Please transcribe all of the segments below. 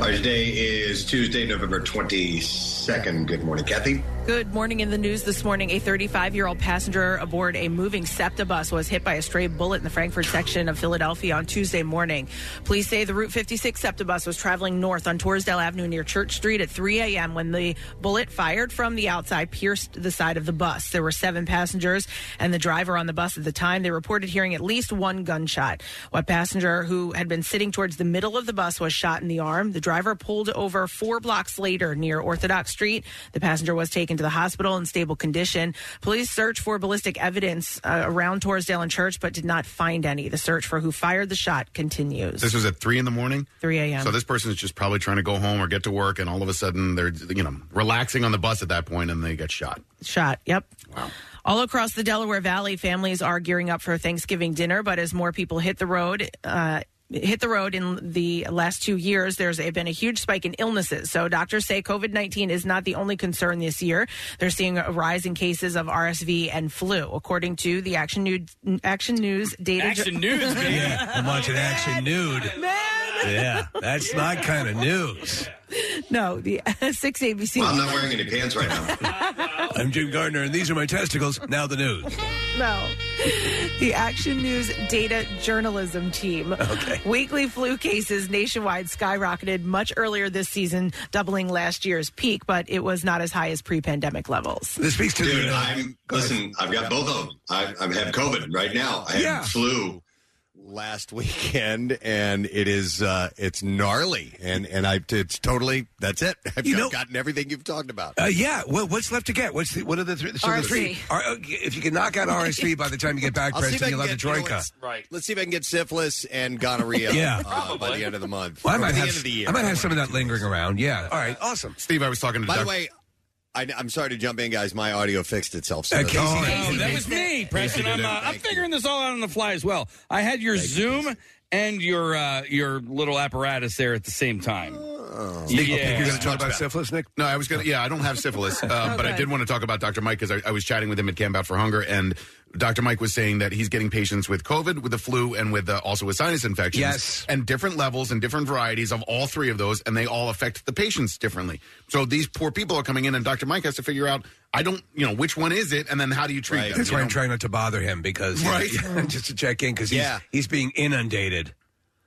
Right, today is Tuesday, November 22nd. Good morning, Kathy. Good morning. In the news this morning, a 35 year old passenger aboard a moving SEPTA bus was hit by a stray bullet in the Frankford section of Philadelphia on Tuesday morning. Police say the Route 56 SEPTA bus was traveling north on Torresdale Avenue near Church Street at 3 a.m. when the bullet fired from the outside pierced the side of the bus. There were seven passengers and the driver on the bus at the time. They reported hearing at least one gunshot. One passenger who had been sitting towards the middle of the bus was shot in the arm. The driver pulled over four blocks later near Orthodox Street. The passenger was taken to the hospital in stable condition. Police searched for ballistic evidence uh, around Torresdale and Church, but did not find any. The search for who fired the shot continues. This was at three in the morning. 3 a.m. So this person is just probably trying to go home or get to work, and all of a sudden they're you know relaxing on the bus at that point, and they get shot. shot. Yep. Wow. All across the Delaware Valley, families are gearing up for Thanksgiving dinner, but as more people hit the road, uh, hit the road in the last two years, there's been a huge spike in illnesses. So doctors say COVID 19 is not the only concern this year. They're seeing a rise in cases of RSV and flu, according to the Action News, Action News data. Action News, baby. Yeah, I'm watching Action Nude. Man. Yeah, that's my kind of news. No, the 6 ABC. I'm not wearing any pants right now. I'm Jim Gardner, and these are my testicles. Now the news. No. The Action News data journalism team. Okay. Weekly flu cases nationwide skyrocketed much earlier this season, doubling last year's peak, but it was not as high as pre pandemic levels. This speaks to Dude, the. I'm, listen, I've got both of them. I, I have COVID right now. I have Yeah. flu. Last weekend, and it is uh, it's gnarly, and and I it's totally that's it. I've You know- gotten everything you've talked about. Uh, yeah, what, what's left to get? What's the, what are the, three so the RSV. three? Are, uh, if you can knock out RSV by the time you get back, I'll see if I Preston, can you'll have the get, you know, troika. let's- Right. Let's see if I can get syphilis and gonorrhea Yeah. uh, by the end of the month. Well, I Or might the have, end of the year. I might have some of that lingering around. Yeah. All right. Awesome. Steve, I was talking to. By the Doc- way, I, I'm sorry to jump in, guys. My audio fixed itself. So that's- Casey, Oh, that was me, Preston. I'm, uh, I'm figuring this all out on the fly as well. I had your Zoom and your uh, your little apparatus there at the same time. Nick, Yeah. you're going to talk about syphilis, Nick? No, I was gonna. Yeah, I don't have syphilis, uh, but I did want to talk about Dr. Mike because I, I was chatting with him at Camp Out for Hunger, and Dr. Mike was saying that he's getting patients with COVID, with the flu, and with uh, also with sinus infections. Yes. and different levels and different varieties of all three of those, and they all affect the patients differently. So these poor people are coming in, and Dr. Mike has to figure out. I don't, you know, which one is it, and then how do you treat Right. them? That's you why know? I'm trying not to bother him because Right. just to check in because he's, Yeah. he's being inundated.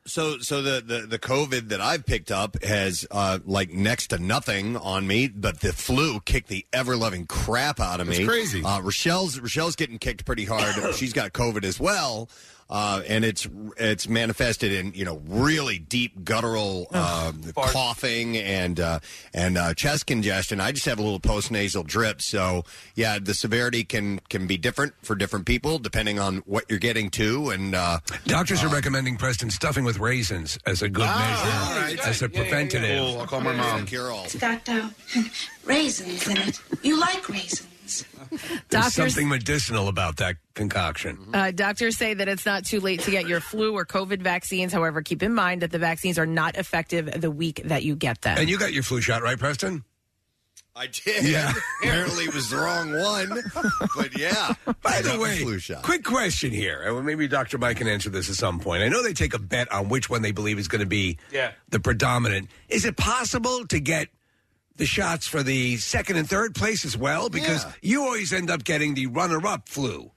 So, so the, the the COVID that I've picked up has uh, like next to nothing on me, but the flu kicked the ever loving crap out of me. It's crazy. Uh, Rochelle's Rochelle's getting kicked pretty hard. She's got COVID as well. Uh, and it's it's manifested in you know really deep guttural uh, coughing and uh, and uh, chest congestion. I just have a little post nasal drip, so yeah, the severity can can be different for different people depending on what you're getting to. And uh, Doctors are recommending Preston stuffing with raisins as a good Ah, measure, as a preventative. Cool. I'll call my mom. cure all. It's got uh, raisins in it. You like raisins. There's Doctors, something medicinal about that concoction. uh, doctors say that it's not too late to get your flu or COVID vaccines. However, keep in mind that the vaccines are not effective the week that you get them. And you got your flu shot, right, Preston? I did. Yeah. Apparently, it was the wrong one. But yeah. By the way, flu shot. quick question here. and Maybe Dr. Mike can answer this at some point. I know they take a bet on which one they believe is going to be Yeah. the predominant. Is it possible to get the shots for the second and third place as well? Because you always end up getting the runner-up flu.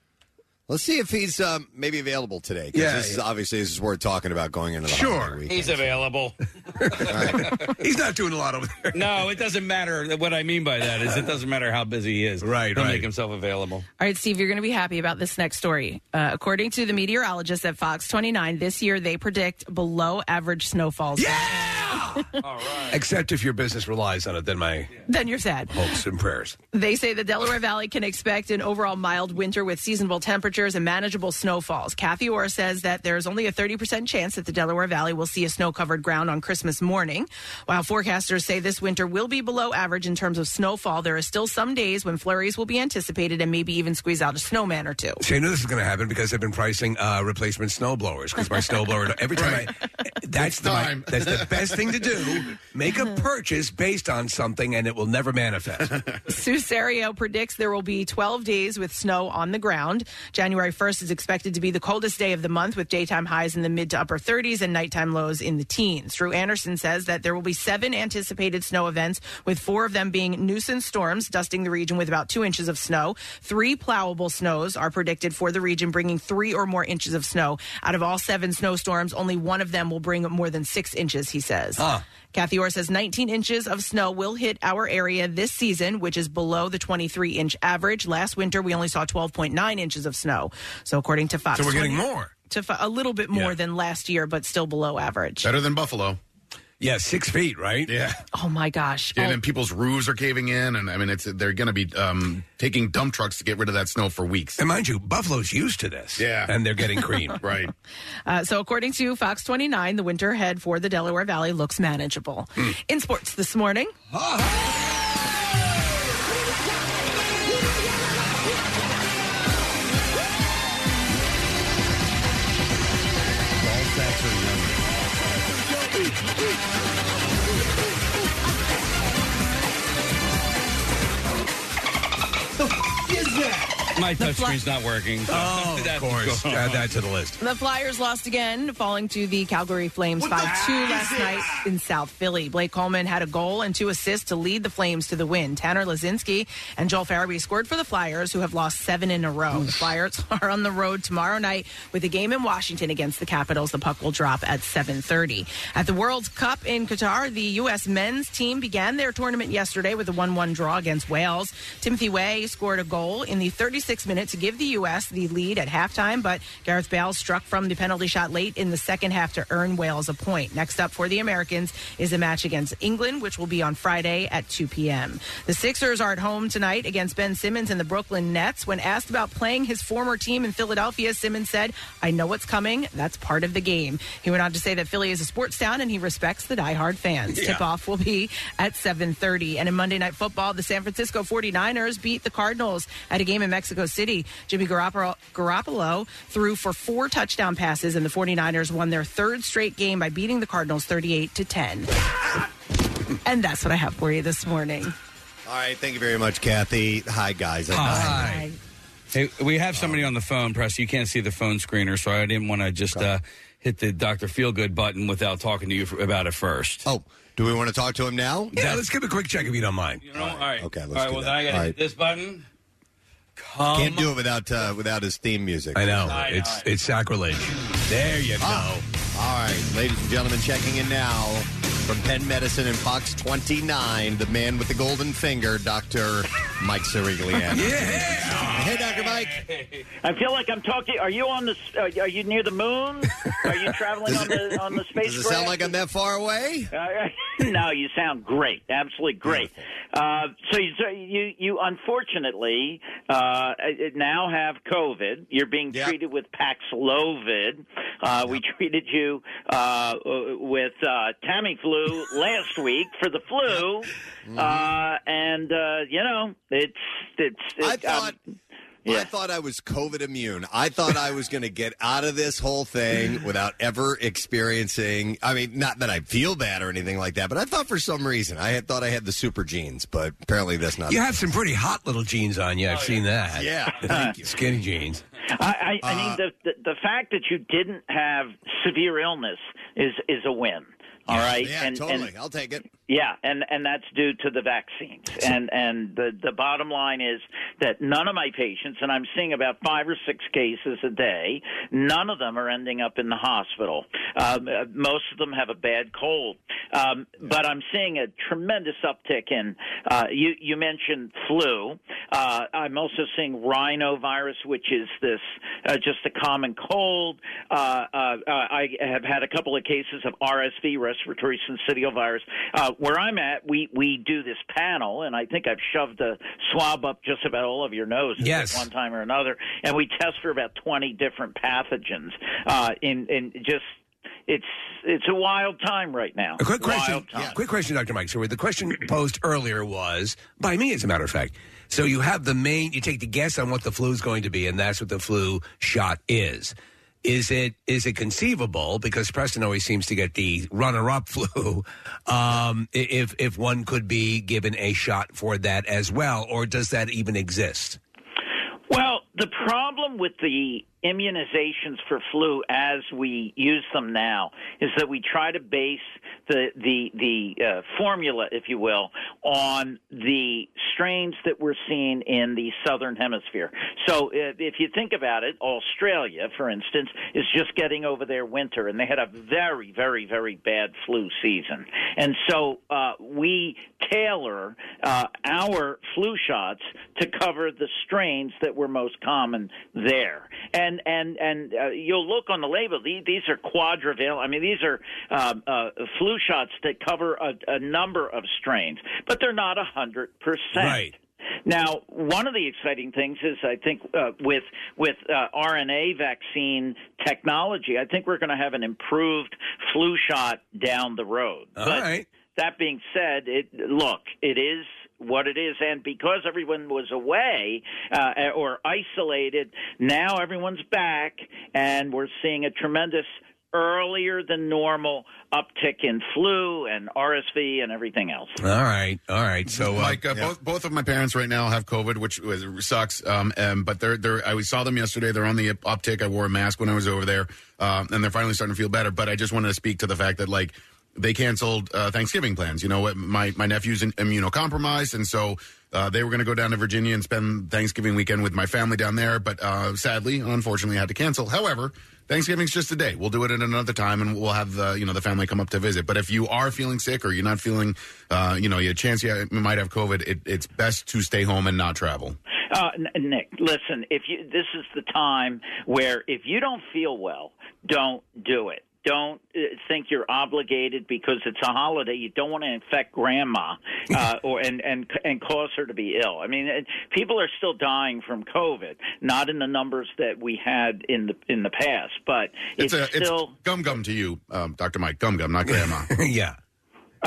Let's see if he's um, maybe available today. 'cause Yeah, This is obviously this is worth talking about going into the Sure. weekend. He's available. He's not doing a lot over there. No, it doesn't matter. What I mean by that is it doesn't matter how busy he is. Right, He'll right. make himself available. All right, Steve, you're going to be happy about this next story. Uh, according to the meteorologists at Fox 29, this year they predict below average snowfalls. Yeah! All right. Except if your business relies on it, then my Then you're sad. hopes and prayers. They say the Delaware Valley can expect an overall mild winter with seasonable temperatures and manageable snowfalls. Kathy Orr says that there's only a 30% chance that the Delaware Valley will see a snow covered ground on Christmas morning. While forecasters say this winter will be below average in terms of snowfall, there are still some days when flurries will be anticipated and maybe even squeeze out a snowman or two. See, I knew this was going to happen because I've been pricing uh, replacement snow blowers because my snow blower every time I that's the, time. that's the best thing to do. Make a purchase based on something and it will never manifest. Sue Serio predicts there will be 12 days with snow on the ground. January 1st is expected to be the coldest day of the month with daytime highs in the mid to upper 30s and nighttime lows in the teens. Drew Anderson says that there will be seven anticipated snow events, with four of them being nuisance storms, dusting the region with about two inches of snow. Three plowable snows are predicted for the region, bringing three or more inches of snow. Out of all seven snowstorms, only one of them will bring more than six inches, he says. Ah. Kathy Orr says 19 inches of snow will hit our area this season, which is below the 23 inch average. Last winter, we only saw 12.9 inches of snow. So, according to Fox, So we're getting 20 more. To a little bit more Yeah. than last year, but still below average. Better than Buffalo. Yeah, six feet, right? Yeah. Oh my gosh! And Oh, then people's roofs are caving in, and I mean, it's they're going to be um, taking dump trucks to get rid of that snow for weeks. And mind you, Buffalo's used to this. Yeah. And they're getting cream. Right. uh, so, according to Fox 29, the winter ahead for the Delaware Valley looks manageable. Hmm. In sports this morning, My touchscreen's not working. so Oh, of course. what's going Add that to the list. The Flyers lost again, falling to the Calgary Flames 5 2 last night in South Philly. Blake Coleman had a goal and two assists to lead the Flames to the win. Tanner Laczynski and Joel Farabee scored for the Flyers, who have lost seven in a row. The Flyers are on the road tomorrow night with a game in Washington against the Capitals. The puck will drop at 7.30. At the World Cup in Qatar, the U.S. men's team began their tournament yesterday with a 1-1 draw against Wales. Timothy Weah scored a goal in the 36th minute to give the U.S. the lead at halftime, but Gareth Bale struck from the penalty shot late in the second half to earn Wales a point. Next up for the Americans is a match against England, which will be on Friday at 2 p.m. The Sixers are at home tonight against Ben Simmons and the Brooklyn Nets. When asked about playing his former team in Philadelphia, Simmons said, I know what's coming. That's part of the game. He went on to say that Philly is a sports town and he respects the diehard fans. Tip-off will be at 7.30. And in Monday Night Football, the San Francisco 49ers beat the Cardinals at a game in Mexico City. Jimmy Garoppolo, Garoppolo threw for four touchdown passes, and the 49ers won their third straight game by beating the Cardinals 38 to 10. And that's what I have for you this morning. All right, thank you very much, Kathy. Hi, guys. Hi. Hey, we have somebody on the phone, Press. You can't see the phone screener, so I didn't want to just uh, hit the Dr. Feelgood button without talking to you for, about it first. Oh, do we want to talk to him now? Yeah, let's give a quick check if you don't mind. You know, all right. Okay, let's all right, do well, that. then I got to All hit right. this button. Come Can't do it without uh, without his theme music. I know. I know. It's it's sacrilege. There you go. Ah. All right, ladies and gentlemen, checking in now from Penn Medicine and Fox 29, the man with the golden finger, Dr. Mike Cirigliano. Yeah. Hey, Dr. Mike. I feel like I'm talking. Are you on the? Uh, are you near the moon? Are you traveling on the on the spacecraft? Does it sound like I'm that far away? Uh, no, you sound great, absolutely great. Uh, so, you, so you, you unfortunately uh, now have COVID. You're being Yep. treated with Paxlovid. Uh, We treated you uh, with uh, Tamiflu last week for the flu, uh, and uh, you know it's it's. I thought. um, I thought I was COVID immune. I thought I was going to get out of this whole thing without ever experiencing. I mean, not that I feel bad or anything like that, but I thought for some reason I had thought I had the super genes, but apparently that's not. You have some pretty hot little jeans on you. I've seen that. Yeah. Thank you. Skinny jeans. I, I, I Uh, mean, the, the the fact that you didn't have severe illness is is a win. All right, Yeah, and, totally. and I'll take it. yeah, and and that's due to the vaccines. And and the the bottom line is that none of my patients, and I'm seeing about five or six cases a day, none of them are ending up in the hospital. Um, uh, most of them have a bad cold. Um, but I'm seeing a tremendous uptick in. Uh, you you mentioned flu. Uh, I'm also seeing rhinovirus, which is this uh, just a common cold. Uh, uh, I have had a couple of cases of RSV, respiratory syncytial virus. Uh, where I'm at, we we do this panel, and I think I've shoved a swab up just about all of your noses Yes. at one time or another, and we test for about 20 different pathogens. Uh, in in just it's it's a wild time right now. A quick question. Time. Quick question, Dr. Mike. So the question posed earlier was by me, as a matter of fact. So you have the main. You take the guess on what the flu is going to be, and that's what the flu shot is. Is it is it conceivable because Preston always seems to get the runner-up flu? Um, if if one could be given a shot for that as well, or does that even exist? Well, the problem with the immunizations for flu as we use them now is that we try to base the the the uh, formula, if you will, on the strains that we're seeing in the southern hemisphere. So, uh, if you think about it, Australia, for instance, is just getting over their winter, and they had a very, very, very bad flu season, and so uh, we tailor uh, our flu shots to cover the strains that were most common there. And and and uh, you'll look on the label; these, these are quadrivalent. I mean, these are um, uh, flu shots that cover a, a number of strains, but they're not a hundred percent. Right. Now, one of the exciting things is I think uh, with with uh, RNA vaccine technology, I think we're going to have an improved flu shot down the road. All but right. that being said, it look it is what it is, and because everyone was away uh, or isolated, now everyone's back, and we're seeing a tremendous earlier than normal uptick in flu and RSV and everything else. All right, all right. So, uh, Mike, uh, both both of my parents right now have COVID, which was, sucks. Um, um, but they're they're. I saw them yesterday. They're on the uptick. I wore a mask when I was over there, um, and they're finally starting to feel better. But I just wanted to speak to the fact that like they canceled uh, Thanksgiving plans. You know, my my nephew's immunocompromised, and so. Uh, they were going to go down to Virginia and spend Thanksgiving weekend with my family down there, but uh, sadly, unfortunately, had to cancel. However, Thanksgiving's just a day. We'll do it at another time, and we'll have the you know the family come up to visit. But if you are feeling sick or you're not feeling, uh, you know, you chance you might have COVID, it, it's best to stay home and not travel. Uh, Nick, listen. If you this is the time where if you don't feel well, don't do it. Don't uh, think you're obligated because it's a holiday. You don't want to infect grandma uh, or and and and cause her to be ill. I mean, it, people are still dying from COVID, not in the numbers that we had in the in the past, but It's, it's, a still. it's gum gum to you, um, Doctor Mike. Gum gum, not grandma. yeah.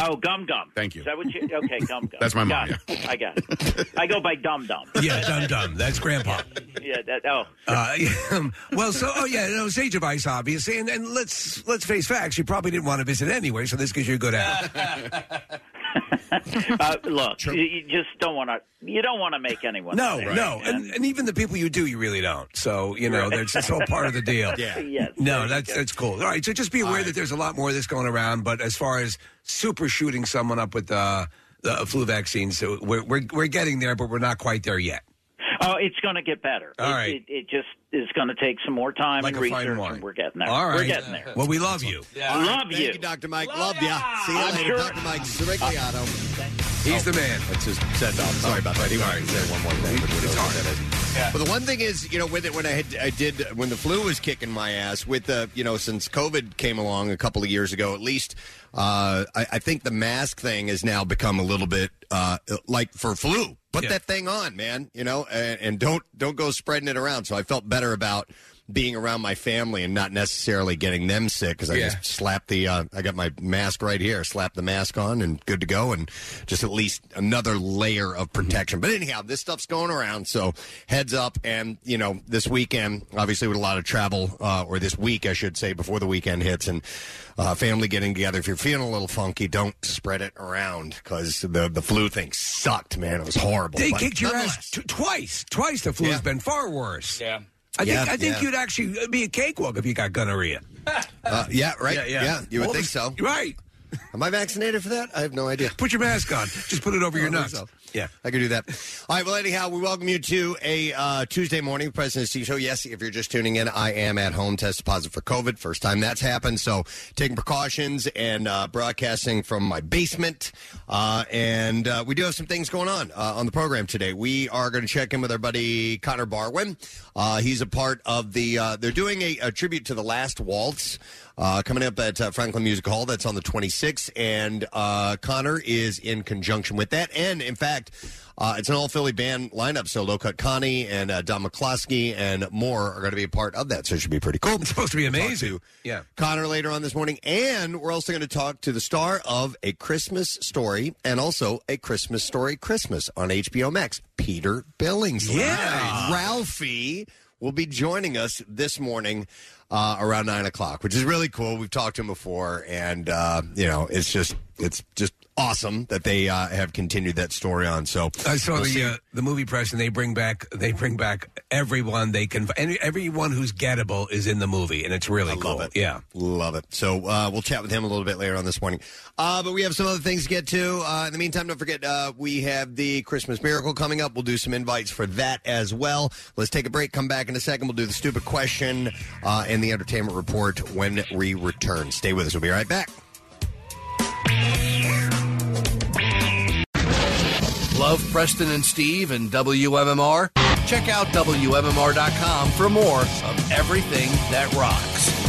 Oh, gum gum. Thank you. Is that what you? Okay, gum gum. That's my mom, Got it. I got it. I go by dum dum. Yeah, dum dum. That's Grandpa. Yeah. That, oh. Uh, well, so oh yeah, no, sage advice, obviously, and, and let's let's face facts. You probably didn't want to visit anyway, so this gives you a good out. uh, look, you, you just don't want to. You don't want to make anyone. No, sick. no, and, and even the people you do, you really don't. So you know, Right. that's that's all part of the deal. Yeah. Yes, No, that's that's cool. All right, so just be aware that there's a lot more of this going around. But as far as super shooting someone up with uh, the flu vaccine, so we're, we're we're getting there, but we're not quite there yet. Oh, it's going to get better. All it, right. it, it just is going to take some more time Like and research, and we're getting there. All right, We're getting there. Well, we love you. I love Thank you. you, Dr. Mike. Love ya. See you I'm later, sure- Dr. Mike Cirigliano. He's the man. That's just said off. Sorry about that. He wanted to say one more thing. It's it's hard. That is. But the one thing is, you know, with it when I had I did when the flu was kicking my ass with the you know since COVID came along a couple of years ago at least, uh, I, I think the mask thing has now become a little bit uh, like for flu. Put Yeah. that thing on, man. You know, and, and don't don't go spreading it around. So I felt better about being around my family and not necessarily getting them sick because I Yeah. just slapped the uh, I got my mask right here, slap the mask on and good to go, and just at least another layer of protection. But anyhow, this stuff's going around, so heads up. And you know, this weekend, obviously, with a lot of travel, uh, or this week, I should say, before the weekend hits, and uh, family getting together. If you're feeling a little funky, don't spread it around because the the flu thing sucked, man. It was horrible. They But kicked your ass t- twice. Twice the flu's Yeah. been far worse. Yeah. I think I think yeah. you'd actually be a cakewalk if you got gonorrhea. Uh, yeah, right. Yeah, Yeah, yeah. you would All think of so. Right. Am I vaccinated for that? I have no idea. Put your mask on. Just put it over your I don't nuts. Yeah. I can do that. All right. Well, anyhow, we welcome you to a uh, Tuesday morning President Steve Show. Yes, if you're just tuning in, I am at home, tested positive for COVID. First time that's happened. So taking precautions and uh, broadcasting from my basement. Uh, and uh, we do have some things going on uh, on the program today. We are going to check in with our buddy Connor Barwin. Uh, he's a part of the, uh, they're doing a, a tribute to the last waltz. Uh, coming up at uh, Franklin Music Hall. That's on the 26th. And uh, Connor is in conjunction with that. And in fact, uh, it's an all Philly band lineup. So Low Cut Connie and uh, Don McCloskey and more are going to be a part of that. So it should be pretty cool. It's supposed to be amazing. To Yeah. Connor later on this morning. And we're also going to talk to the star of A Christmas Story and also A Christmas Story Christmas on HBO Max, Peter Billingsley. Yeah. Ralphie will be joining us this morning uh, around nine o'clock, which is really cool. We've talked to him before, and uh, you know, it's just it's just awesome that they uh, have continued that story on. So I saw we'll the see. uh, the movie press, and they bring back they bring back everyone they can. And everyone who's gettable is in the movie, and it's really cool. Love it. Yeah, Love it. So uh, we'll chat with him a little bit later on this morning. Uh, but we have some other things to get to. Uh, in the meantime, don't forget uh, we have the Christmas Miracle coming up. We'll do some invites for that as well. Let's take a break. Come back in a second. We'll do the stupid question uh, and the entertainment report when we return. Stay with us. We'll be right back. Love Preston and Steve and WMMR? Check out WMMR.com for more of everything that rocks.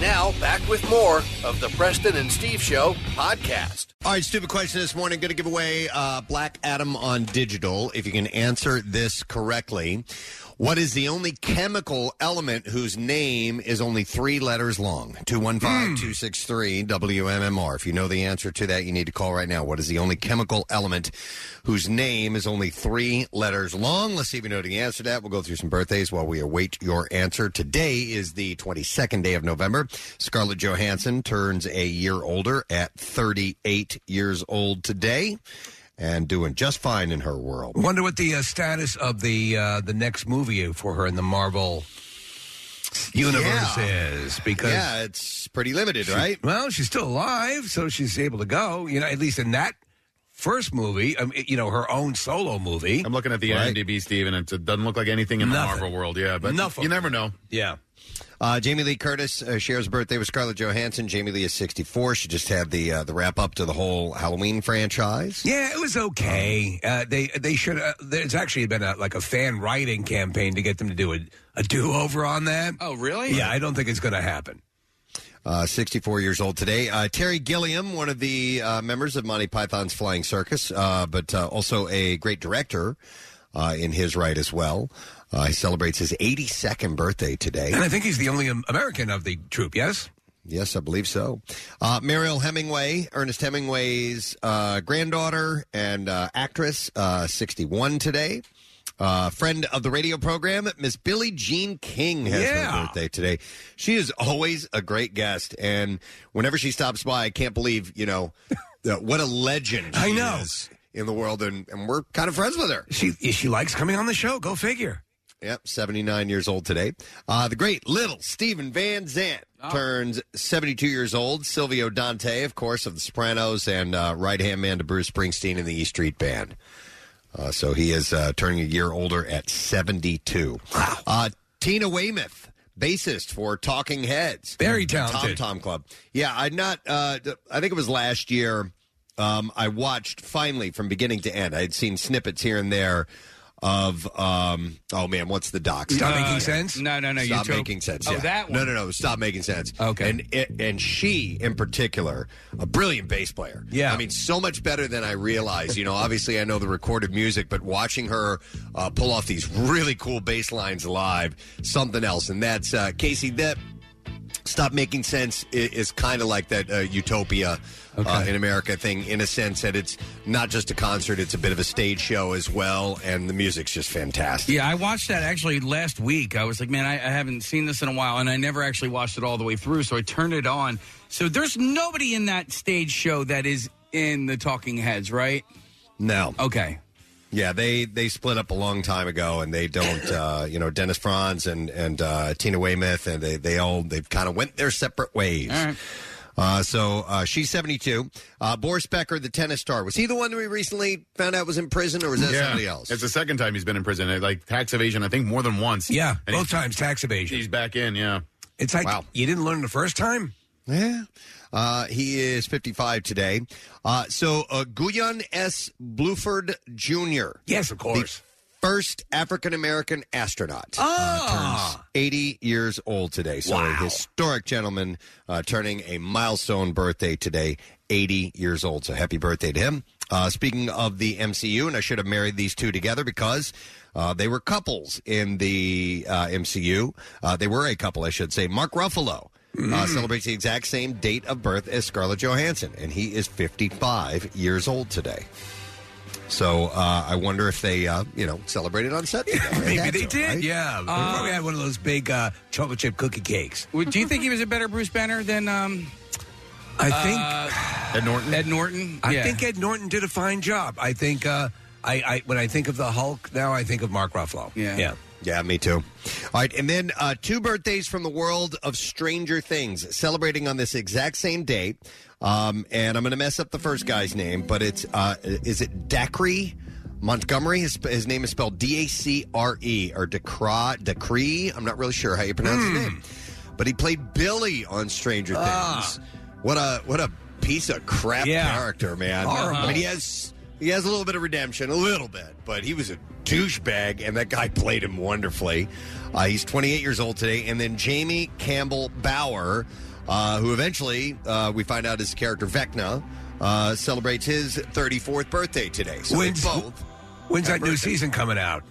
Now, back with more of the Preston and Steve Show podcast. All right, stupid question this morning. Going to give away uh, Black Adam on digital. If you can answer this correctly, what is the only chemical element whose name is only three letters long? 215 263 WMMR. If you know the answer to that, you need to call right now. What is the only chemical element whose name is only three letters long? Let's see if you know the answer to that. We'll go through some birthdays while we await your answer. Today is the 22nd day of November. Scarlett Johansson turns a year older at 38 years old today and doing just fine in her world. Wonder what the uh, status of the uh, the next movie for her in the Marvel universe Yeah. is because yeah, it's pretty limited, she- right? Well, she's still alive, so she's able to go. You know, at least in that first movie, um, you know, her own solo movie. I'm looking at the Right. IMDb, Steve, and it doesn't look like anything in the Nothing. Marvel world. Yeah, but Enough of you never know. Yeah. Uh, Jamie Lee Curtis uh, shares a birthday with Scarlett Johansson. Jamie Lee is 64. She just had the uh, the wrap up to the whole Halloween franchise. Yeah, it was okay. Uh, they they should. Uh, there's actually been a like a fan writing campaign to get them to do a, a do over on that. Oh, really? Yeah, I don't think it's going to happen. Uh, 64 years old today. Uh, Terry Gilliam, one of the uh, members of Monty Python's Flying Circus, uh, but uh, also a great director uh, in his right as well. Uh, he celebrates his 82nd birthday today. And I think he's the only um, American of the troupe. Yes. Yes, I believe so. Uh, Mariel Hemingway, Ernest Hemingway's uh, granddaughter and uh, actress, uh, 61 today. Uh, friend of the radio program, Miss Billie Jean King has Yeah. her birthday today. She is always a great guest, and whenever she stops by, I can't believe you know that what a legend I know. is in the world, and, and we're kind of friends with her. She she likes coming on the show. Go figure. Yep, 79 years old today. Uh, the great little Stephen Van Zandt turns 72 years old. Silvio Dante, of course, of The Sopranos, and uh, right hand man to Bruce Springsteen in the E Street Band. Uh, so he is uh, turning a year older at 72. Wow. Uh, Tina Weymouth, bassist for Talking Heads. Very talented. Tom Tom Club. Yeah, I'd not, uh, I think it was last year. Um, I watched finally from beginning to end. I had seen snippets here and there of um oh man what's the doc Stop making sense. No, no, no. stop making sense Oh, yeah. that one. no no no stop making sense Okay. and it, and she in particular a brilliant bass player Yeah. i mean so much better than i realized you know obviously i know the recorded music but watching her uh, pull off these really cool bass lines live something else and that's uh casey that Stop Making Sense i- is kind of like that uh, Utopia uh, in America thing, in a sense that it's not just a concert; it's a bit of a stage show as well, and the music's just fantastic. Yeah, I watched that actually last week. I was like, man, I, I haven't seen this in a while, and I never actually watched it all the way through. So I turned it on. So there's nobody in that stage show that is in the Talking Heads, right? No. Okay. Yeah, they they split up a long time ago, and they don't. Uh, you know, Dennis Franz and and uh, Tina Weymouth, and they they all they've kind of went their separate ways. Uh, so uh, she's 72. Uh, Boris Becker, the tennis star, was he the one that we recently found out was in prison, or was that yeah. somebody else? It's the second time he's been in prison. Like tax evasion, I think more than once. Yeah, And both he's- times tax evasion. He's back in. Yeah. It's like you didn't learn the first time. Yeah. Uh, he is 55 today. Uh, so uh, Guion S. Bluford Jr. Yes, of course. first African American astronaut. Ah. Uh, turns 80 years old today. So a Wow. historic gentleman uh, turning a milestone birthday today, 80 years old. So happy birthday to him. Uh, speaking of the MCU, and I should have married these two together because uh, they were couples in the uh, MCU. Uh, they were a couple, I should say. Mark Ruffalo. Uh, celebrates the exact same date of birth as Scarlett Johansson, and he is 55 years old today. So uh, I wonder if they, uh, you know, celebrated on set. together. Maybe had they to, did. right? Yeah, they probably had one of those big uh, chocolate chip cookie cakes. Well, Do you think he was a better Bruce Banner than um, I think uh, Ed Norton? Ed Norton? I Yeah. think Ed Norton did a fine job. I think uh, I, I when I think of the Hulk now, I think of Mark Ruffalo. Yeah. yeah. Yeah, me too. All right, and then uh, two birthdays from the world of Stranger Things, celebrating on this exact same date. Um, and I'm going to mess up the first guy's name, but it's uh, is it Dacre Montgomery? His, his name is spelled D A C R E or Decra Decree. I'm not really sure how you pronounce his name, but he played Billy on Stranger Things. What a what a piece of crap Yeah. character, man. Horrible. I mean, he has he has a little bit of redemption, a little bit, but he was a douchebag, and that guy played him wonderfully. Uh, he's 28 years old today, and then Jamie Campbell Bower, uh, who eventually uh, we find out his character Vecna. Uh, celebrates his 34th birthday today. So they When's- both. When's have that new season coming out?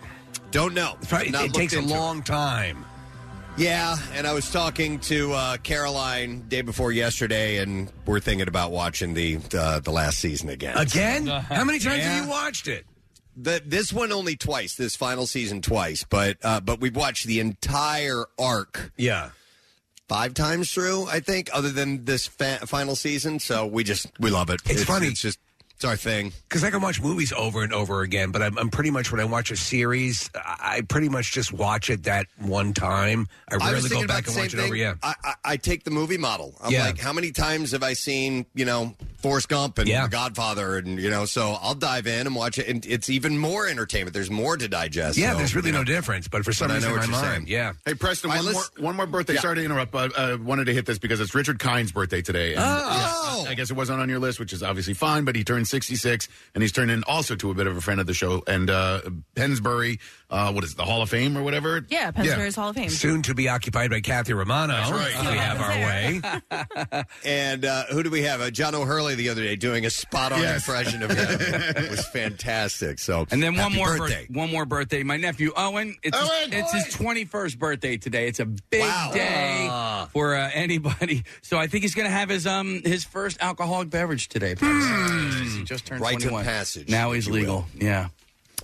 Don't know. It's probably- Not it takes a looked into long time. Yeah, and I was talking to uh, Caroline day before yesterday, and we're thinking about watching the uh, the last season again. Again? How many times Yeah. have you watched it? The, this one only twice. This final season twice, but uh, but we've watched the entire arc Yeah. five times through. I think, other than this fa- final season. So we just we love it. It's funny. It's just it's our thing. Because I can watch movies over and over again, but I'm, I'm pretty much when I watch a series, I I pretty much just watch it that one time. I I was rarely go thinking back about and the watch it over. thing. Yeah, I, I, I take the movie model. I'm Yeah. like, how many times have I seen, you know, Forrest Gump and Yeah. The Godfather, and you know, so I'll dive in and watch it, and it's even more entertainment. There's more to digest. yeah. so, there's really you know. no difference, but for some But I reason know in what my you're mind, saying. yeah. Hey, Preston, All right, one, more, one more birthday. Yeah. Sorry to interrupt, but uh, wanted to hit this because it's Richard Kind's birthday today. And, Oh. yeah, I guess it wasn't on your list, which is obviously fine, but he turned 66, and he's turned in also to a bit of a friend of the show. And uh, Pennsbury, uh, what is it, the Hall of Fame or whatever? Yeah, Pennsylvania's Hall of Fame. Soon to be occupied by Kathy Romano. That's right. if we have our way. And uh, who do we have? Uh, John O'Hurley the other day doing a spot on Yes. impression of him. it was fantastic. So And then one happy more birthday. bir- one more birthday. My nephew Owen. It's Owen! his, it's his twenty first birthday today. It's a big Wow. day for uh, anybody. So I think he's going to have his um his first alcoholic beverage today. He just turned Rite of 21. passage, Now if he's you legal. Yeah.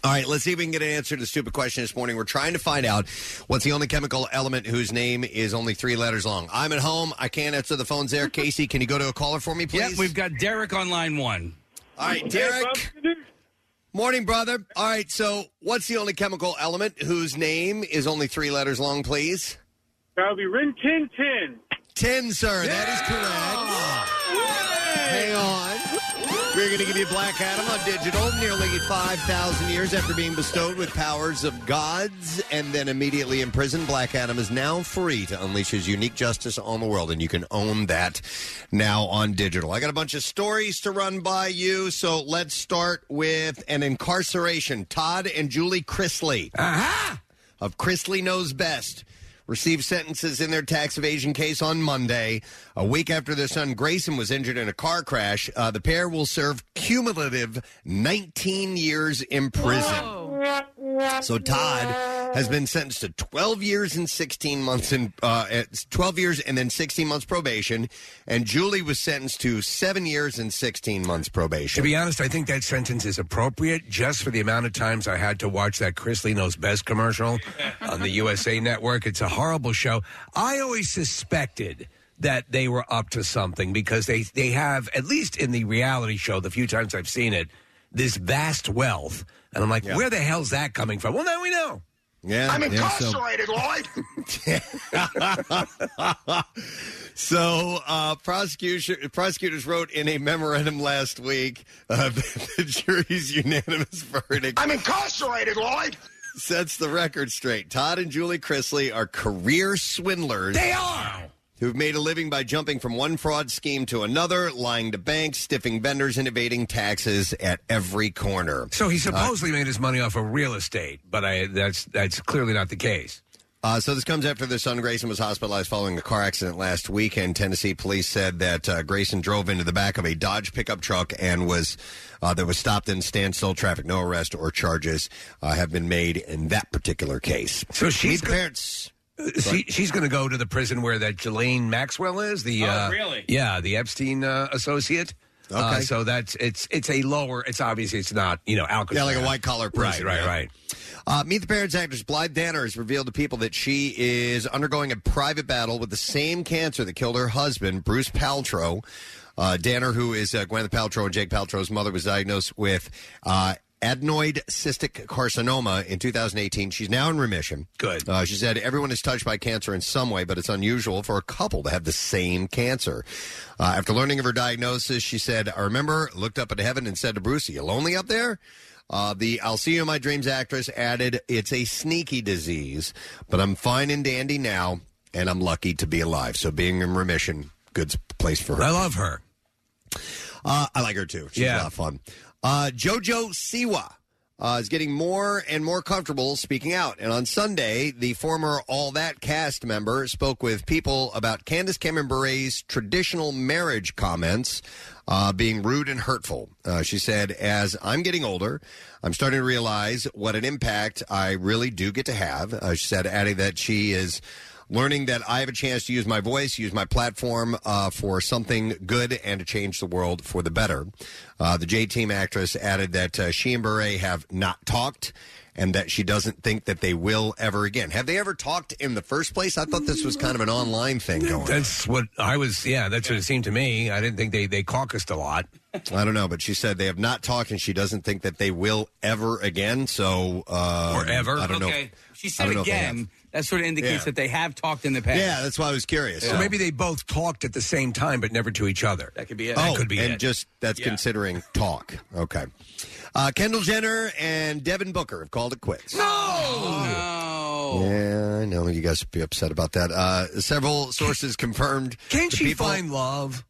All right, let's see if we can get an answer to the stupid question this morning. We're trying to find out what's the only chemical element whose name is only three letters long. I'm at home. I can't answer the phones there. Casey, can you go to a caller for me, please? Yep. We've got Derek on line one. All right, Derek. Morning, brother. All right, so what's the only chemical element whose name is only three letters long, please? That would be Rin Tin Tin. Tin, sir. That is correct. Hang on. We're going to give you Black Adam on digital nearly 5,000 years after being bestowed with powers of gods and then immediately imprisoned. Black Adam is now free to unleash his unique justice on the world, and you can own that now on digital. I got a bunch of stories to run by you, so let's start with an incarceration. Todd and Julie Chrisley uh-huh. of Chrisley Knows Best received sentences in their tax evasion case on Monday. A week after their son Grayson was injured in a car crash, uh, the pair will serve cumulative 19 years in prison. So Todd has been sentenced to 12 years and 16 months in uh, at 12 years and then 16 months probation, and Julie was sentenced to seven years and 16 months probation. To be honest, I think that sentence is appropriate just for the amount of times I had to watch that Chrisley Knows Best commercial on the USA Network. It's a horrible show. I always suspected that they were up to something because they, they have, at least in the reality show, the few times I've seen it, this vast wealth. And I'm like, where the hell's that coming from? Well, now we know. Yeah, I'm yeah, so- incarcerated, Lloyd. So, uh, prosecution prosecutors wrote in a memorandum last week uh, that the jury's unanimous verdict. I'm incarcerated, Lloyd. Sets the record straight. Todd and Julie Chrisley are career swindlers. They are. Who've made a living by jumping from one fraud scheme to another, lying to banks, stiffing vendors, and evading taxes at every corner. So he Uh, supposedly made his money off of real estate, but I, that's that's clearly not the case. Uh, so this comes after their son Grayson was hospitalized following a car accident last weekend. Tennessee police said that uh, Grayson drove into the back of a Dodge pickup truck and was uh, that was stopped in standstill traffic. No arrest or charges uh, have been made in that particular case. So she's Meet the go- parents. Uh, She, she's going to go to the prison where that Ghislaine Maxwell is. The Oh, uh, really? Yeah, the Epstein uh, associate. Uh, Okay. so that's it's it's a lower. It's obviously it's not you know Alcatraz. Yeah, like a white collar prison, Right, right, yeah. right. Uh, Meet the Parents actress Blythe Danner has revealed to people that she is undergoing a private battle with the same cancer that killed her husband, Bruce Paltrow. Uh, Danner, who is uh, Gwyneth Paltrow and Jake Paltrow's mother, was diagnosed with uh, adenoid cystic carcinoma in 2018. She's now in remission. Good. Uh, she said everyone is touched by cancer in some way, but it's unusual for a couple to have the same cancer. Uh, after learning of her diagnosis, she said, I remember, looked up at heaven and said to Bruce, Are you lonely up there? Uh, the I'll See You in My Dreams actress added, It's a sneaky disease, but I'm fine and dandy now, and I'm lucky to be alive. So being in remission, good place for her. I love her. Uh, I like her too. She's a lot of fun. Uh, Jojo Siwa uh, is getting more and more comfortable speaking out. And on Sunday, the former All That cast member spoke with people about Candace Cameron Bure's traditional marriage comments uh, being rude and hurtful. Uh, she said, As I'm getting older, I'm starting to realize what an impact I really do get to have. Uh, she said, adding that she is learning that I have a chance to use my voice, use my platform uh, for something good and to change the world for the better. Uh, the J Team actress added that uh, she and Bure have not talked and that she doesn't think that they will ever again. Have they ever talked in the first place? I thought this was kind of an online thing going on. That's what I was. Yeah, that's what it seemed to me. I didn't think they they caucused a lot. I don't know, but she said they have not talked and she doesn't think that they will ever again. So, uh, Or ever? I don't know. Okay. She I said don't know if they again. have. That sort of indicates Yeah. that they have talked in the past. Yeah, that's why I was curious. So maybe they both talked at the same time, but never to each other. That could be it. Oh, That could be and it. just that's Yeah. considering talk. Okay. Uh, Kendall Jenner and Devin Booker have called it quits. No. Yeah, I know you guys would be upset about that. Uh, several sources confirmed. Can't to she people, find love?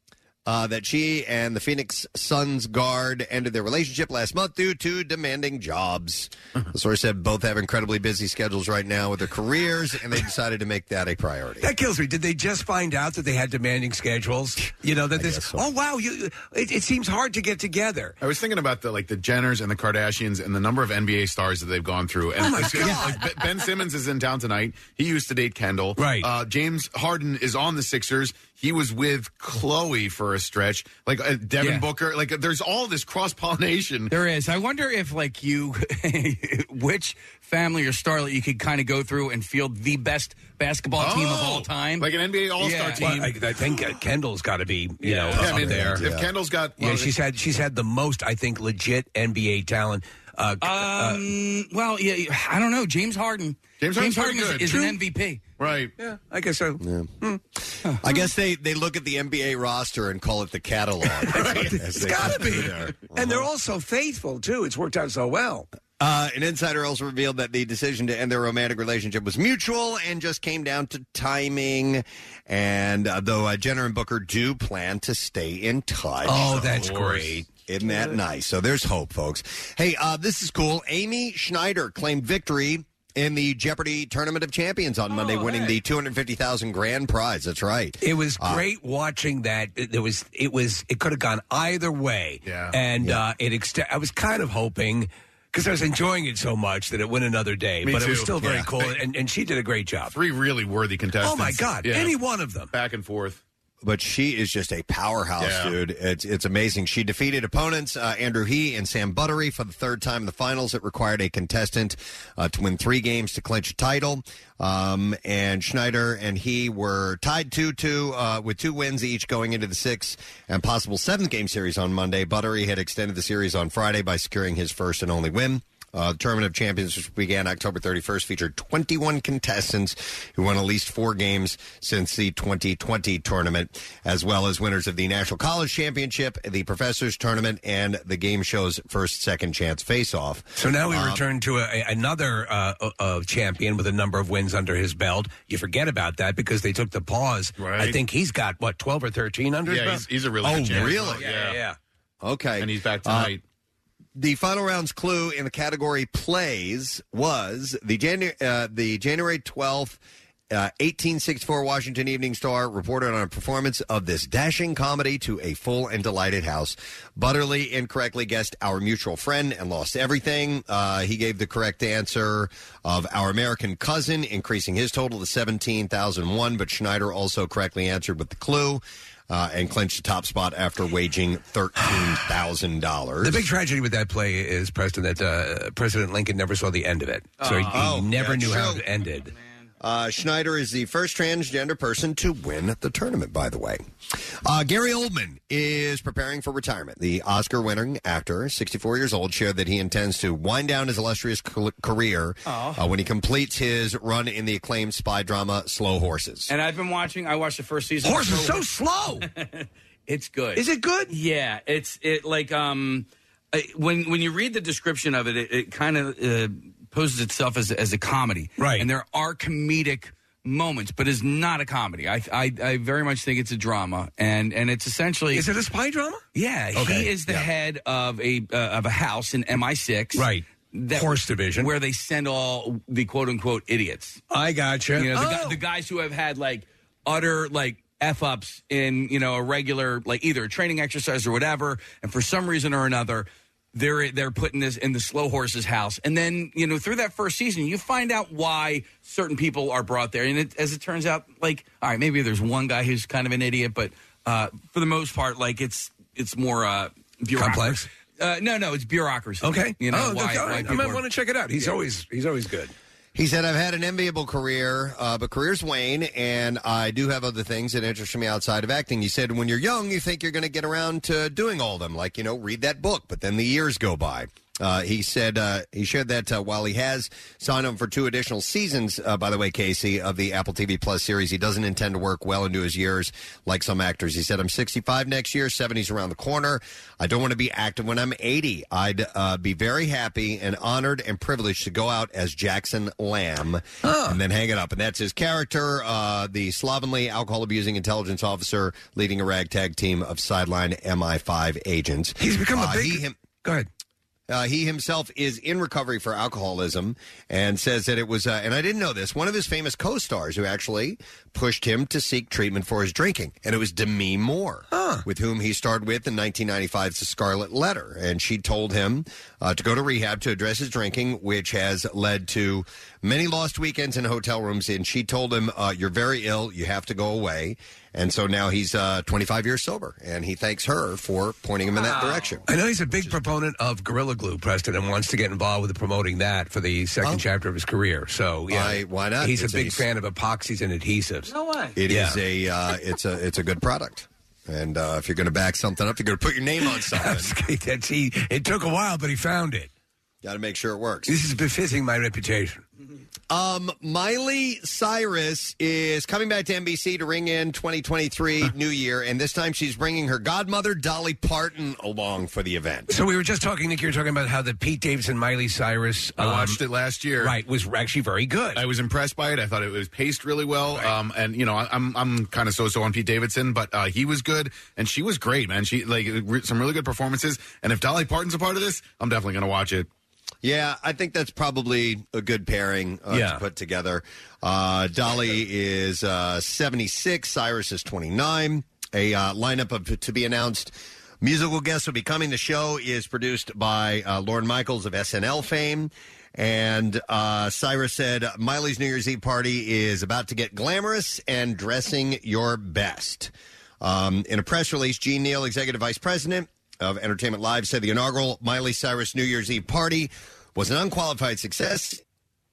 Uh, that she and the Phoenix Suns guard ended their relationship last month due to demanding jobs. the source said both have incredibly busy schedules right now with their careers, and they decided to make that a priority. That kills me. Did they just find out that they had demanding schedules? You know that this. Oh wow, you. It, it seems hard to get together. I was thinking about the like the Jenners and the Kardashians and the number of NBA stars that they've gone through. And Oh, my it's- it's God. like Ben- Ben Simmons is in town tonight. He used to date Kendall. Right. Uh, James Harden is on the Sixers. He was with Chloe for a stretch. Like uh, Devin Yeah. Booker. Like there's all this cross pollination. There is. I wonder if, like, you, which family or starlet you could kind of go through and field the best basketball team of all time. Oh, Like an NBA All Star Yeah. team. Well, I, I think uh, Kendall's got to be you know Yeah, I up mean, there. If Kendall's got, yeah, well, she's had she's had the most I think legit NBA talent. Uh, Um, well, yeah, I don't know. James Harden. James Harden's Harden is, is an MVP. right. yeah, I guess so. I guess they, they look at the NBA roster and call it the catalog. It's got to be, and they're all so faithful too. It's worked out so well. Uh, an insider also revealed that the decision to end their romantic relationship was mutual and just came down to timing. And uh, though uh, Jenner and Booker do plan to stay in touch. Oh, that's great. Isn't that nice? So there's hope, folks. Hey, uh, this is cool. Amy Schneider claimed victory in the Jeopardy Tournament of Champions on Monday, winning the 250,000 grand prize. That's right. It was Uh, great watching that. It- There was it was it could have gone either way. Yeah. and Yeah. Uh, it ext- I was kind of hoping because I was enjoying it so much that it went another day. Me but it was too. still very Yeah. cool, and, and she did a great job. Three really worthy contestants. Oh my God, Yeah. any one of them. Back and forth. But she is just a powerhouse, Yeah. dude. It's it's amazing. She defeated opponents uh, Andrew He and Sam Buttrey for the third time in the finals. It required a contestant uh, to win three games to clinch a title. Um, and Schneider and he were tied two two uh, with two wins each going into the sixth and possible seventh game series on Monday. Buttrey had extended the series on Friday by securing his first and only win. Uh, the Tournament of Champions, which began October 31st, featured 21 contestants who won at least four games since the 2020 tournament, as well as winners of the National College Championship, the Professors Tournament, and the game show's first second chance face off. So now we Uh, return to a, a- another uh, uh, uh, champion with a number of wins under his belt. You forget about that because they took the pause. I think he's got what twelve or thirteen under his Yeah, belt. he's, he's a really Oh, good champion. really? Yeah, yeah, yeah. Okay. And he's back Uh, tonight. The final round's clue in the category plays was the January uh, the January twelfth. Uh, 1864 Washington Evening Star reported on a performance of this dashing comedy to a full and delighted house. Buttrey incorrectly guessed our mutual friend and lost everything. Uh, he gave the correct answer of our American cousin, increasing his total to 17,001. But Schneider also correctly answered with the clue uh, and clinched the top spot after waging $13,000. The big tragedy with that play is, Preston, that uh, President Lincoln never saw the end of it. So he, he Oh, never knew how it ended. Uh, Schneider is the first transgender person to win the tournament, by the way. Uh, Gary Oldman is preparing for retirement. The Oscar winning actor, 64 years old, shared that he intends to wind down his illustrious ca- career uh, when he completes his run in the acclaimed spy drama Slow Horses. And I've been watching. I watched the first season. Horse is so slow. it's good. Is it good? Yeah, it's it like um uh, when when you read the description of it, it, it kind of uh, poses itself as as a comedy, Right. And there are comedic moments, but it's not a comedy. I I, I very much think it's a drama, and and it's essentially Is it a spy drama? yeah. Okay, He is the yeah. head of a uh, of a house in MI6, Right. That, Horse division. where they send all the quote unquote idiots. I gotcha. You know, the, Oh. guy, the guys who have had like utter like f ups in you know a regular like either a training exercise or whatever, and for some reason or another. They're they're putting this in the slow horse's house, and then you know through that first season, you find out why certain people are brought there, and it, as it turns out, like all right, maybe there's one guy who's kind of an idiot, but uh, for the most part, like it's it's more uh, bureaucracy. Complex? Uh, no, no, it's bureaucracy. Okay. you know oh, why, okay, why. I might are- want to check it out. He's always he's always good. He said, I've had an enviable career, uh, but careers wane, and I do have other things that interest me outside of acting. He said, when you're young, you think you're going to get around to doing all of them, like, you know, read that book, but then the years go by. Uh, he said uh, he shared that uh, while he has signed on for two additional seasons, uh, by the way, Casey, of the Apple TV Plus series, he doesn't intend to work well into his years like some actors. He said, I'm 65 next year, 70's around the corner. I don't want to be active when I'm 80. I'd uh, be very happy and honored and privileged to go out as Jackson Lamb and then hang it up. And that's his character, uh, the slovenly alcohol abusing intelligence officer leading a ragtag team of sideline MI5 agents. He's become a Uh, big. he him- Go ahead. Uh, he himself is in recovery for alcoholism and says that it was, uh, and I didn't know this, one of his famous co stars who actually pushed him to seek treatment for his drinking. And it was Demi Moore, with whom he starred with in 1995's The Scarlet Letter. And she told him uh, to go to rehab to address his drinking, which has led to many lost weekends in hotel rooms. And she told him, uh, You're very ill, you have to go away. And so now he's uh, 25 years sober, and he thanks her for pointing him in that direction. I know he's a big proponent of Gorilla Glue, Preston, and wants to get involved with promoting that for the second chapter of his career. So, yeah, Why- why not? He's It's a big a- fan of epoxies and adhesives. No way. It is Yeah. a uh, it's a it's a good product. And uh, if you're going to back something up, you're going to put your name on something. That's he. It took a while, but he found it. Got to make sure it works. This is befitting my reputation. Um, Miley Cyrus is coming back to NBC to ring in 2023 New Year, and this time she's bringing her godmother Dolly Parton along for the event. So we were just talking, Nick. You were talking about how the Pete Davidson, Miley Cyrus. I um, watched it last year. Right, was actually very good. I was impressed by it. I thought it was paced really well. Um, and you know, I, I'm I'm kind of so-so on Pete Davidson, but uh, he was good, and she was great, man. She like re- some really good performances. And if Dolly Parton's a part of this, I'm definitely going to watch it. Yeah, I think that's probably a good pairing uh, Yeah. to put together. Uh, Dolly is uh, 76, Cyrus is 29. A uh, lineup of to be announced Musical guests will be coming. The show is produced by uh, Lorne Michaels of SNL fame. And uh, Cyrus said Miley's New Year's Eve party is about to get glamorous and dressing your best. Um, in a press release, Jen Neal, executive vice president of Entertainment Live, said the inaugural Miley Cyrus New Year's Eve party was an unqualified success.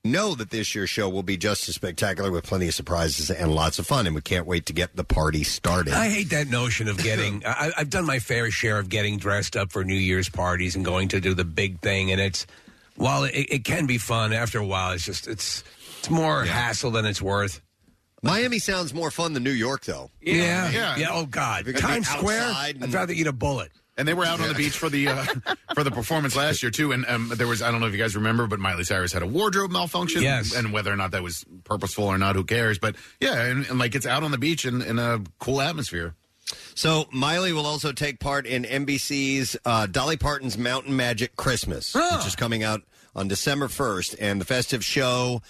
Know that this year's show will be just as spectacular with plenty of surprises and lots of fun, and we can't wait to get the party started. I hate that notion of getting. I, I've done my fair share of getting dressed up for New Year's parties and going to do the big thing, and it's while it, it can be fun. After a while, it's just it's it's more hassle than it's worth. Miami sounds more fun than New York, though. Yeah, yeah. Oh God, If you're gonna be Times Square. outside and- I'd rather eat a bullet. And they were out on the beach for the uh, for the performance last year too. And um, there was I don't know if you guys remember, but Miley Cyrus had a wardrobe malfunction. Yes. and whether or not that was purposeful or not, who cares? But yeah, and, and like it's out on the beach in, in a cool atmosphere. So Miley will also take part in NBC's uh, Dolly Parton's Mountain Magic Christmas, which is coming out on December 1st. And the festive show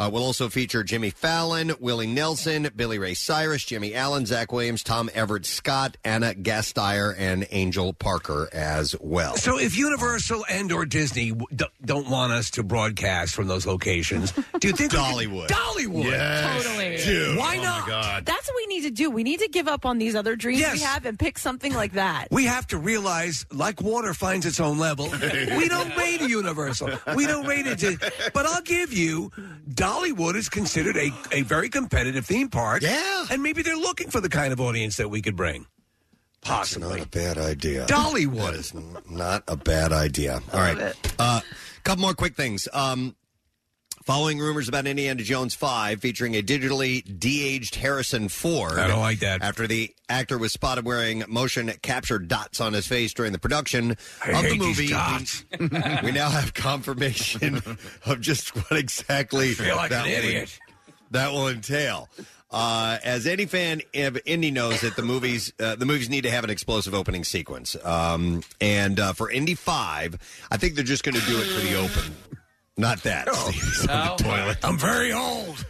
uh, will also feature Jimmy Fallon, Willie Nelson, Billy Ray Cyrus, Jimmy Allen, Zach Williams, Tom Everett Scott, Anna Gasteyer, and Angel Parker as well. So, if Universal and or Disney w- d- don't want us to broadcast from those locations, do you think we could- Dollywood. Dollywood, Yes. Totally. Dude, Why oh not? My God. That's what we need to do. We need to give up on these other dreams we have and pick something like that. We have to realize, like water finds its own level, we don't rate a Universal. We don't rate it. To, but I'll give you, Dollywood is considered a, a very competitive theme park. Yeah. And maybe they're looking for the kind of audience that we could bring. Not Possibly. a bad idea. Dollywood. That is n- not a bad idea. All right. A uh, couple more quick things. Um, following rumors about Indiana Jones 5 featuring a digitally de-aged Harrison Ford. I don't like that. After the actor was spotted wearing motion capture dots on his face during the production I of the hate these movie. dots. We, we now have confirmation of just what exactly I feel like that an will- idiot. that will entail. Uh, as any fan of Indy knows that the movies uh, the movies need to have an explosive opening sequence. Um, and uh, for Indy Five, I think they're just going to do it for the open. Not that. Oh. On the toilet. I'm very old.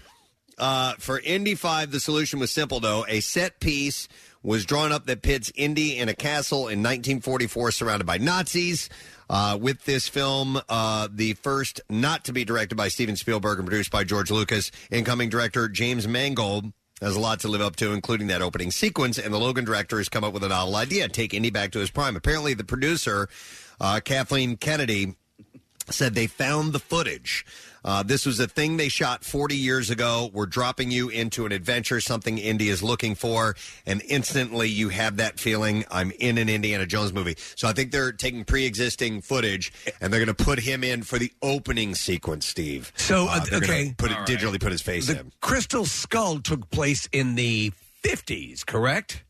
Uh, for Indy 5, the solution was simple, though. A set piece was drawn up that pits Indy in a castle in 1944 surrounded by Nazis. Uh, with this film, uh, the first not to be directed by Steven Spielberg and produced by George Lucas, incoming director James Mangold has a lot to live up to, including that opening sequence. And the Logan director has come up with a novel idea take Indy back to his prime. Apparently, the producer, uh, Kathleen Kennedy, said they found the footage. Uh, this was a thing they shot 40 years ago. We're dropping you into an adventure, something Indy is looking for, and instantly you have that feeling I'm in an Indiana Jones movie. So I think they're taking pre-existing footage and they're going to put him in for the opening sequence. Steve. So, uh, they're gonna okay. put it digitally put his face The in. Crystal Skull took place in the 50s, correct?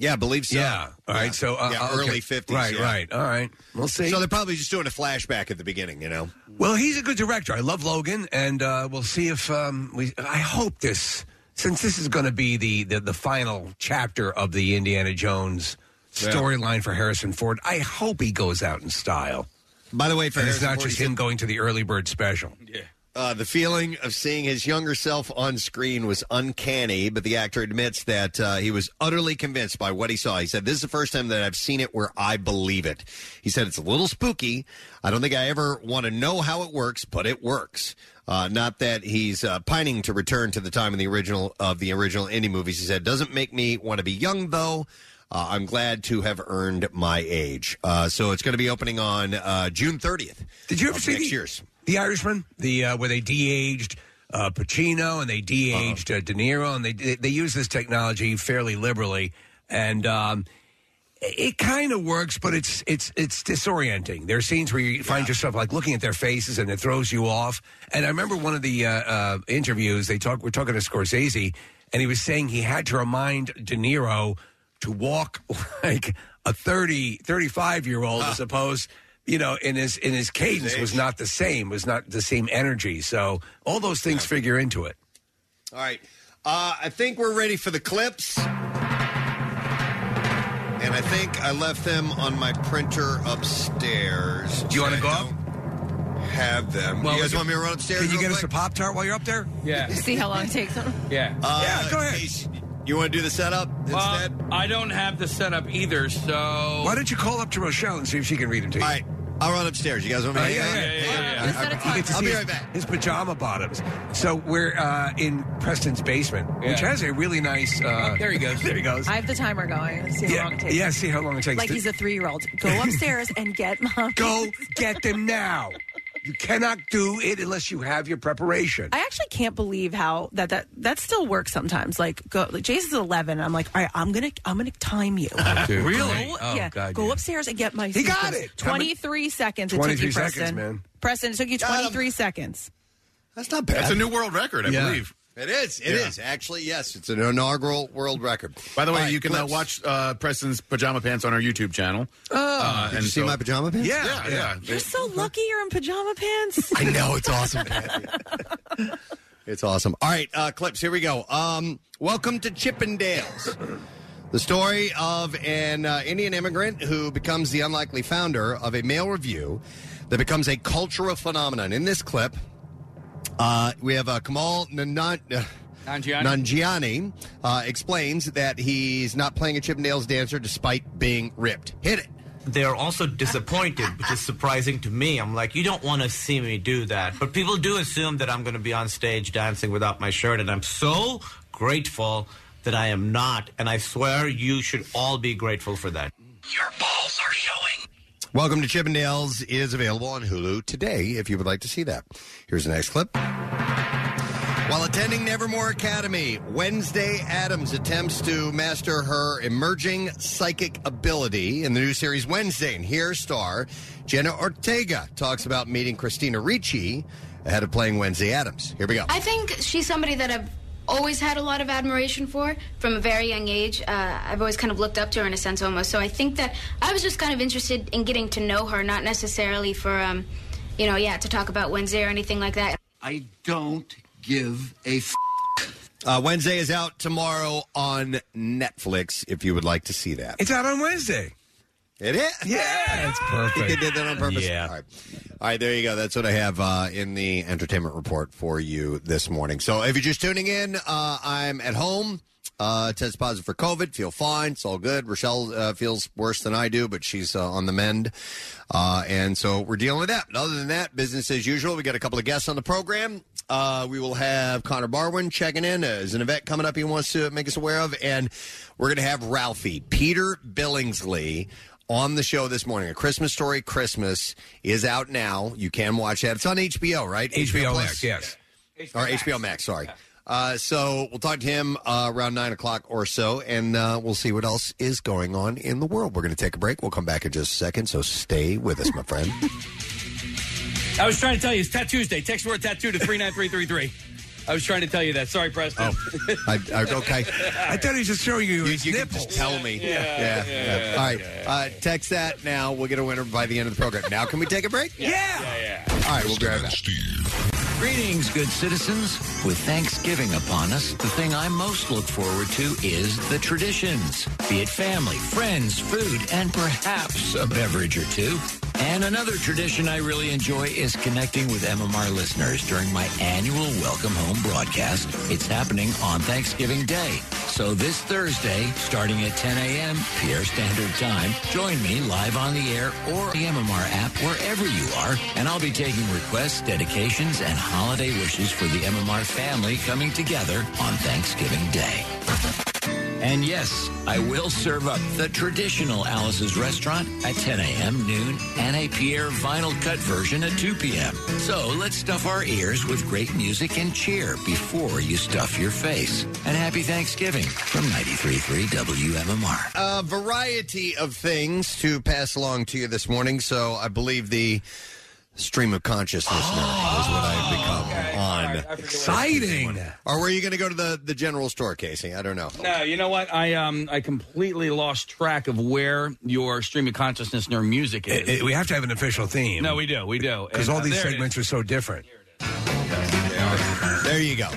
Yeah, I believe so. Yeah. All right. So, uh, yeah, uh, okay. early 50s. Right, yeah. right. All right. We'll see. So they're probably just doing a flashback at the beginning, you know. Well, he's a good director. I love Logan, and uh, we'll see if um, we. I hope this, since this is going to be the, the the final chapter of the Indiana Jones Yeah. storyline for Harrison Ford. I hope he goes out in style. By the way, for and it's Harrison not Ford, just he him going to the early bird special. Yeah. Uh, the feeling of seeing his younger self on screen was uncanny, but the actor admits that uh, he was utterly convinced by what he saw. He said, This is the first time that I've seen it where I believe it. He said, It's a little spooky. I don't think I ever want to know how it works, but it works. Uh, not that he's uh, pining to return to the time in the original of the original Indy movies. He said, Doesn't make me want to be young, though. Uh, I'm glad to have earned my age. Uh, so it's going to be opening on uh, June 30th. Did you ever of see next the, year's? The Irishman? The uh, where they de-aged uh, Pacino and they de-aged uh, De Niro, and they they, they use this technology fairly liberally, and um, it, kind of works, but it's it's it's disorienting. There are scenes where you find yourself like looking at their faces, and it throws you off. And I remember one of the uh, uh, interviews they talk. We're talking to Scorsese, and he was saying he had to remind De Niro to walk like a 30, 35 year old as opposed you know in his in his cadence was not the same was not the same energy so all those things figure into it All right. Uh, I think we're ready for the clips. And I think I left them on my printer upstairs. Do you want to go up? Have them. Well, you guys want me to run upstairs? can you real get us a quick? pop tart while you're up there Yeah. See how long it takes them. Yeah. Uh, Yeah, go ahead. Casey, You want to do the setup instead? I don't have the setup either, so. Why don't you call up to Rochelle and see if she can read them to you? All right. I'll run upstairs. You guys want me Oh, to yeah, hang yeah, out? yeah, Hang out. yeah. All You get to I'll be right back. His pajama bottoms. So we're uh, in Preston's basement, which has a really nice. Uh, there he goes. There he goes. I have the timer going. Let's see how Yeah, long it takes. yeah, see how long it takes Like to- he's a three year old. Go upstairs and get mom. Go get them now. You cannot do it unless you have your preparation. I actually can't believe how that that that still works sometimes. Like, go, like Jason's eleven. I'm like, all right, I'm gonna I'm gonna time you. too. Really? Go, Oh, yeah. God, go yeah. upstairs and get my. He got it. Twenty three seconds. It 23 took you, seconds, Preston. man. Preston, it took you twenty three seconds. That's not bad. That's a new world record, I Yeah. believe. It is. It is Yeah. Actually, yes. It's an inaugural world record. By the way, All right, you can uh, clips. watch uh, Preston's pajama pants on our YouTube channel. Oh, did you see my pajama pants? Yeah, yeah. yeah. You're so lucky you're in pajama pants. I know it's awesome. It's awesome. All right, uh, clips. Here we go. Um, welcome to Chippendales. The story of an uh, Indian immigrant who becomes the unlikely founder of a male revue that becomes a cultural phenomenon. In this clip, uh, we have uh, Kamal Nanat. Uh, Nanjiani? Nanjiani uh, explains that he's not playing a Chippendales dancer despite being ripped. Hit it. They're also disappointed, which is surprising to me. I'm like, you don't want to see me do that. But people do assume that I'm going to be on stage dancing without my shirt, and I'm so grateful that I am not. And I swear you should all be grateful for that. Your balls are showing. Welcome to Chippendales is available on Hulu today if you would like to see that. Here's the next clip. While attending Nevermore Academy, Wednesday Addams attempts to master her emerging psychic ability in the new series Wednesday. And here, star Jenna Ortega talks about meeting Christina Ricci ahead of playing Wednesday Addams. Here we go. I think she's somebody that I've always had a lot of admiration for from a very young age. Uh, I've always kind of looked up to her in a sense almost. So I think that I was just kind of interested in getting to know her, not necessarily for, um, you know, yeah, to talk about Wednesday or anything like that. I don't give a f- Uh, Wednesday is out tomorrow on Netflix if you would like to see that. It's out on Wednesday. It is? Yeah, it's think perfect. they did that on purpose. Yeah. All right. All right, there you go. That's what I have uh, in the entertainment report for you this morning. So if you're just tuning in, uh, I'm at home. Uh, test positive for COVID. Feel fine. It's all good. Rochelle uh, feels worse than I do, but she's uh, on the mend. Uh, and so we're dealing with that. But other than that, business as usual. We got a couple of guests on the program. Uh, we will have Connor Barwin checking in. Uh, there's an event coming up he wants to make us aware of. And we're going to have Ralphie, Peter Billingsley, on the show this morning. A Christmas Story Christmas is out now. You can watch that. It's on HBO, right? HBO Plus? Max, yes. or HBO Max, sorry. Uh, so we'll talk to him uh, around 9 o'clock or so, and uh, we'll see what else is going on in the world. We're going to take a break. We'll come back in just a second, so stay with us, my friend. I was trying to tell you, it's Tattoo Tuesday. Text word tattoo to 39333. I was trying to tell you that. Sorry, Preston. Oh, I, I, okay. I thought he was just showing you, You, his you can just tell me. Yeah, yeah. All right. Uh, text that now. We'll get a winner by the end of the program. Now, can we take a break? Yeah. Yeah. All right, we'll be right back. Greetings, good citizens. With Thanksgiving upon us, the thing I most look forward to is the traditions. Be it family, friends, food, and perhaps a beverage or two. And another tradition I really enjoy is connecting with MMR listeners during my annual Welcome Home broadcast. It's happening on Thanksgiving Day. So this Thursday, starting at 10 a.m. Pierre Standard Time, join me live on the air or the MMR app wherever you are, and I'll be taking requests, dedications, and holiday wishes for the MMR family coming together on Thanksgiving Day. And yes, I will serve up the traditional Alice's restaurant at 10 a.m., noon, and a Pierre vinyl cut version at 2 p.m. So let's stuff our ears with great music and cheer before you stuff your face. And happy Thanksgiving from 93.3 WMMR. A variety of things to pass along to you this morning. So I believe the stream of conscious listener is what I have become on. Exciting. Or were you going to go to the, the general store, Casey? I don't know. No, you know what? I um I completely lost track of where your stream of consciousness nerd music is. It- it- we have to have an official theme. no, we do, we do. Because And, all uh, these there it segments are so different. There you go.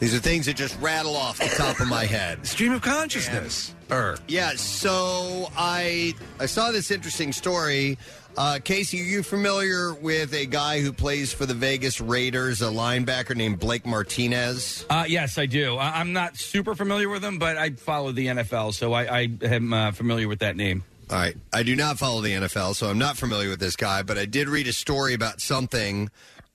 These are things that just rattle off the top of my head. Stream of consciousness. Or Yeah, so I I saw this interesting story. Uh, Casey, are you familiar with a guy who plays for the Vegas Raiders, a linebacker named Blake Martinez? Uh, yes, I do. I- I'm not super familiar with him, but I follow the NFL, so I, I am uh, familiar with that name. All right. I do not follow the NFL, so I'm not familiar with this guy, but I did read a story about something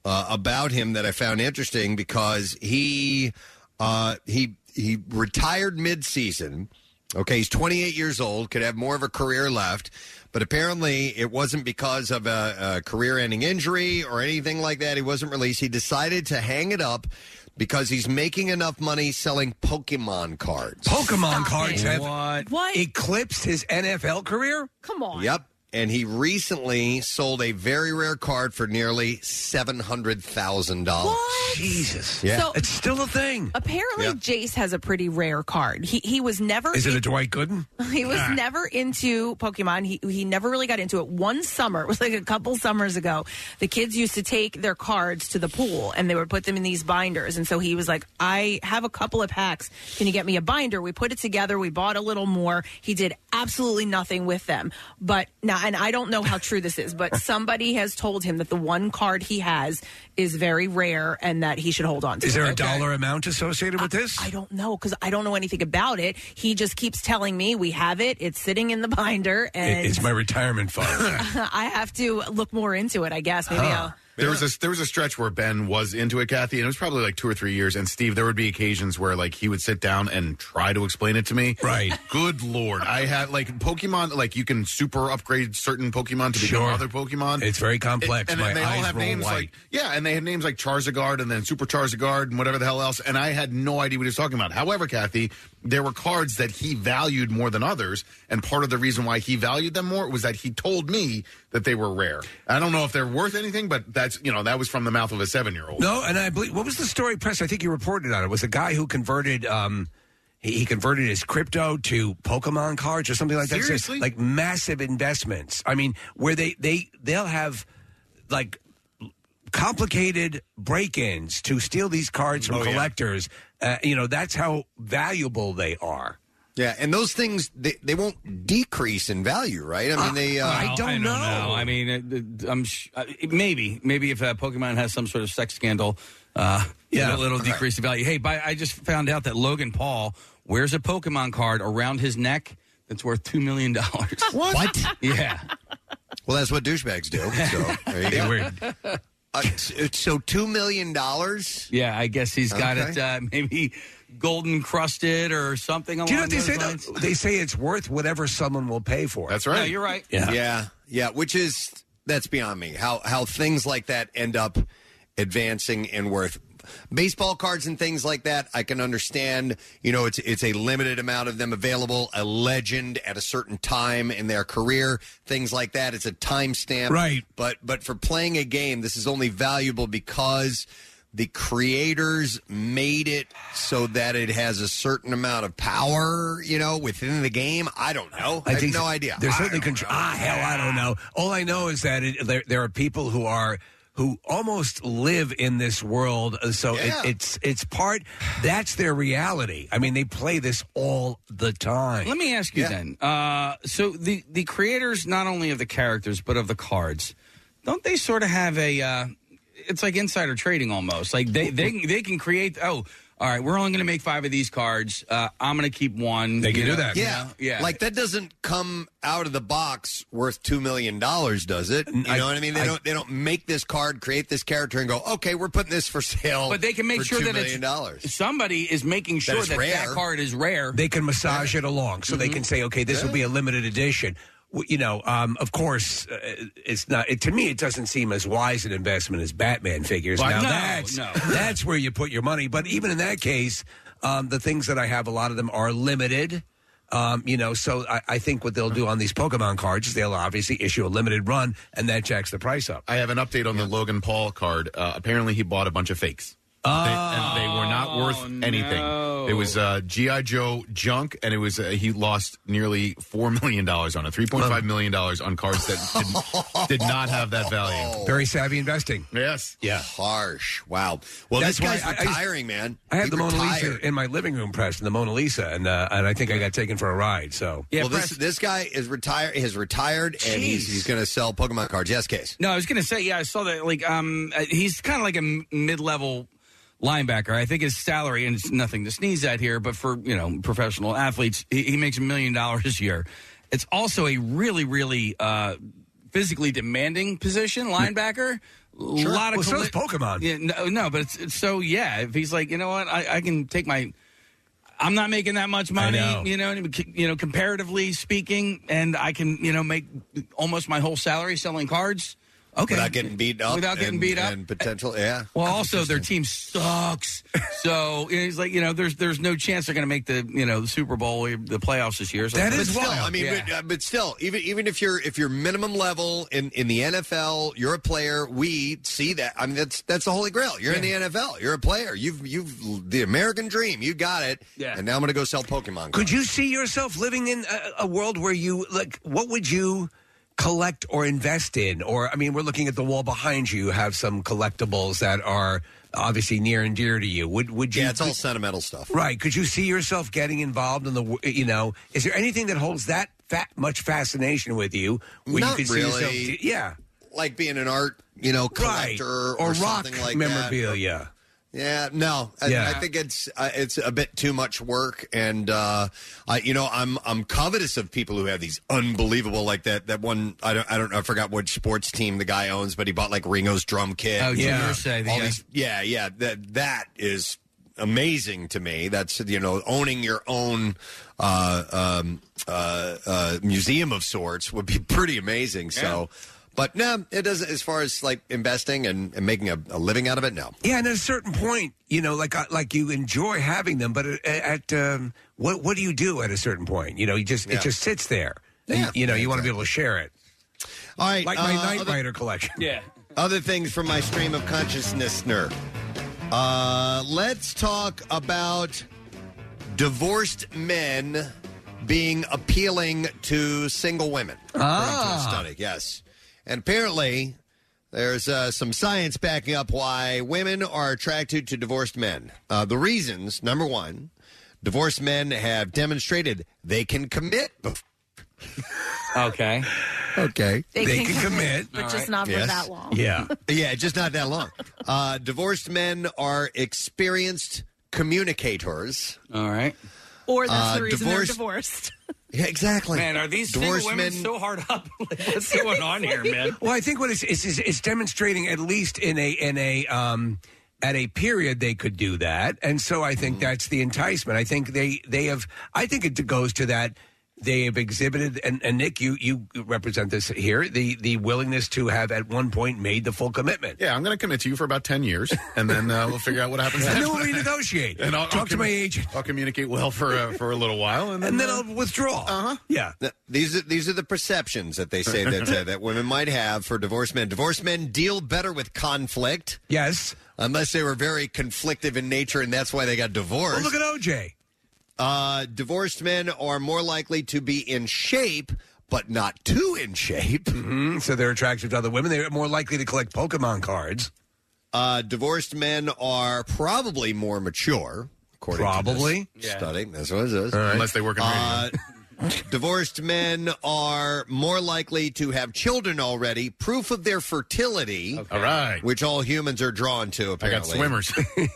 uh, about him that I found interesting because he uh, he he retired mid-season. Okay, he's 28 years old, could have more of a career left, but apparently it wasn't because of a, a career-ending injury or anything like that. He wasn't released. He decided to hang it up because he's making enough money selling Pokemon cards. Pokemon cards have What? eclipsed his NFL career. Come on. Yep. And he recently sold a very rare card for nearly seven hundred thousand dollars. Jesus. Yeah. So- it's still a thing. Apparently, Yeah. Jace has a pretty rare card. He he was never Is it a Dwight Gooden? He was ah. never into Pokemon. He he never really got into it. One summer, it was like a couple summers ago, the kids used to take their cards to the pool and they would put them in these binders. And so he was like, I have a couple of packs. Can you get me a binder? We put it together. We bought a little more. He did absolutely nothing with them. But now, and I don't know how true this is, but somebody has told him that the one card he has is very rare and that he should hold on to. Is there it. a dollar amount associated with this? I don't know because I don't know anything about it. He just keeps telling me we have it. It's sitting in the binder, and it's my retirement fund. I have to look more into it. I guess maybe I'll. There was a there was a stretch where Ben was into it, Kathy, and it was probably like two or three years. And Steve, there would be occasions where like he would sit down and try to explain it to me. Right. Good lord, I had like Pokemon. Like you can super upgrade certain Pokemon to become Sure. other Pokemon. It's very complex. And, My they all eyes have roll names white. like yeah, and they had names like Charizard and then Super Charizard and whatever the hell else. And I had no idea what he was talking about. However, Kathy, there were cards that he valued more than others, and part of the reason why he valued them more was that he told me that they were rare. I don't know if they're worth anything, but that's you know that was from the mouth of a seven year old. No, and I believe what was the story, press? I think you reported on it. Was a guy who converted. Um, he, he converted his crypto to Pokemon cards or something like that. So, Seriously? like massive investments. I mean, where they they they'll have like complicated break-ins to steal these cards from Oh, yeah. collectors. Uh, you know, that's how valuable they are. Yeah, and those things they, they won't decrease in value, right? I mean, they. Uh, I don't know. I mean, it, it- I'm sh- uh, maybe maybe if uh, Pokemon has some sort of sex scandal, uh, Yeah. a little it'll decrease the value. Hey, by, I just found out that Logan Paul wears a Pokemon card around his neck that's worth two million dollars. What? Yeah. Well, that's what douchebags do. So there you go. Weird. Uh, so- so two million dollars. Yeah, I guess he's got Okay. it uh, maybe golden crusted or something. Do you know along what they those say? lines. Though? They say it's worth whatever someone will pay for. it. That's right. No, you're right. Yeah. yeah, yeah. Which is that's beyond me. How how things like that end up advancing in worth. Baseball cards and things like that, I can understand. You know, it's it's a limited amount of them available. A legend at a certain time in their career, things like that. It's a timestamp, Right. But but for playing a game, this is only valuable because the creators made it so that it has a certain amount of power. You know, within the game. I don't know. I, have no idea. There's certainly control. Ah, hell, I don't know. All I know is that it, there, there are people who are who almost live in this world. uh, So Yeah. it, it's it's part. That's their reality. I mean, they play this all the time. Let me ask you Yeah. then. Uh, so the the creators not only of the characters but of the cards, don't they sort of have a? Uh, it's like insider trading almost. Like they they they can create. Oh, all right, we're only going to make five of these cards. Uh, I'm going to keep one. They can you do that. Yeah, yeah. Like that doesn't come out of the box worth two million dollars, does it? You I- know what I mean? They I- don't. They don't make this card, create this character, and go, okay, we're putting this for sale. But they can make for sure 2 that million it's dollars. somebody is making sure it's that that rare. card is rare. They can massage it along, so they Mm-hmm. can say, okay, this will be a limited edition. W- You know, um, of course, uh, it's not. It, to me, it doesn't seem as wise an investment as Batman figures. Well, now no, that's no. that's where you put your money. But even in that case, um, the things that I have, a lot of them are limited. Um, you know, so I, I think what they'll do on these Pokemon cards is they'll obviously issue a limited run, and that jacks the price up. I have an update on the Logan Paul card. Uh, apparently, he bought a bunch of fakes. They, and they were not worth anything. It was uh, GI Joe junk, and it was uh, he lost nearly four million dollars on it, three point five million dollars on cards that did, did not have that value. Very savvy investing. Yes. Yeah. Harsh. Wow. Well, That's this guy's why I- I- retiring, man. I have He the Mona retired. Lisa in my living room, Preston, the Mona Lisa, and uh, and I think I got taken for a ride. So well, this this guy is retired. Has retired, and he's he's going to sell Pokemon cards. Yes, case. No, I was going to say, yeah, I saw that. Like, um, uh, he's kind of like a m- mid-level linebacker. I think his salary, and it's nothing to sneeze at here, but for you know professional athletes, he, he makes a million dollars a year. It's also a really, really uh, physically demanding position, linebacker. A Sure. lot of Well, so is Pokemon. Yeah, no, no, but it's, it's so yeah. If he's like, you know what, I, I can take my. I'm not making that much money, know. you know. You know, comparatively speaking, and I can, you know, make almost my whole salary selling cards. Okay, Without getting beat up. Without getting and- beat up. And potential, yeah. Well, also their team sucks. so you know, he's like, you know, there's there's no chance they're going to make the you know the Super Bowl, or the playoffs this year. So but still, I mean, Yeah. but, uh, but still, even even if you're if you're minimum level in in the NFL, you're a player. We see that. I mean, that's that's the holy grail. You're in the NFL. You're a player. You've you've the American dream. You got it. Yeah. And now I'm going to go sell Pokemon. Could you see yourself living in a, a world where you like? What would you collect or invest in? Or I mean, we're looking at the wall behind you. You have some collectibles that are obviously near and dear to you. Would would you? Yeah, it's all sentimental stuff. Right? Could you see yourself getting involved in the? You know, is there anything that holds that fa- much fascination with you? Where Not you could really. see yourself? yeah. Like being an art, you know, Right. collector Or or, rock something like memorabilia. That. Yeah, no, I, Yeah. I think it's uh, it's a bit too much work, and uh, I, you know, I'm I'm covetous of people who have these unbelievable like that that one. I don't I don't know, I forgot which sports team the guy owns, but he bought like Ringo's drum kit. Oh, yeah, all uh, these, yeah, yeah. That that is amazing to me. That's you know owning your own uh, um, uh, uh, museum of sorts would be pretty amazing. So. But no, it doesn't. As far as like investing and, and making a, a living out of it, no. Yeah, and at a certain point, you know, like uh, like you enjoy having them, but at, at um, what what do you do at a certain point? You know, you just Yeah. it just sits there. And, Yeah, you know, you want to be able to share it. All right, like my uh, Knight other- Rider collection. Yeah. Other things from my stream of consciousness, ner. Uh, let's talk about divorced men being appealing to single women. according to a Ah. study, yes, and apparently there's uh, some science backing up why women are attracted to divorced men. Uh, the reasons: number one, divorced men have demonstrated they can commit. Okay. Okay. They, can, commit, but just not for Yes. that long. Yeah. yeah, just not that long. Uh, divorced men are experienced communicators. All right. Or that's Uh, the reason divorce- they're divorced. Yeah, exactly. Man, are these Divorced single women men- so hard up? Like, What's going on here, man? Well, I think what it's it's, it's, it's demonstrating at least in a in a um at a period they could do that, and so I think that's the enticement. I think they they have. I think it goes to that. They have exhibited, and, and Nick, you you represent this here, the the willingness to have at one point made the full commitment. Yeah, I'm going to commit to you for about 10 years, and then uh, we'll figure out what happens And then we'll renegotiate. And I'll, Talk I'll to my agent. I'll communicate well for uh, for a little while, and then, And then uh, I'll withdraw. Uh-huh. Yeah. Th- These are these are the perceptions that they say that uh, that women might have for divorced men. Divorced men deal better with conflict. Yes. Unless they were very conflictive in nature, and that's why they got divorced. Well, look at OJ. Uh, divorced men are more likely to be in shape, but not too in shape. hmm So they're attractive to other women. They're more likely to collect Pokemon cards. Uh, divorced men are probably more mature, according Probably. to this study. That's what it is. unless they work in radio. Uh, divorced men are more likely to have children already, proof of their fertility. All right. Which all humans are drawn to, I got apparently. swimmers.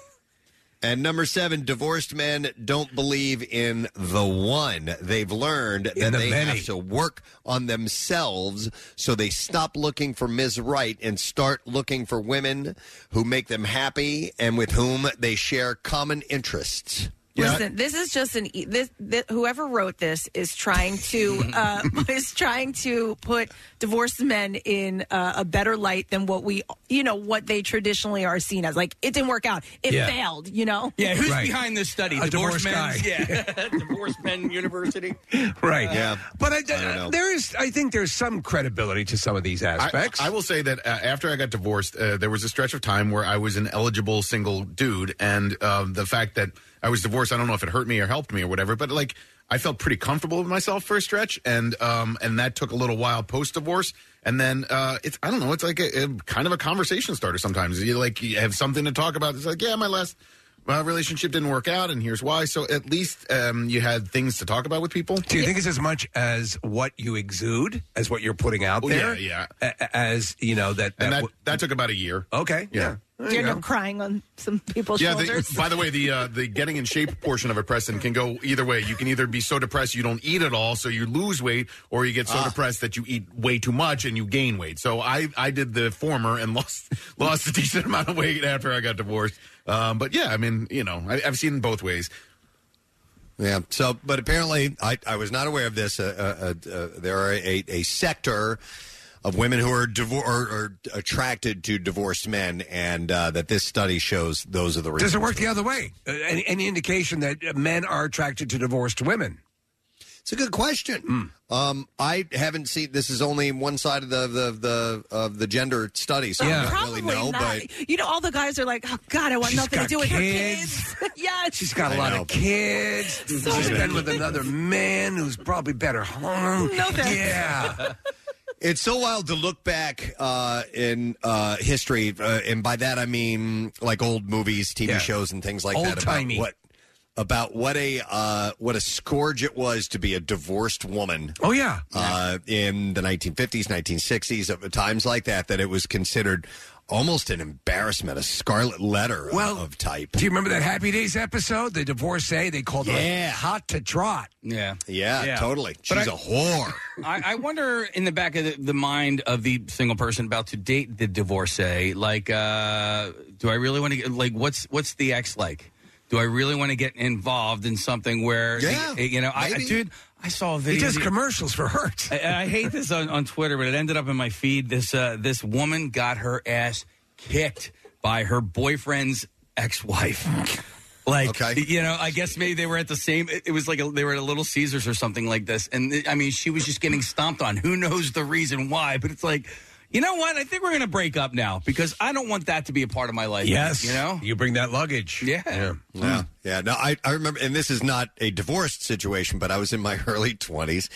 And number seven, divorced men don't believe in the one. They've learned that the they many. have to work on themselves, so they stop looking for Ms. Right and start looking for women who make them happy and with whom they share common interests. Listen, this is just an e- this, this whoever wrote this is trying to uh, is trying to put divorced men in uh, a better light than what we you know what they traditionally are seen as. Like it didn't work out, it Yeah. failed. You know. Yeah, who's behind this study? A Divorce divorced Men's- guy. Yeah, Divorce Men University. Right. Yeah. But I, don't know. there is, I think there's some credibility to some of these aspects. I, I will say that uh, after I got divorced, uh, there was a stretch of time where I was an eligible single dude, and uh, the fact that I was divorced, I don't know if it hurt me or helped me or whatever, but like I felt pretty comfortable with myself for a stretch, and um, and that took a little while post divorce, and then uh, it's I don't know, it's like a, a kind of a conversation starter. Sometimes you like you have something to talk about. It's like yeah, my last. Uh relationship didn't work out, and here's why. So at least um, you had things to talk about with people. Do you think it's as much as what you exude as what you're putting out Oh, there? yeah, yeah. As you know that And that, w- that took about a year. Okay. Yeah. You end up crying on some people's Yeah. shoulders. The, by the way, the uh, the getting in shape portion of a Preston, can go either way. You can either be so depressed you don't eat at all, so you lose weight, or you get so Ah. depressed that you eat way too much and you gain weight. So I I did the former and lost lost a decent amount of weight after I got divorced. Um, but yeah, I mean, you know, I, I've seen both ways. Yeah. So, but apparently, I, I was not aware of this. Uh, uh, uh, there are a, a sector of women who are divor- or, or attracted to divorced men, and uh, that this study shows those are the reasons. does it work the other way? Uh, any, any indication that uh, men are attracted to divorced women? It's a good question. Um, I haven't seen. This is only one side of the the the of the gender study, so I don't Probably really know. not. But you know, all the guys are like, "Oh God, I want She's nothing to got do with her kids. kids." yes, She's got a I lot know. of kids. She's been with another man who's probably better hung. No thanks. Yeah. It's so wild to look back uh, in uh, history, uh, and by that I mean like old movies, TV Yeah. shows, and things like that. Old-timey. What about what a uh, what a scourge it was to be a divorced woman. Oh yeah. Uh, in the 1950s, 1960s, at times like that, that it was considered almost an embarrassment, a scarlet letter of- Well, of type. Do you remember that Happy Days episode? The divorcee, they called Yeah. her hot to trot. Yeah. Yeah, Yeah. totally. But She's I- a whore. I, I wonder in the back of the, the mind of the single person about to date the divorcee, like, uh, do I really want to get, like, what's what's the ex like? Do I really want to get involved in something where, Yeah, you know, I, dude, I saw a He does commercials for Hurt. I, I hate this on, on Twitter, but it ended up in my feed. This uh, this woman got her ass kicked by her boyfriend's ex-wife. Like, Okay. you know, I guess maybe they were at the same. It, it was like a, they were at a Little Caesars or something like this, and I mean, she was just getting stomped on. Who knows the reason why? But it's like, you know what? I think we're going to break up now because I don't want that to be a part of my life. Yes. you know. You bring that luggage. Yeah. Yeah, yeah. No, I, I remember, and this is not a divorced situation, but I was in my early twenties,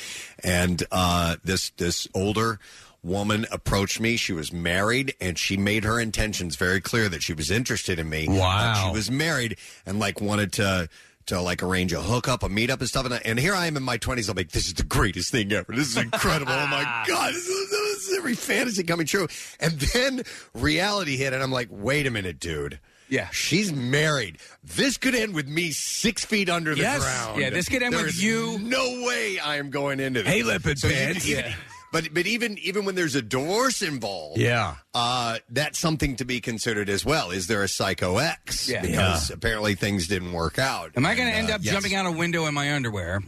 and uh, this this older woman approached me. She was married, and she made her intentions very clear that she was interested in me. Wow. she was married and like wanted to. To like arrange a hookup, a meetup, and stuff, and, I, and here I am in my twenties. I'm like, this is the greatest thing ever. This is incredible. oh my god, this is, this is every fantasy coming true. And then reality hit, and I'm like, wait a minute, dude. Yeah. She's married. This could end with me six feet under the Yes. ground. Yeah, this could end with There's you- No way I am going into this. Hey, lipid you- pants. even- Yeah. But but even even when there's a divorce involved, Yeah. uh, that's something to be considered as well. Is there a psycho ex? Yeah. Because apparently things didn't work out. Am I going to end uh, up jumping out a window in my underwear?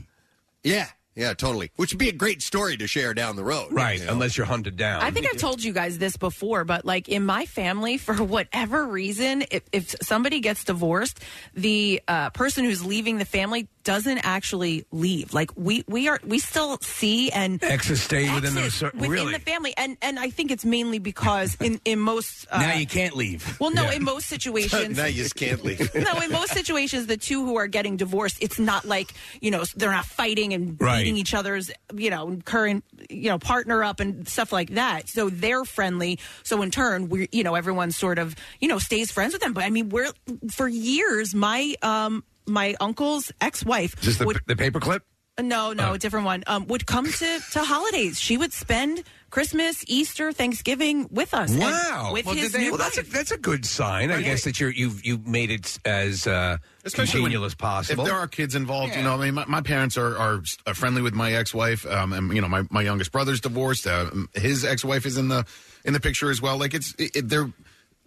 Yeah, yeah, totally. Which would be a great story to share down the road. Right. you know? Unless you're hunted down. I think I've told you guys this before, but like in my family, for whatever reason, if, if somebody gets divorced, the uh, person who's leaving the family doesn't actually leave. Like we we are we still see and Exes stay within exit the cer- within really. the family, and and I think it's mainly because in in most uh, now you can't leave. well, no, Yeah. in most situations, now you just can't leave. no, in most situations, the two who are getting divorced, it's not like you know they're not fighting and Right. beating each other's you know current you know partner up and stuff like that. So they're friendly. So in turn, we you know everyone sort of you know stays friends with them. But I mean, we're for years my um my uncle's ex wife Is this the, would the paperclip? no, no, a different one. Um, would come to to holidays. She would spend Christmas, Easter, Thanksgiving with us. and Wow. with Well, his did they- new Well, that's a, wife. that's a good sign. I guess that you're you've you've made it as uh, Especially when- congenial as possible. If there are kids involved, you know, I mean, my, my parents are, are uh, friendly with my ex-wife, um, and you know, my, my youngest brother's divorced. Uh, his ex-wife is in the in the picture as well. Like it's it, it- they're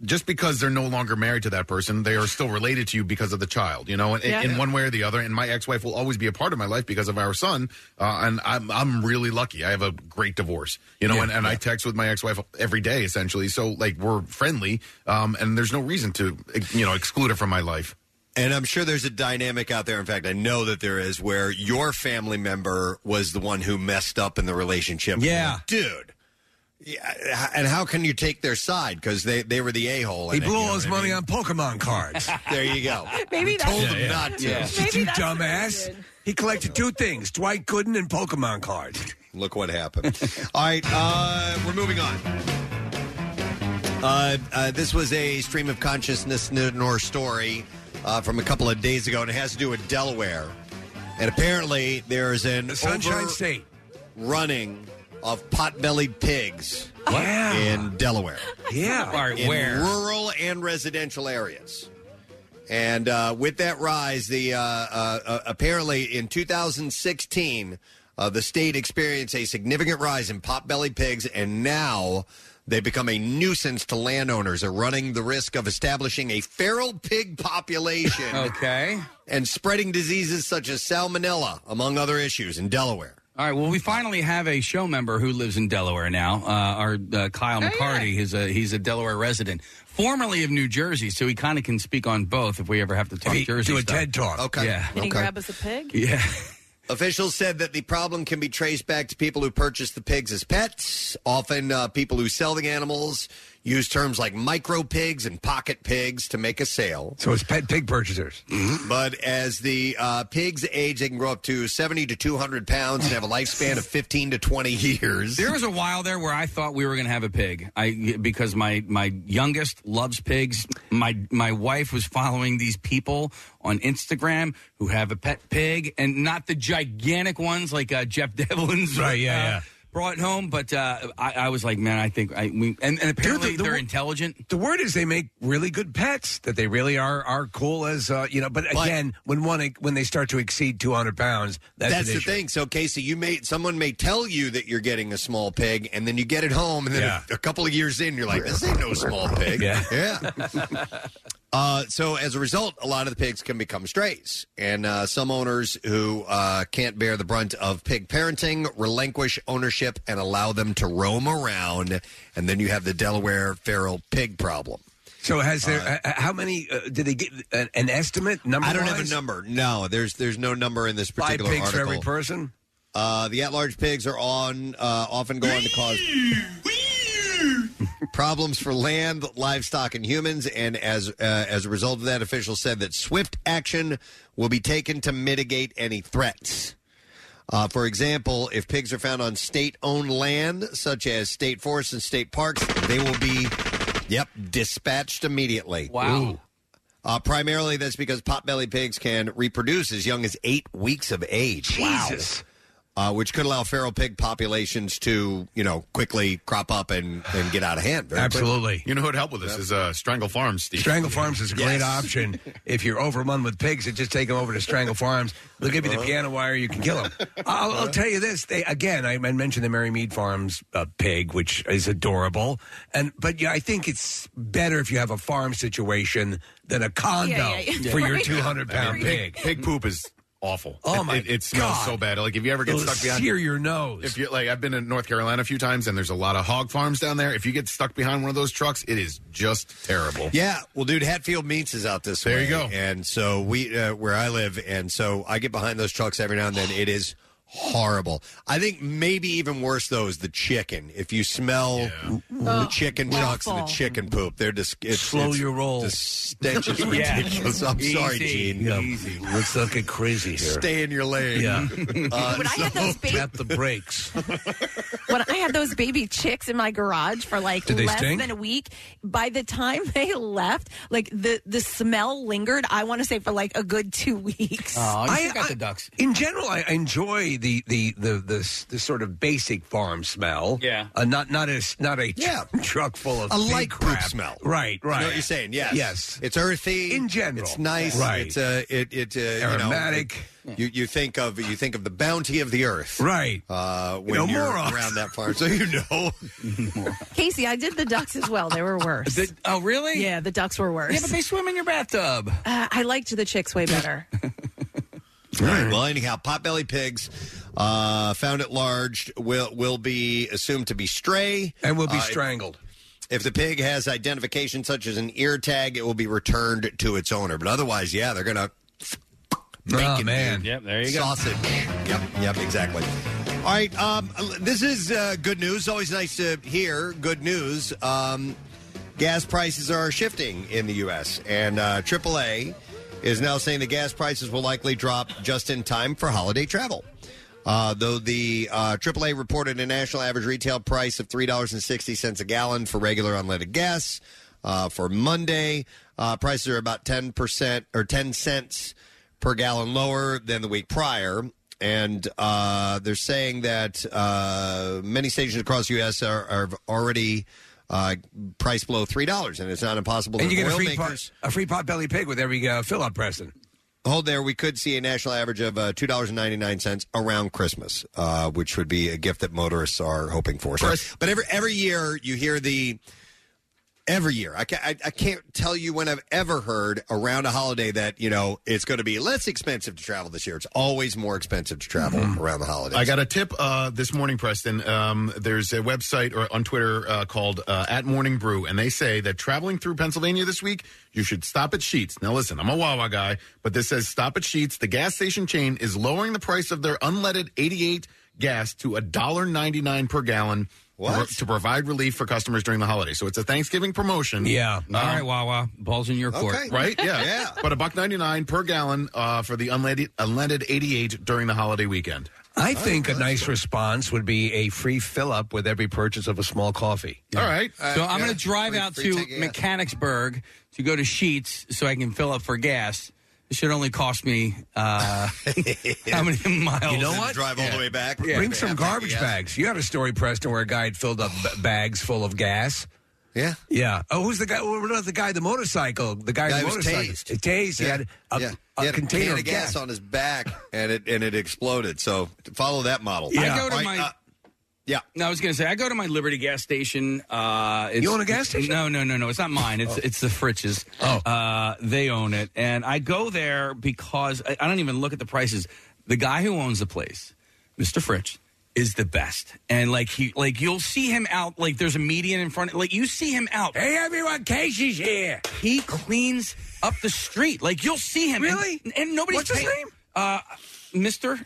just because they're no longer married to that person, they are still related to you because of the child, you know, in, Yeah. in one way or the other. And my ex-wife will always be a part of my life because of our son. Uh, and I'm I'm really lucky. I have a great divorce, you know, Yeah. and, and I text with my ex-wife every day essentially. So like we're friendly, um, and there's no reason to you know exclude her from my life. And I'm sure there's a dynamic out there. In fact, I know that there is where your family member was the one who messed up in the relationship. Yeah. dude. Yeah, and how can you take their side because they, they were the a hole? He blew all his money on Pokemon cards. there you go. Maybe We that's told what him it not to. Yeah. Maybe you that's what dumbass. He collected two things: Dwight Gooden and Pokemon cards. Look what happened. All right, uh, we're moving on. Uh, uh, this was a stream of consciousness nor story uh, from a couple of days ago, and it has to do with Delaware. And apparently, there's an Sunshine over- State. running of pot-bellied pigs Yeah. in Delaware. Yeah. All right, in where? rural and residential areas. And uh, with that rise, the uh, uh, uh, apparently in 2016, uh, the state experienced a significant rise in pot-bellied pigs, and now they become a nuisance to landowners, are running the risk of establishing a feral pig population. Okay. And spreading diseases such as salmonella, among other issues, in Delaware. All right. Well, we finally have a show member who lives in Delaware now. Uh, our uh, Kyle McCarty. He's a he's a Delaware resident, formerly of New Jersey, so he kind of can speak on both if we ever have to talk he- Jersey. do a stuff. TED Talk. Okay. Yeah. Can he grab us a pig? Yeah. Officials said that the problem can be traced back to people who purchase the pigs as pets. Often, uh, people who sell the animals use terms like micro pigs and pocket pigs to make a sale. So it's pet pig purchasers. But as the uh, pigs age, they can grow up to 70 to 200 pounds and have a lifespan of 15 to 20 years. There was a while there where I thought we were going to have a pig. I because my my youngest loves pigs. My my wife was following these people on Instagram who have a pet pig, and not the gigantic ones like uh, Jeff Devlin's. Right, yeah, uh, yeah. Brought home, but uh, I, I was like, man, I think I we and, and apparently the- the they're wo- intelligent. The word is they make really good pets. That they really are are cool as uh, you know. But again, when one when they start to exceed two hundred pounds, that's, That's an the issue. thing. So, Casey, you may someone may tell you that you're getting a small pig, and then you get it home, and then Yeah. a, a couple of years in, you're like, "This ain't no small pig." Yeah. yeah. Uh, so as a result, a lot of the pigs can become strays, and uh, some owners who uh, can't bear the brunt of pig parenting relinquish ownership and allow them to roam around, and then you have the Delaware feral pig problem. So has there? uh, how many? Uh, did they get an, an estimate number? I don't have a number. No, there's there's no number in this Five particular pigs for article. every person. Uh, the at-large pigs are on uh, often go on to cause problems for land, livestock, and humans. And as uh, as a result of that, officials said that swift action will be taken to mitigate any threats. Uh, for example, if pigs are found on state-owned land, such as state forests and state parks, they will be, yep, dispatched immediately. Wow. Uh, primarily, that's because potbelly pigs can reproduce as young as eight weeks of age. Jesus. Wow. Uh, which could allow feral pig populations to, you know, quickly crop up and, and get out of hand. very quickly. Absolutely. You know who'd help with this is uh, Strangle Farms, Steve. Strangle Farms is a great Yes. option. If you're overrun with pigs, you just take them over to Strangle Farms. They'll give you the piano wire. You can kill them. I'll, I'll tell you this. They again, I mentioned the Merrymead Farms uh, pig, which is adorable. And but yeah, I think it's better if you have a farm situation than a condo Yeah, yeah, yeah. for your Right. 200 pound pig. Pig poop is awful. Oh, It- my It, it smells God. so bad. Like if you ever get It'll stuck behind, sear your nose. If you like, I've been in North Carolina a few times, and there's a lot of hog farms down there. If you get stuck behind one of those trucks, it is just terrible. Yeah, well, dude, Hatfield Meats is out this way. There you go. And so we, uh, where I live, and so I get behind those trucks every now and then. It is horrible. I think maybe even worse though is the chicken. If you smell the Oh, chicken trucks and the awful. chicken poop, they're just it's, Slow it's- your roll. The stench is Yeah. ridiculous. I'm sorry, Easy. Gene. Yeah. Let's not get crazy here. Stay in your lane. Yeah. Uh, When I had those baby- Tap the brakes. when I had those baby chicks in my garage for like Did they less stink? than a week, by the time they left, like the the smell lingered. I want to say for like a good two weeks. I- I- In general, I I enjoy the the the the the, the sort of basic farm smell. Yeah. uh, not not a s- not a Yeah. truck full of a pig light poop crap. smell. Right, I right. know what you're saying. Yes. yes. It's earthy. In general. It's nice. Right. It's uh, it it uh, you know, Aromatic. it- you you think of you think of the bounty of the earth. Right. Uh, when know, you are morons. around that farm, so you know. Casey, I did the ducks as well. They were worse. The- oh, really? yeah, the ducks were worse. Yeah, but they swim in your bathtub. uh, I liked the chicks way better. All right. Well, anyhow, potbelly pigs uh, found at large will will be assumed to be stray and will be Uh, strangled. If the pig has identification such as an ear tag, it will be returned to its owner. But otherwise, yeah, they're gonna Oh man. Yep, there you go. sausage. Yep, yep, exactly. All right, um, this is uh, good news. Always nice to hear good news. Um, gas prices are shifting in the U.S., and uh, AAA is now saying the gas prices will likely drop just in time for holiday travel. Uh, though the uh, AAA reported a national average retail price of $3.60 a gallon for regular unleaded gas uh, for Monday. Uh, prices are about 10% or 10 cents per gallon lower than the week prior. And uh, they're saying that uh, many stations across the U.S. are, are already uh, priced below $3, and it's not impossible And that you get a oil free makers- pot, a free pot belly pig with every uh, fill up, Preston. Hold there. We could see a national average of uh, two dollars and ninety nine cents around Christmas, uh, which would be a gift that motorists are hoping for. So, but every every year you hear the every year. I can't, I, I can't tell you when I've ever heard around a holiday that you know it's going to be less expensive to travel this year. It's always more expensive to travel around the holidays. I got a tip uh, this morning, Preston. Um, there's a website or on Twitter uh, called uh, at Morning Brew, and they say that traveling through Pennsylvania this week, you should stop at Sheetz. Now, listen, I'm a Wawa guy, but this says stop at Sheetz. The gas station chain is lowering the price of their unleaded 88 gas to $1.99 per gallon. What? To provide relief for customers during the holiday. So it's a Thanksgiving promotion. Yeah. All right, Wawa. Balls in your court. Okay. Right? Yeah. Yeah. But a buck ninety nine per gallon uh, for the unleaded unleaded eighty eight during the holiday weekend. I think a nice response would be a free fill up with every purchase of a small coffee. All right. So I'm going to drive Free- out free to ticket, yeah. Mechanicsburg to go to Sheetz so I can fill up for gas. It should only cost me uh, how many miles? You know And what? Drive all the way back. Bring some garbage Yeah. bags. You had a story, Preston, where a guy had filled up b- bags full of gas. Yeah. Yeah. Oh, who's the guy? What about the guy? The motorcycle. The guy. Guy the was motorcycle. tased. Tased. He Yeah. had a, yeah. a He had container can of of gas, gas. on his back, and it and it exploded. So follow that model. I go to All right, my. Yeah. No, I was going to say I go to my Liberty gas station. Uh, it's, You own a gas station? No, no, no, no. It's not mine. It's it's the Fritz's. Oh. uh, they own it, and I go there because I, I don't even look at the prices. The guy who owns the place, Mister Fritz, is the best, and like he like you'll see him out. Like there's a median in front. Like you see him out. Hey, everyone! Casey's here. He cleans up the street. Like you'll see him. and- Really? And, nobody's What's his paying- name? Uh, Mister.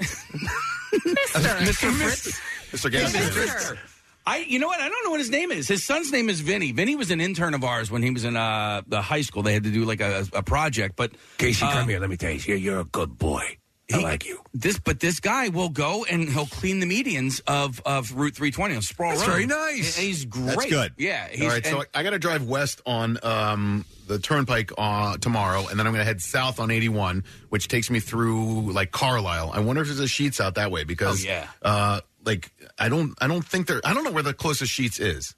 Mister Fritz. Mr. Gas Mister. I, you know what? I don't know what his name is. His son's name is Vinny. Vinny was an intern of ours when he was in uh, the high school. They had to do like a, a project. But Casey, uh, come here. Let me tell you. You're, you're a good boy. I he- like you. This, but this guy will go and he'll clean the medians of, of Route 320 on Sproul That's Road. very nice. And He's great. That's good. Yeah. He's, All right, so and- I, I got to drive west on um, the turnpike uh, tomorrow, and then I'm going to head south on 81, which takes me through like Carlisle. I wonder if there's a Sheetz out that way because, Oh, yeah. uh, like I don't, I don't think there, I don't know where the closest Sheetz is.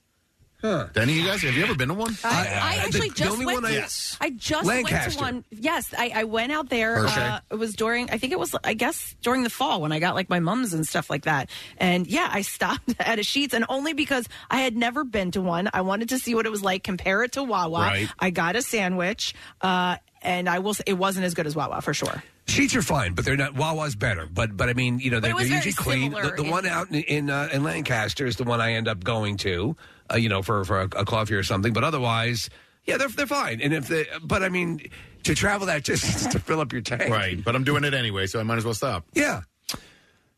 Huh. Any of you guys have you ever been to one? I, I I- actually the just only went. one I- to, Yes. I just went Lancaster. to one. Yes, I, I went out there. Hershey. Uh, it was during. I think it was. I guess during the fall when I got like my mums and stuff like that. And yeah, I stopped at a Sheetz, and only because I had never been to one. I wanted to see what it was like. Compare it to Wawa. Right. I got a sandwich, uh, and I will. say It wasn't as good as Wawa for sure. Sheetz are fine, but they're not. Wawa's better, but but I mean, you know, But it they're, was they're very usually clean. similar The, the in- one out in in, uh, in Lancaster is the one I end up going to, uh, you know, for for a, a coffee or something. But otherwise, yeah, they're they're fine. And if they, but I mean, to travel that distance to fill up your tank, Right, but I'm doing it anyway, so I might as well stop. Yeah,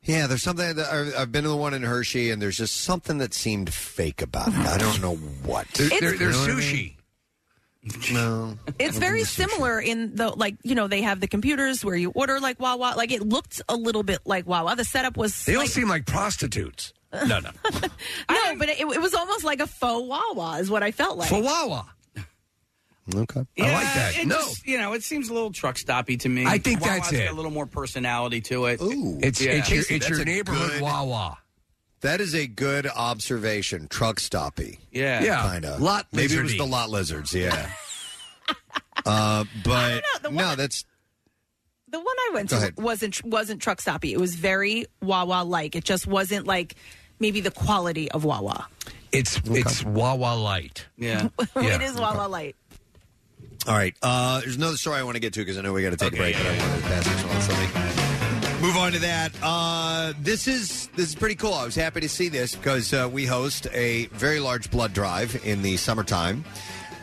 Yeah, there's something that I- I've been to the one in Hershey, and there's just something that seemed fake about it. I don't know what. There- It's- there- there's You know what I sushi. Mean? No, It's very similar in the like you know they have the computers where you order like Wawa. Like it looked a little bit like Wawa. The setup was They all like, seem like prostitutes. No, no, no, but it, it was almost like a faux Wawa is what I felt like. for Wawa. Okay. Yeah, I like that. It No. just, you know, it seems a little truck stoppy to me. I think Wawa's that's got it. a little more personality to it. Ooh, It's Yeah. it's your, it's your neighborhood good- Wawa. That is a good observation. Truck stoppy. Yeah. Yeah. Kind of. Lot Maybe it was lizardy. the lot lizards. Yeah. uh, but the one no, that- that's The one I went Go to ahead. wasn't wasn't truck stoppy. It was very Wawa like. It just wasn't like maybe the quality of Wawa. It's it's Wawa light. Yeah. it is Wawa light. all right. Uh, there's another story I want to get to because I know we got to take a break, but I wanted to pass this move on to that. Uh, this is this is pretty cool. I was happy to see this because uh, we host a very large blood drive in the summertime.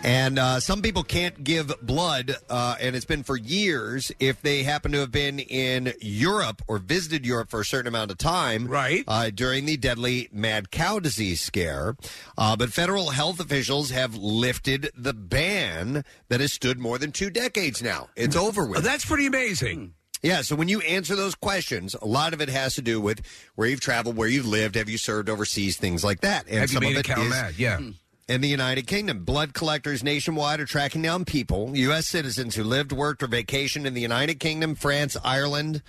And uh, some people can't give blood, uh, and it's been for years if they happen to have been in Europe or visited Europe for a certain amount of time, right? Uh, during the deadly mad cow disease scare. Uh, but federal health officials have lifted the ban that has stood more than two decades now. It's over with. That's pretty amazing. Yeah, so when you answer those questions, a lot of it has to do with where you've traveled, where you've lived, have you served overseas, things like that. And Have you some made of it is? Yeah. Hmm. In the United Kingdom. Blood collectors nationwide are tracking down people, U.S. citizens who lived, worked, or vacationed in the United Kingdom, France, Ireland,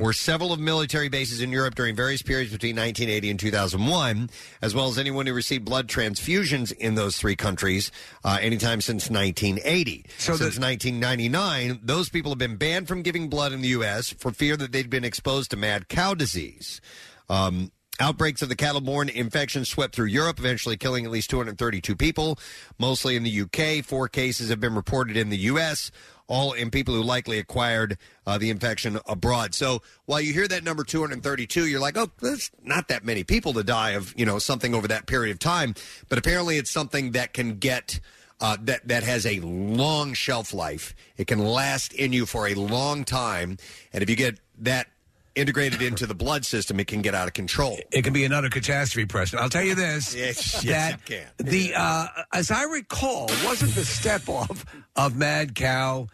or several of military bases in Europe during various periods between 1980 and 2001, as well as anyone who received blood transfusions in those three countries uh, anytime since 1980. So since 1999, those people have been banned from giving blood in the U.S. for fear that they'd been exposed to mad cow disease. Um, Outbreaks of the cattle-borne infection swept through Europe, eventually killing at least 232 people, mostly in the UK. Four cases have been reported in the U.S., all in people who likely acquired uh, the infection abroad. So while you hear that number 232, you're like, oh, that's not that many people to die of, you know, something over that period of time. But apparently it's something that can get... Uh, that that has a long shelf life. It can last in you for a long time, and if you get that integrated into the blood system, it can get out of control. It can be another catastrophe, Preston. I'll tell you this: Yes, yes, that it can. the uh, as I recall, wasn't the step off of Mad Cow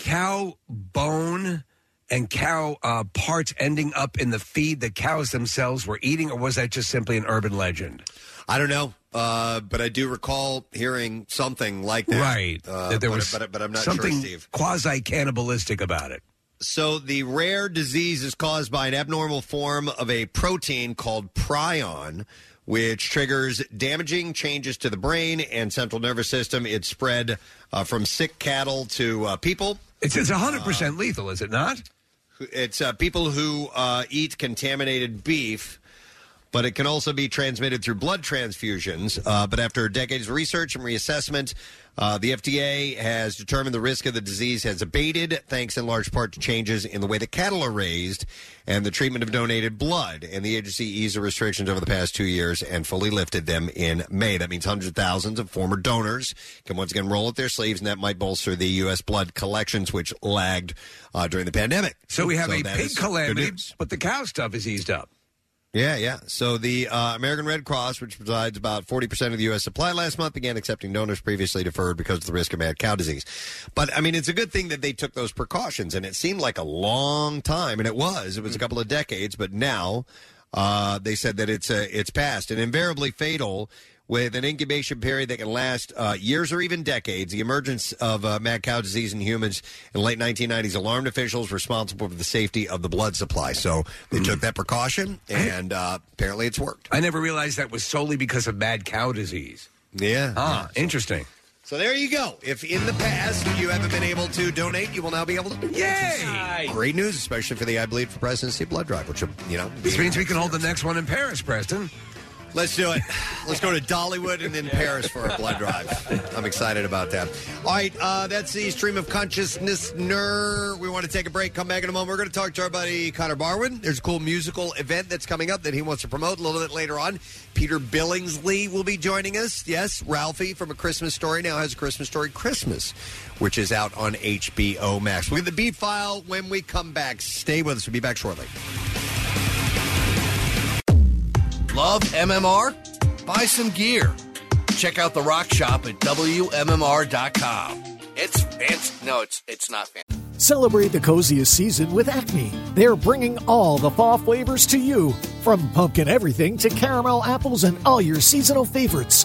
cow bone and cow uh, parts ending up in the feed the cows themselves were eating, or was that just simply an urban legend? I don't know, uh, but I do recall hearing something like that. Right, uh, that there but, was but, but I'm not something sure, Steve. quasi cannibalistic about it. So the rare disease is caused by an abnormal form of a protein called prion, which triggers damaging changes to the brain and central nervous system. It's spread uh, from sick cattle to uh, people. It's it's hundred percent lethal, is it not? It's uh, people who uh, eat contaminated beef. But it can also be transmitted through blood transfusions. Uh, but after decades of research and reassessment, uh, the FDA has determined the risk of the disease has abated, thanks in large part to changes in the way that cattle are raised and the treatment of donated blood. And the agency eased the restrictions over the past two years and fully lifted them in May. That means hundreds of thousands of former donors can once again roll up their sleeves, and that might bolster the U.S. blood collections, which lagged uh, during the pandemic. So we have a that pig calamity, but the cow stuff is eased up. Yeah, yeah. So the uh, American Red Cross, which provides about 40% of the U.S. supply last month, began accepting donors previously deferred because of the risk of mad cow disease. But, I mean, it's a good thing that they took those precautions, and it seemed like a long time, and it was. It was a couple of decades, but now uh, they said that it's, uh, it's past. And invariably fatal with an incubation period that can last uh, years or even decades. The emergence of uh, mad cow disease in humans in the late 1990s alarmed officials responsible for the safety of the blood supply. So they took that precaution, and uh, apparently it's worked. I never realized that was solely because of mad cow disease. Yeah. Ah, interesting. So there you go. If in the past you haven't been able to donate, you will now be able to. Yay! Great news, especially for the I Bleed for Presidency blood drive, which you know. This means we can hold the next one in Paris, Preston. Let's do it. Let's go to Dollywood and then Paris for a blood drive. I'm excited about that. All right, uh, that's the stream of consciousness. Ner. We want to take a break. Come back in a moment. We're going to talk to our buddy Connor Barwin. There's a cool musical event that's coming up that he wants to promote a little bit later on. Peter Billingsley will be joining us. Yes, Ralphie from A Christmas Story now has a Christmas Story Christmas, which is out on HBO Max. We'll get the beat file when we come back. Stay with us. We'll be back shortly. Love MMR? Buy some gear. Check out the rock shop at WMMR.com. It's fancy. No, it's it's not fancy. Celebrate the coziest season with Acme. They're bringing all the fall flavors to you, from pumpkin everything to caramel apples and all your seasonal favorites.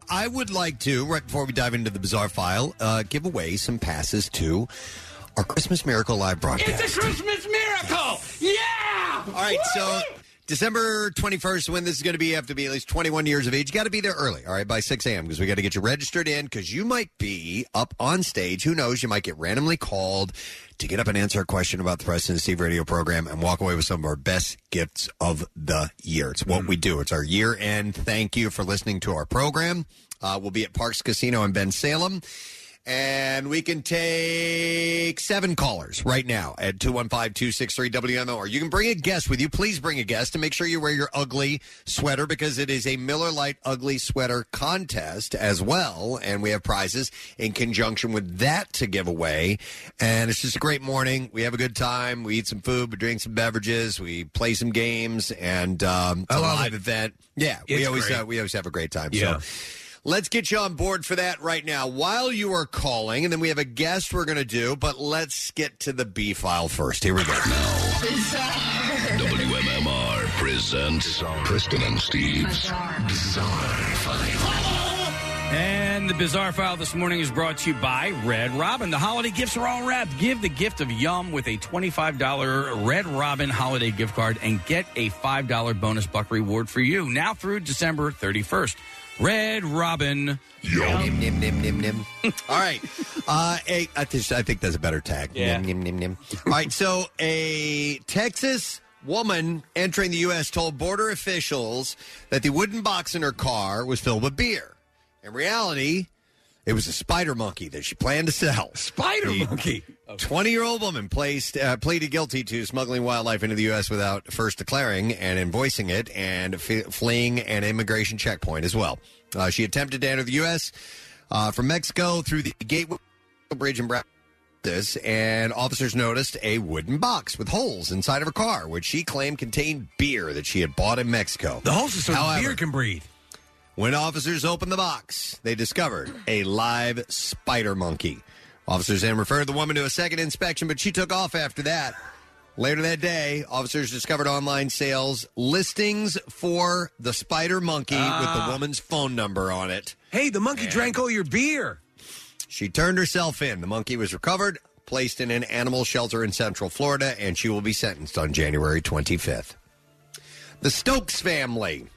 I would like to, right before we dive into the bizarre file, uh, give away some passes to our Christmas Miracle Live broadcast. It's a Christmas miracle! Yeah! All right, so December 21st, when this is going to be, you have to be at least 21 years of age. You got to be there early, all right, by 6 a.m., because we got to get you registered in, because you might be up on stage. Who knows? You might get randomly called to get up and answer a question about the Preston and Steve radio program and walk away with some of our best gifts of the year. It's what we do. It's our year end. Thank you for listening to our program. Uh, we'll be at Parx Casino in Bensalem. And we can take seven callers right now at 215 263 WMO. You can bring a guest with you. Please bring a guest and make sure you wear your ugly sweater because it is a Miller Lite ugly sweater contest as well. And we have prizes in conjunction with that to give away. And it's just a great morning. We have a good time. We eat some food, we drink some beverages, we play some games, and um, it's a live event. Yeah, we It's always great. uh, we always have a great time. Yeah. So Let's get you on board for that right now while you are calling, and then we have a guest we're going to do, but let's get to the B file first. Here we go. WMMR presents Preston and Steve's Bizarre, File. And the bizarre file this morning is brought to you by Red Robin. The holiday gifts are all wrapped. Give the gift of Yum with a $25 Red Robin holiday gift card and get a $5 bonus buck reward for you now through December 31st. Red Robin. Nim, nim, nim, nim, nim. All right. Uh, a, I, think, I think that's a better tag. Yeah. Nim, nim, nim, nim. All right. So, a Texas woman entering the U.S. told border officials that the wooden box in her car was filled with beer. In reality, it was a spider monkey that she planned to sell. Spider monkey. 20 year old woman placed, uh, pleaded guilty to smuggling wildlife into the U.S. without first declaring and invoicing it and f- fleeing an immigration checkpoint as well. Uh, she attempted to enter the U.S. Uh, from Mexico through the Gateway Bridge in Brazos, and officers noticed a wooden box with holes inside of her car, which she claimed contained beer that she had bought in Mexico. The holes are so the However, beer can breathe. When officers opened the box, they discovered a live spider monkey. Officers then referred the woman to a second inspection, but she took off after that. Later that day, officers discovered online sales listings for the spider monkey with Ah. the woman's phone number on it. Hey, the monkey drank all your beer. She turned herself in. The monkey was recovered, placed in an animal shelter in Central Florida, and she will be sentenced on January 25th. The Stokes family.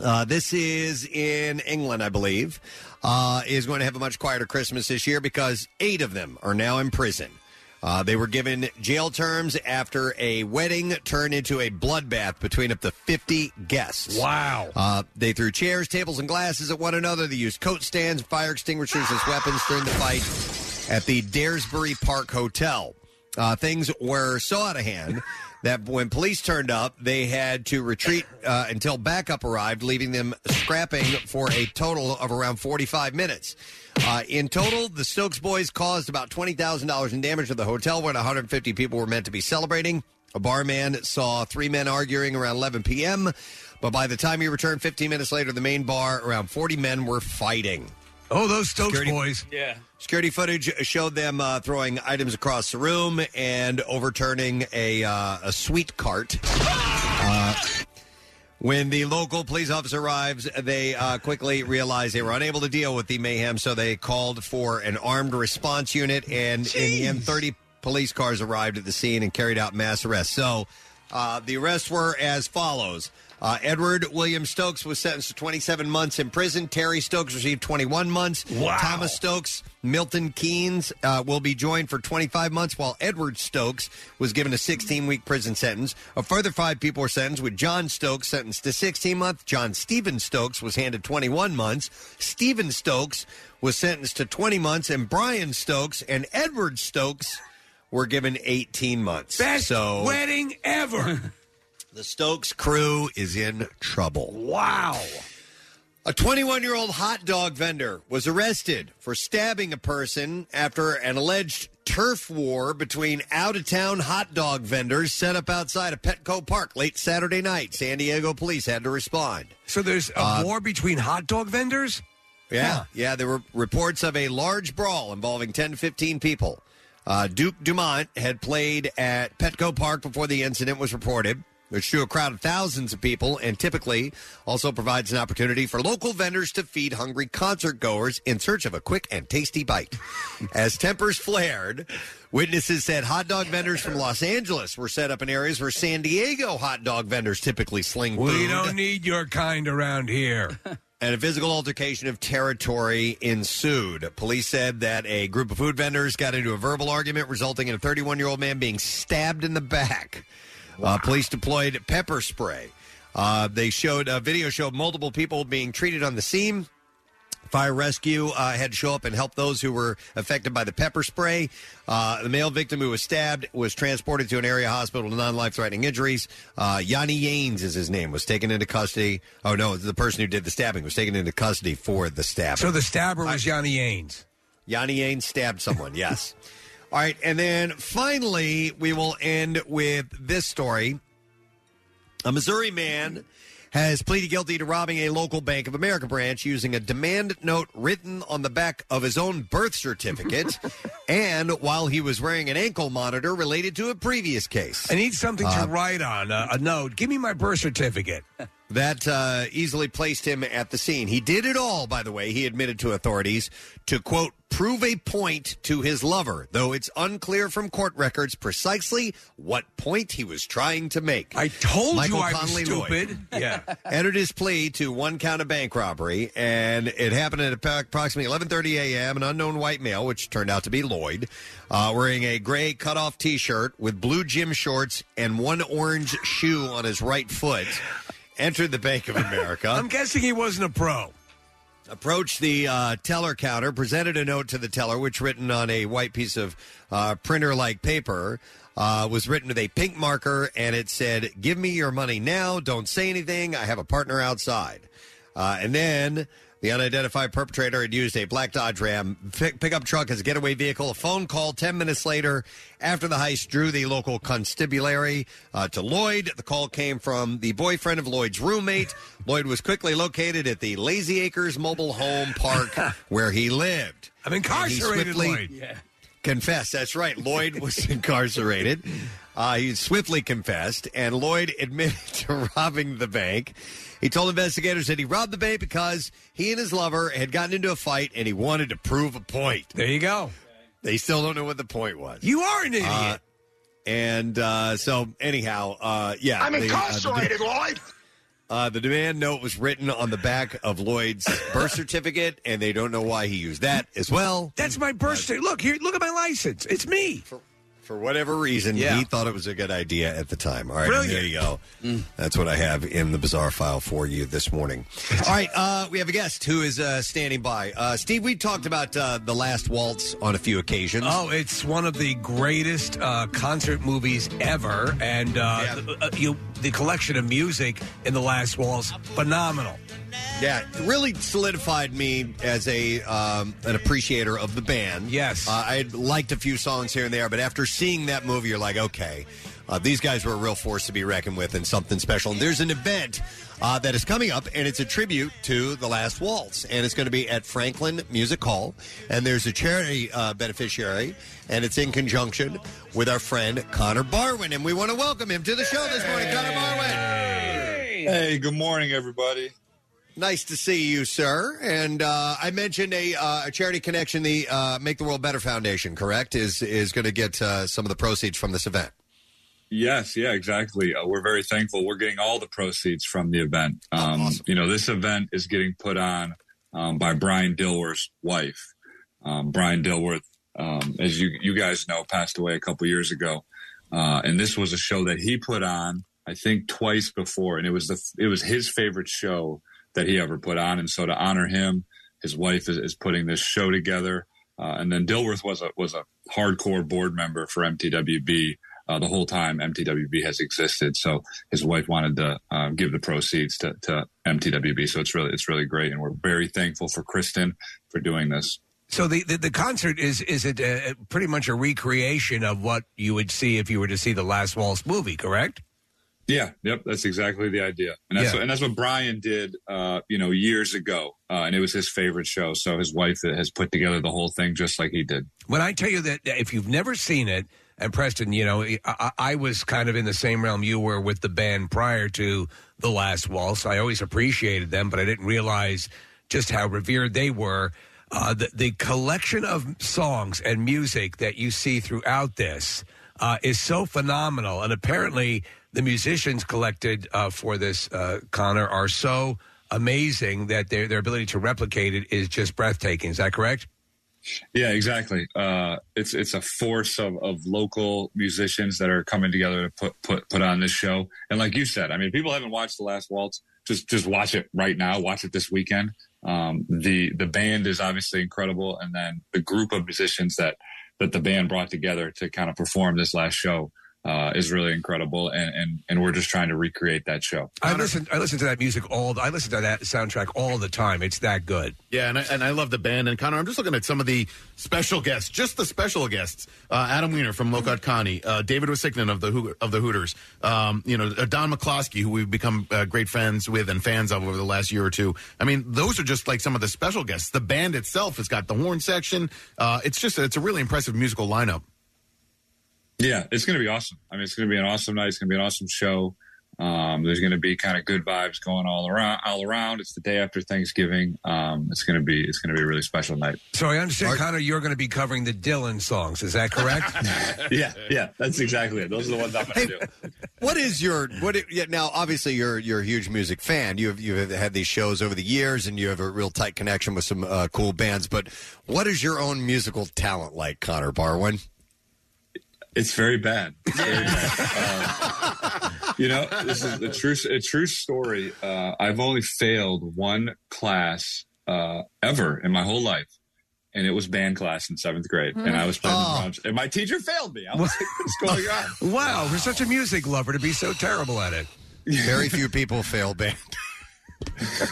Uh, this is in England, I believe. Uh, is going to have a much quieter Christmas this year because eight of them are now in prison. Uh, they were given jail terms after a wedding turned into a bloodbath between up to 50 guests. Wow. Uh, they threw chairs, tables, and glasses at one another. They used coat stands, fire extinguishers as weapons during the fight at the Daresbury Park Hotel. Uh, things were so out of hand that when police turned up, they had to retreat uh, until backup arrived, leaving them scrapping for a total of around 45 minutes. Uh, in total, the Stokes boys caused about $20,000 in damage to the hotel where 150 people were meant to be celebrating. A barman saw three men arguing around 11 p.m., but by the time he returned 15 minutes later, the main bar, around 40 men were fighting. Oh, those Stokes Security- boys. Yeah. Security footage showed them uh, throwing items across the room and overturning a uh, a sweet cart. Uh, when the local police officer arrives, they uh, quickly realized they were unable to deal with the mayhem, so they called for an armed response unit. And in the end, 30 police cars arrived at the scene and carried out mass arrests. So uh, the arrests were as follows. Uh, Edward William Stokes was sentenced to 27 months in prison. Terry Stokes received 21 months. Wow. Thomas Stokes, Milton Keynes uh, will be joined for 25 months, while Edward Stokes was given a 16 week prison sentence. A further five people were sentenced, with John Stokes sentenced to 16 months. John Stephen Stokes was handed 21 months. Stephen Stokes was sentenced to 20 months, and Brian Stokes and Edward Stokes were given 18 months. Best so wedding ever. the Stokes crew is in trouble. wow. A 21 year old hot dog vendor was arrested for stabbing a person after an alleged turf war between out of town hot dog vendors set up outside of Petco Park late Saturday night. San Diego police had to respond. So there's a Uh, war between hot dog vendors? Yeah, yeah. There were reports of a large brawl involving 10 to 15 people. Uh, Duke Dumont had played at Petco Park before the incident was reported, which drew a crowd of thousands of people and typically also provides an opportunity for local vendors to feed hungry concert goers in search of a quick and tasty bite. As tempers flared, witnesses said hot dog vendors from Los Angeles were set up in areas where San Diego hot dog vendors typically sling food. We don't need your kind around here. and a physical altercation of territory ensued. Police said that a group of food vendors got into a verbal argument, resulting in a 31 year old man being stabbed in the back. Uh, police deployed pepper spray. Uh, they showed a video showed multiple people being treated on the scene. Fire rescue uh, had to show up and help those who were affected by the pepper spray. Uh, the male victim who was stabbed was transported to an area hospital with non life threatening injuries. Uh, Yanni Yanes is his name, was taken into custody. Oh, no, the person who did the stabbing was taken into custody for the stabbing. So the stabber was Yanni Yanes. Yanni Yanes stabbed someone, yes. All right, and then finally, we will end with this story. A Missouri man has pleaded guilty to robbing a local Bank of America branch using a demand note written on the back of his own birth certificate and while he was wearing an ankle monitor related to a previous case. I need something Uh, to write on, uh, a note. Give me my birth certificate. That uh, easily placed him at the scene. He did it all, by the way, he admitted to authorities, to quote, prove a point to his lover, though it's unclear from court records precisely what point he was trying to make. I told Michael you I was Conley Lloyd stupid. Yeah. entered his plea to one count of bank robbery, and it happened at approximately 11:30 a.m. An unknown white male, which turned out to be Lloyd, uh, wearing a gray cutoff T-shirt with blue gym shorts and one orange shoe on his right foot, entered the Bank of America. I'm guessing he wasn't a pro. Approached the uh, teller counter, presented a note to the teller, which written on a white piece of uh, printer-like paper. Uh, was written with a pink marker, and it said, "Give me your money now. Don't say anything. I have a partner outside." Uh, and then the unidentified perpetrator had used a black Dodge Ram pick- pickup truck as a getaway vehicle. A phone call 10 minutes later after the heist drew the local constabulary uh, to Lloyd. The call came from the boyfriend of Lloyd's roommate. Lloyd was quickly located at the Lazy Acres mobile home park where he lived. I'm And he incarcerated, swiftly Lloyd. Confessed. That's right. Lloyd was incarcerated. Uh, he swiftly confessed, and Lloyd admitted to robbing the bank. He told investigators that he robbed the bank because he and his lover had gotten into a fight and he wanted to prove a point. There you go. They still don't know what the point was. You are an idiot. Uh, and uh, so, anyhow, uh, yeah. I'm they, uh, the- incarcerated, Lloyd. Uh, the demand note was written on the back of Lloyd's birth certificate, and they don't know why he used that as well. That's my birth certificate. Look here. Look at my license. It's me. For whatever reason, Yeah. he thought it was a good idea at the time. All right, and there you go. That's what I have in the bizarre file for you this morning. All right, uh, we have a guest who is uh, standing by. Uh, Steve, we talked about uh, the Last Waltz on a few occasions. Oh, it's one of the greatest uh, concert movies ever, and uh, th- uh, you, the collection of music in the last waltz, phenomenal. Yeah, it really solidified me as a um, an appreciator of the band. Yes, uh, I liked a few songs here and there, but after seeing that movie, you're like, okay, uh, these guys were a real force to be reckoned with and something special. And there's an event uh, that is coming up, and it's a tribute to the Last Waltz, and it's going to be at Franklin Music Hall, and there's a charity uh, beneficiary, and it's in conjunction with our friend Connor Barwin, and we want to welcome him to the show this morning, Connor Barwin. Hey, good morning, everybody. Nice to see you, sir. And uh, I mentioned a, uh, a charity connection. The uh, Make the World Better Foundation, correct, is is going to get uh, some of the proceeds from this event. Yes, yeah, exactly. Uh, we're very thankful. We're getting all the proceeds from the event. Um, You know, this event is getting put on um, by Bryan Dilworth's wife. Um, Bryan Dilworth, um, as you you guys know, passed away a couple years ago, uh, and this was a show that he put on, I think, twice before, and it was the it was his favorite show that he ever put on. And so, to honor him, his wife is, is putting this show together. Uh, and then Dilworth was a was a hardcore board member for MTWB uh, the whole time MTWB has existed. So his wife wanted to uh, give the proceeds to, to MTWB. So it's really it's really great, and we're very thankful for Kristen for doing this. So the, the, the concert is is it uh, pretty much a recreation of what you would see if you were to see the Last Waltz movie, correct? Yeah, yep, that's exactly the idea, and that's Yeah. what, and that's what Bryan did, uh, you know, years ago, uh, and it was his favorite show. So his wife has put together the whole thing just like he did. When I tell you that if you've never seen it, and Preston, you know, I, I was kind of in the same realm you were with the band prior to the Last Waltz. I always appreciated them, but I didn't realize just how revered they were. Uh, the, the collection of songs and music that you see throughout this uh, is so phenomenal, and apparently the musicians collected uh, for this uh, Connor are so amazing that their their ability to replicate it is just breathtaking. Is that correct? Yeah, exactly. Uh, it's it's a force of, of local musicians that are coming together to put put put on this show. And like you said, I mean, people haven't watched the Last Waltz. Just just watch it right now. Watch it this weekend. Um, the the band is obviously incredible, and then the group of musicians that that the band brought together to kind of perform this last show uh, is really incredible. And, and and we're just trying to recreate that show. I listen. I listen to that music all. I listen to that soundtrack all the time. It's that good. Yeah, and I, and I love the band. And Connor, I'm just looking at some of the special guests, just the special guests. Uh, Adam Weiner from Low Cut Connie, uh, David Uosikkinen of the Hoo- of the Hooters, um, you know, uh, Don McCloskey, who we've become uh, great friends with and fans of over the last year or two. I mean, those are just like some of the special guests. The band itself has got the horn section. Uh, it's just it's a really impressive musical lineup. Yeah, it's going to be awesome. I mean, it's going to be an awesome night. It's going to be an awesome show. Um, there's going to be kind of good vibes going all around. All around. It's the day after Thanksgiving. Um, it's going to be it's going to be a really special night. So I understand, Connor, you're going to be covering the Dylan songs. Is that correct? yeah, yeah, that's exactly it. Those are the ones I'm going to do. What is your what? Yeah, now, obviously, you're you're a huge music fan. You've you've had these shows over the years, and you have a real tight connection with some uh, cool bands. But what is your own musical talent like, Connor Barwin? It's very bad. It's very bad. Um, you know, this is a true a true story. Uh, I've only failed one class uh, ever in my whole life, and it was band class in seventh grade. And I was playing Oh. the drums, and my teacher failed me. I was like, "What's going on?" wow, for such a music lover to be so terrible at it. Very few people fail band.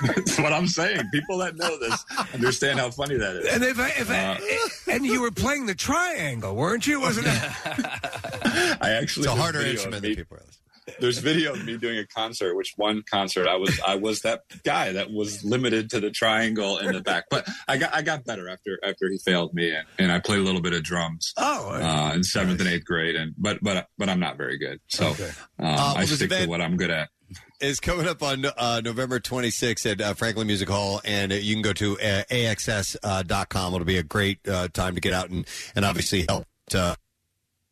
That's what I'm saying. People that know this understand how funny that is. And if I, if I, Uh, and you were playing the triangle, weren't you? Wasn't it? I actually It's a there's harder video instrument of than me- people realize. There's video of me doing a concert, which one concert I was I was that guy that was limited to the triangle in the back. But I got I got better after after he failed me, and, and I played a little bit of drums. Oh, uh, in seventh and eighth grade, and but but but I'm not very good, so um, well, I this stick to what I'm good at. Is coming up on uh, November 26th at uh, Franklin Music Hall, and uh, you can go to uh, axs.com. It'll be a great uh, time to get out and, and obviously help uh,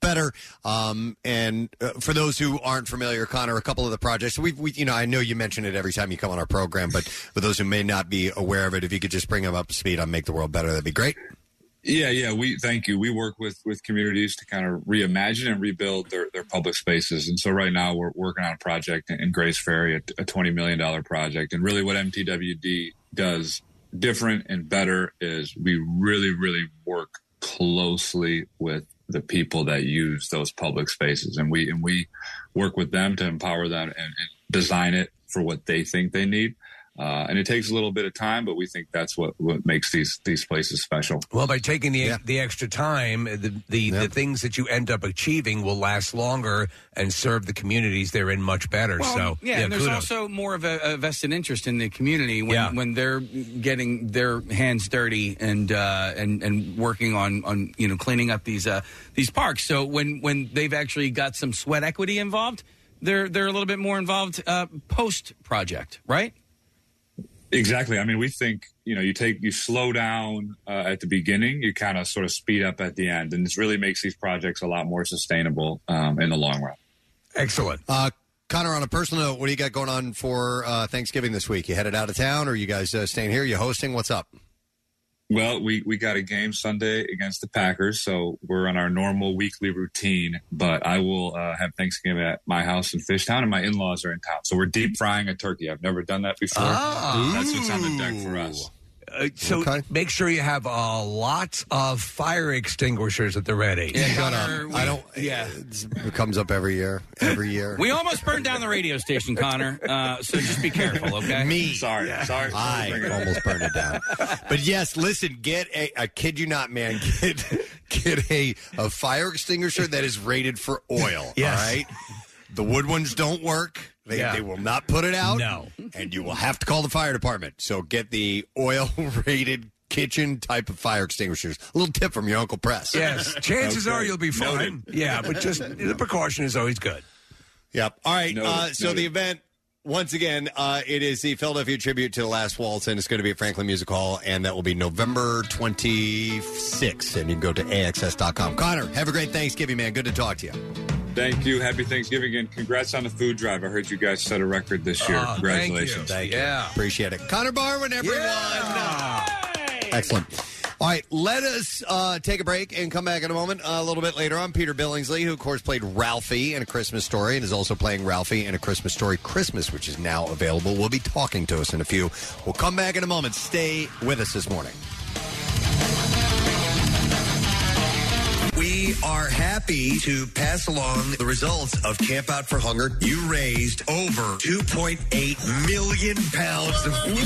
better. Um, and uh, for those who aren't familiar, Connor, a couple of the projects we, we, you know, I know you mention it every time you come on our program, but for those who may not be aware of it, if you could just bring them up to speed on Make the World Better, that'd be great. Yeah, yeah. We thank you. We work with with communities to kind of reimagine and rebuild their, their public spaces. And so right now we're working on a project in, Grays Ferry, a, a twenty million dollar project. And really, what MTWB does different and better is we really, really work closely with the people that use those public spaces, and we and we work with them to empower them and, and design it for what they think they need. Uh, and it takes a little bit of time, but we think that's what, what makes these these places special. Well, by taking the the extra time, the the, the things that you end up achieving will last longer and serve the communities they're in much better. Well, so yeah, and there's kudos. also more of a, a vested interest in the community when, Yeah. when they're getting their hands dirty and uh, and and working on on you know cleaning up these uh, these parks. So when when they've actually got some sweat equity involved, they're they're a little bit more involved uh, post project, right? Exactly. I mean, we think you know you take you slow down uh, at the beginning, you kind of sort of speed up at the end, and this really makes these projects a lot more sustainable um, in the long run. Excellent. Uh, Connor, on a personal note, what do you got going on for uh, Thanksgiving this week? You headed out of town, or you guys uh, staying here? You hosting? What's up? Well, we we got a game Sunday against the Packers, so we're on our normal weekly routine. But I will uh, have Thanksgiving at my house in Fishtown, and my in laws are in town, so we're deep frying a turkey. I've never done that before. Ah. That's what's on the deck for us. Uh, so make sure you have uh, lots of fire extinguishers at the ready. Yeah, Gotta- Connor, I don't. Yeah. It comes up every year. Every year. We almost burned down the radio station, Connor. Uh, so just be careful, okay? Me. Sorry, sorry. I almost burned it down. But yes, listen, get a I kid you not, man, get get a, a fire extinguisher that is rated for oil. Yes. All right. The wood ones don't work. They, Yeah. they will not put it out. No. And you will have to call the fire department. So get the oil rated kitchen type of fire extinguishers. A little tip from your Uncle Press. Yes, chances Okay. are you'll be fine. Noted. Yeah, but just the precaution is always good. Yep. All right. Noted, Uh, so noted. the event, once again, uh, it is the Philadelphia tribute to the Last Waltz, and it's going to be at Franklin Music Hall, and that will be November 26th. And you can go to AXS.com. Connor, have a great Thanksgiving, man. Good to talk to you. Thank you. Happy Thanksgiving and congrats on the food drive. I heard you guys set a record this year. Oh, Congratulations. Thank you. Yeah, Appreciate it. Connor Barwin, everyone. Excellent. All right, let us uh, take a break and come back in a moment. a little bit later on, Peter Billingsley, who of course played Ralphie in A Christmas Story and is also playing Ralphie in A Christmas Story Christmas, which is now available, will be talking to us in a few. We'll come back in a moment. Stay with us this morning. We are happy to pass along the results of Camp Out for Hunger. You raised over 2.8 million pounds of food.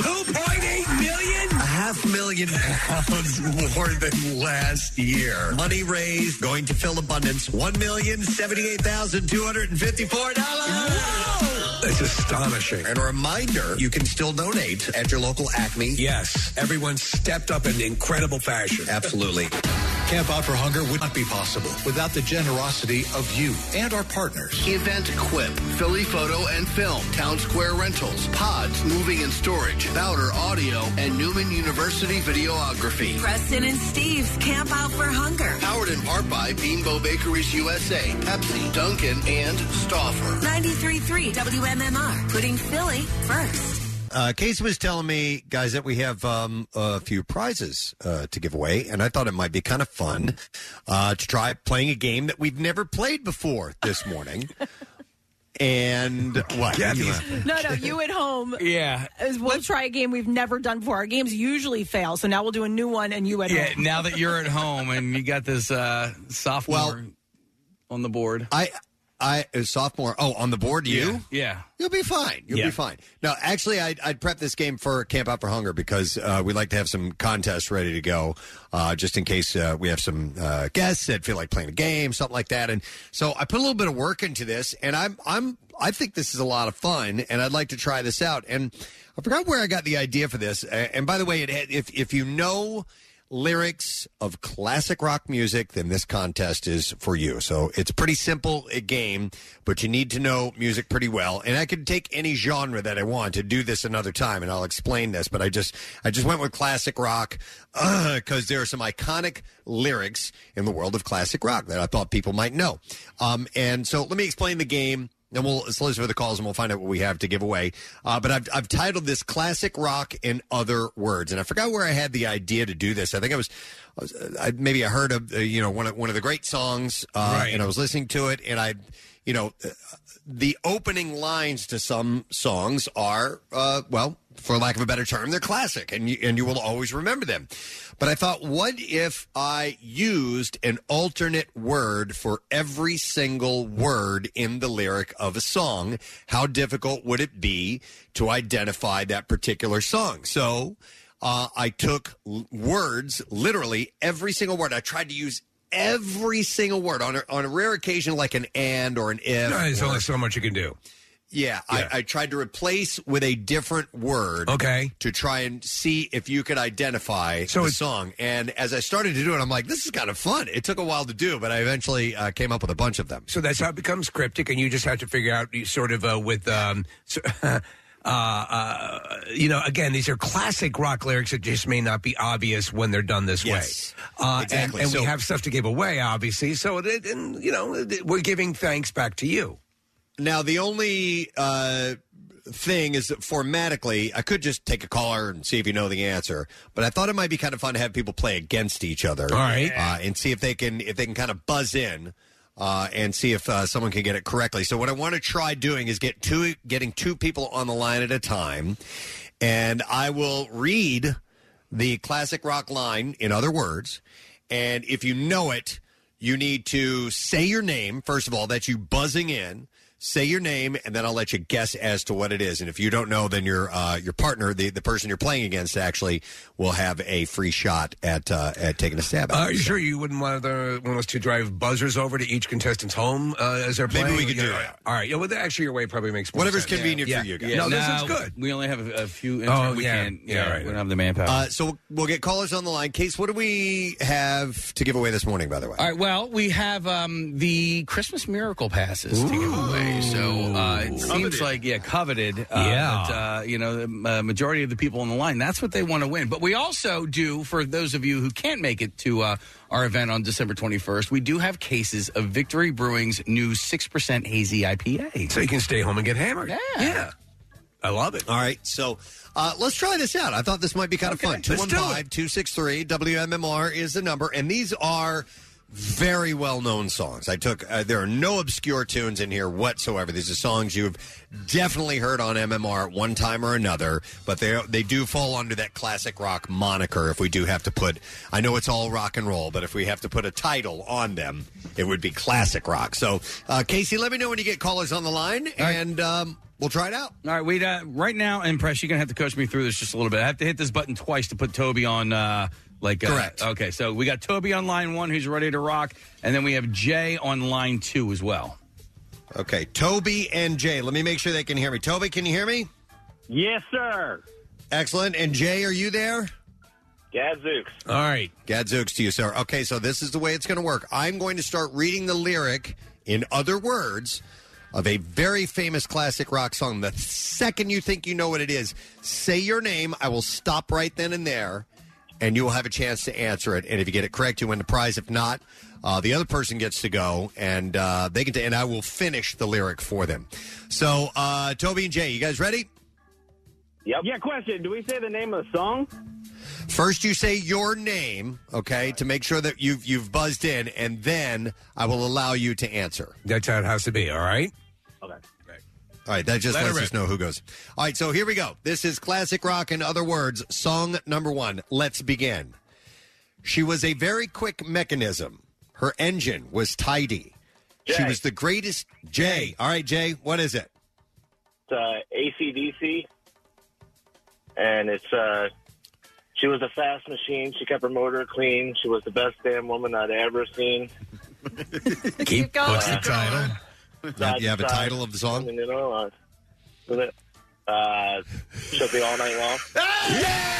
2.8 million? A half million pounds more than last year. Money raised going to Philabundance, $1,078,254. That's astonishing. And a reminder, you can still donate at your local Acme. Yes, everyone stepped up in incredible fashion. Absolutely. Camp Out for Hunger would not be possible without the generosity of you and our partners. Event Quip, Philly Photo and Film, Town Square Rentals, Pods, Moving and Storage, Bowder Audio, and Neumann University Videography. Preston and Steve's Camp Out for Hunger. Powered in part by Bimbo Bakeries USA, Pepsi, Dunkin', and Stauffer. 93.3 WMMR, putting Philly first. Uh, Casey was telling me, guys, that we have um, a few prizes uh, to give away, and I thought it might be kind of fun uh, to try playing a game that we've never played before this morning. and what? No, no, you at home. Yeah. Is we'll try a game we've never done before. Our games usually fail, so now we'll do a new one, and you at home. Yeah, home. now that you're at home and you got this uh, sophomore on the board. I, I, a sophomore. Oh, on the board, you? Yeah. You'll be fine. You'll Yeah. be fine. No, actually, I'd, I'd prep this game for Camp Out for Hunger because uh, we like to have some contests ready to go, uh, just in case uh, we have some uh, guests that feel like playing a game, something like that. And so I put a little bit of work into this, and I'm I'm I think this is a lot of fun, and I'd like to try this out. And I forgot where I got the idea for this. And by the way, it had, if if you know lyrics of classic rock music, then this contest is for you. So it's a pretty simple uh, game, but you need to know music pretty well. And I could take any genre that I want to do this another time, and I'll explain this. But I just I just went with classic rock because there are some iconic lyrics in the world of classic rock that I thought people might know. Um, and so let me explain the game. And we'll solicit for the calls and we'll find out what we have to give away. Uh, but I've, I've titled this Classic Rock in Other Words. And I forgot where I had the idea to do this. I think I was, I was I, maybe I heard of, uh, you know, one of, one of the great songs uh, Right. and I was listening to it and I, you know, uh, the opening lines to some songs are, uh, well, for lack of a better term, they're classic and you, and you will always remember them. But I thought, what if I used an alternate word for every single word in the lyric of a song? How difficult would it be to identify that particular song? So uh, I took l- words, literally every single word. I tried to use every single word on a, on a rare occasion, like an and or an if. No, there's or- only so much you can do. Yeah, I, I tried to replace with a different word. Okay. To try and see if you could identify So the it's- song. And as I started to do it, I'm like, this is kind of fun. It took a while to do, but I eventually uh, came up with a bunch of them. So that's how it becomes cryptic, and you just have to figure out you sort of uh, with. Um, so, uh, uh, you know, again, these are classic rock lyrics that just may not be obvious when they're done this Yes. way. Uh, Exactly. And, and So- we have stuff to give away, obviously. So, it, and, you know, we're giving thanks back to you. Now, the only uh, thing is that formatically, I could just take a caller and see if you know the answer, but I thought it might be kind of fun to have people play against each other. All right. Uh, and see if they can if they can kind of buzz in. uh, and see if uh, someone can get it correctly. So what I want to try doing is get two, getting two people on the line at a time, and I will read the classic rock line in other words, and if you know it, you need to say your name first of all. That's you buzzing in. Say your name, and then I'll let you guess as to what it is. And if you don't know, then your uh, your partner, the, the person you're playing against, actually will have a free shot at uh, at taking a stab at. Are it. you sure you wouldn't want, the, want us to drive buzzers over to each contestant's home uh, as they're Maybe playing? we could do Yeah, that. All right. Yeah, well, actually, your way probably makes more Whatever's sense. convenient Yeah. for you guys. Yeah. No, this Now, is good. We only have a, a few. Oh, we yeah. can't. Yeah, Yeah, right. we don't have the manpower. Uh, so we'll get callers on the line. Case, what do we have to give away this morning? By the way, All right. Well, we have um, the Christmas Miracle passes to give away. So uh, it seems like yeah, coveted. Uh, Yeah. But, uh, you know, the uh, majority of the people on the line, that's what they want to win. But we also do for those of you who can't make it to uh, our event on December 21st, we do have cases of Victory Brewing's new six percent hazy IPA. So you can stay home and get hammered. Yeah. Yeah. I love it. All right, so uh, let's try this out. I thought this might be kind of fun. let's do it. 215 263 WMMR is the number, and these are very well known songs. I took, uh, there are no obscure tunes in here whatsoever. These are songs you've definitely heard on MMR at one time or another, but they, they do fall under that classic rock moniker if we do have to put, I know it's all rock and roll, but if we have to put a title on them, it would be classic rock. So, uh, Casey, let me know when you get callers on the line, and um, we'll try it out. All right, we uh, right now, Impress, you're gonna have to coach me through this just a little bit. I have to hit this button twice to put Toby on. Uh, like uh, Correct. Okay, so we got Toby on line one, who's ready to rock, and then we have Jay on line two as well. Okay, Toby and Jay. Let me make sure they can hear me. Toby, can you hear me? Yes, sir. Excellent. And Jay, are you there? Gadzooks. All right. Gadzooks to you, sir. Okay, so this is the way it's going to work. I'm going to start reading the lyric in other words of a very famous classic rock song. The second you think you know what it is, say your name. I will stop right then and there, and you will have a chance to answer it. And if you get it correct, you win the prize. If not, uh, the other person gets to go, and uh, they can. and I will finish the lyric for them. So, uh, Toby and Jay, you guys ready? Yep. Yeah, question. Do we say the name of the song? First, you say your name, okay, to make sure that you've you've buzzed in, and then I will allow you to answer. That's how it has to be, all right? Okay. All right, that just Let lets us rip. know who goes. All right, so here we go. This is classic rock. In other words, song number one. Let's begin. She was a very quick mechanism. Her engine was tidy. She was the greatest. Jay. All right, Jay. What is it? It's uh, AC/DC. And it's, uh, she was a fast machine. She kept her motor clean. She was the best damn woman I'd ever seen. Keep, going. what's the title? You- you have a title of the song? You know, uh, it. Uh, should be all night long. Yeah!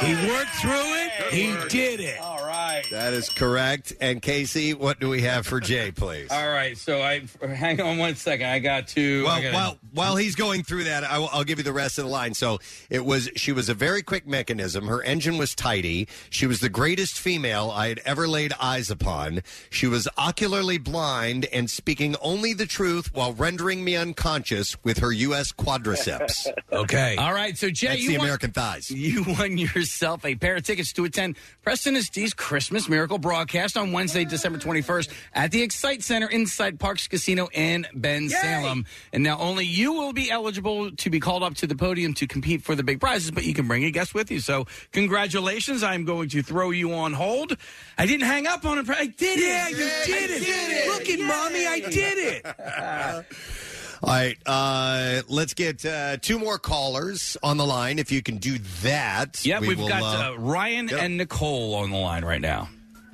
He worked through it. He did it. All right. That is correct. And Casey, what do we have for Jay, please? All right, so I hang on one second. I got to. Well, I gotta- while while he's going through that, I will, I'll give you the rest of the line. So it was she was a very quick mechanism. Her engine was tidy. She was the greatest female I had ever laid eyes upon. She was ocularly blind and speaking only the truth while rendering me unconscious with her U.S. quadriceps. Okay. All right, so Jay, That's you the won- American thighs. You won yourself a pair of tickets to attend Preston and Steve's Christmas Miracle broadcast on Wednesday, December 21st at the Xcite Center inside Parx Casino in Bensalem. And now only you will be eligible to be called up to the podium to compete for the big prizes, but you can bring a guest with you. So congratulations. I'm going to throw you on hold. I didn't hang up on it. I did it. Yeah, you did it. Look at mommy, I did it. All right, uh, let's get uh, two more callers on the line. If you can do that, Yeah, we we've will, got uh, uh, Ryan yep. and Nicole on the line right now.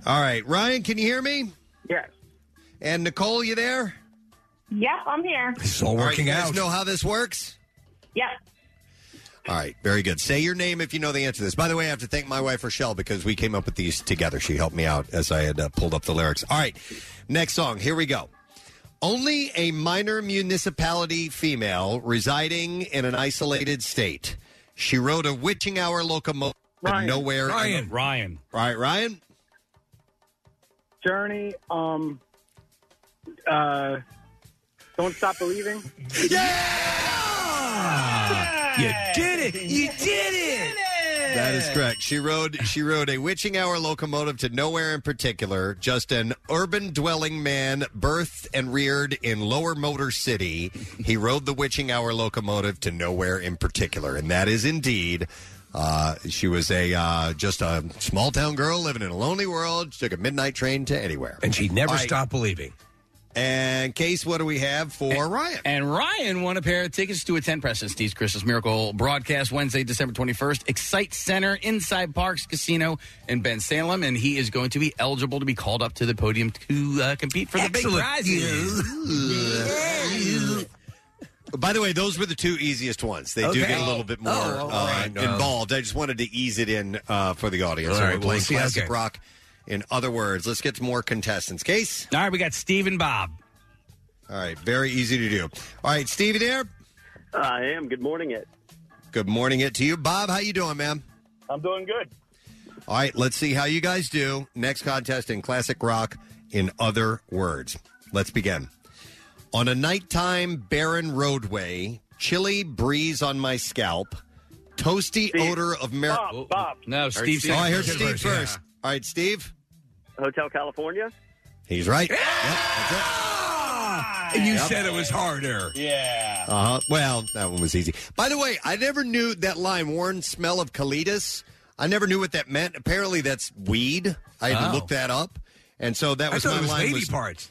all right, Ryan, can you hear me? Yes. And Nicole, you there? Yep, I'm here. It's all All right, working you guys out. know how this works? Yep. All right, very good. Say your name if you know the answer to this. By the way, I have to thank my wife Rochelle because we came up with these together. She helped me out as I had uh, pulled up the lyrics. All right, next song. Here we go. Only a minor municipality female residing in an isolated state. She rode a witching hour locomotive Ryan. nowhere. Ryan. Ryan. All right, Ryan. Journey, um, uh, Don't Stop Believing. Yeah! You did it. You did it. That is correct. She rode she rode a witching hour locomotive to nowhere in particular, just an urban dwelling man birthed and reared in Lower Motor City. He rode the witching hour locomotive to nowhere in particular, and that is indeed uh, she was a uh, just a small town girl living in a lonely world. She took a midnight train to anywhere, And she never All right. stopped believing. And case, what do we have for Ryan? And Ryan won a pair of tickets to attend Preston Steve's Christmas Miracle broadcast Wednesday, December 21st, Xcite Center inside Parx Casino in Bensalem. And he is going to be eligible to be called up to the podium to uh, compete for the big Excellent. prizes. By the way, those were the two easiest ones. They do Okay. get a little bit more Oh, all uh, right. Involved. I just wanted to ease it in uh, for the audience. All so right, we're we'll playing see. classic Okay. rock. In other words, let's get to more contestants. Case. All right, we got Steve and Bob. All right, very easy to do. All right, Stevie there. I am. Good morning, it. Good morning, it to you, Bob. How you doing, man? I'm doing good. All right, let's see how you guys do. Next contest in classic rock. In other words, let's begin. On a nighttime barren roadway, chilly breeze on my scalp, toasty odor of mar. Bob, Bob. No, Steve. Oh, I heard Steve first. All right, Steve. Hotel California. He's right. And you Yep. said it was harder. Yeah. Uh huh. Well, that one was easy. By the way, I never knew that line "warm smell of colitas." I never knew what that meant. Apparently, that's weed. I had Oh. to look that up, and so that I was thought my it was line. baby was parts.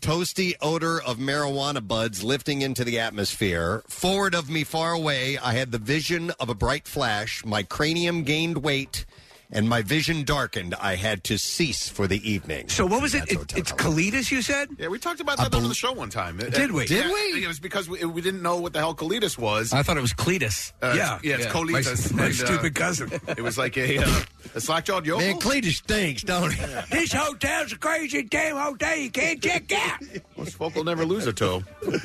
Toasty odor of marijuana buds lifting into the atmosphere. Forward of me, far away, I had the vision of a bright flash. My cranium gained weight, and my vision darkened. I had to cease for the evening. So what was it? It it's colitas, you said? Yeah, we talked about I that on the show one time. Did we? Did Yeah, we? It was because we, we didn't know what the hell colitas was. I thought it was Cletus. Uh, Yeah. yeah, it's Yeah. colitas. My- my and, uh, stupid cousin. It was like a, uh, a slack-jawed yokel. Man, Cletus stinks, don't he? This hotel's a crazy damn hotel. You can't check out. Most folk will never lose a toe.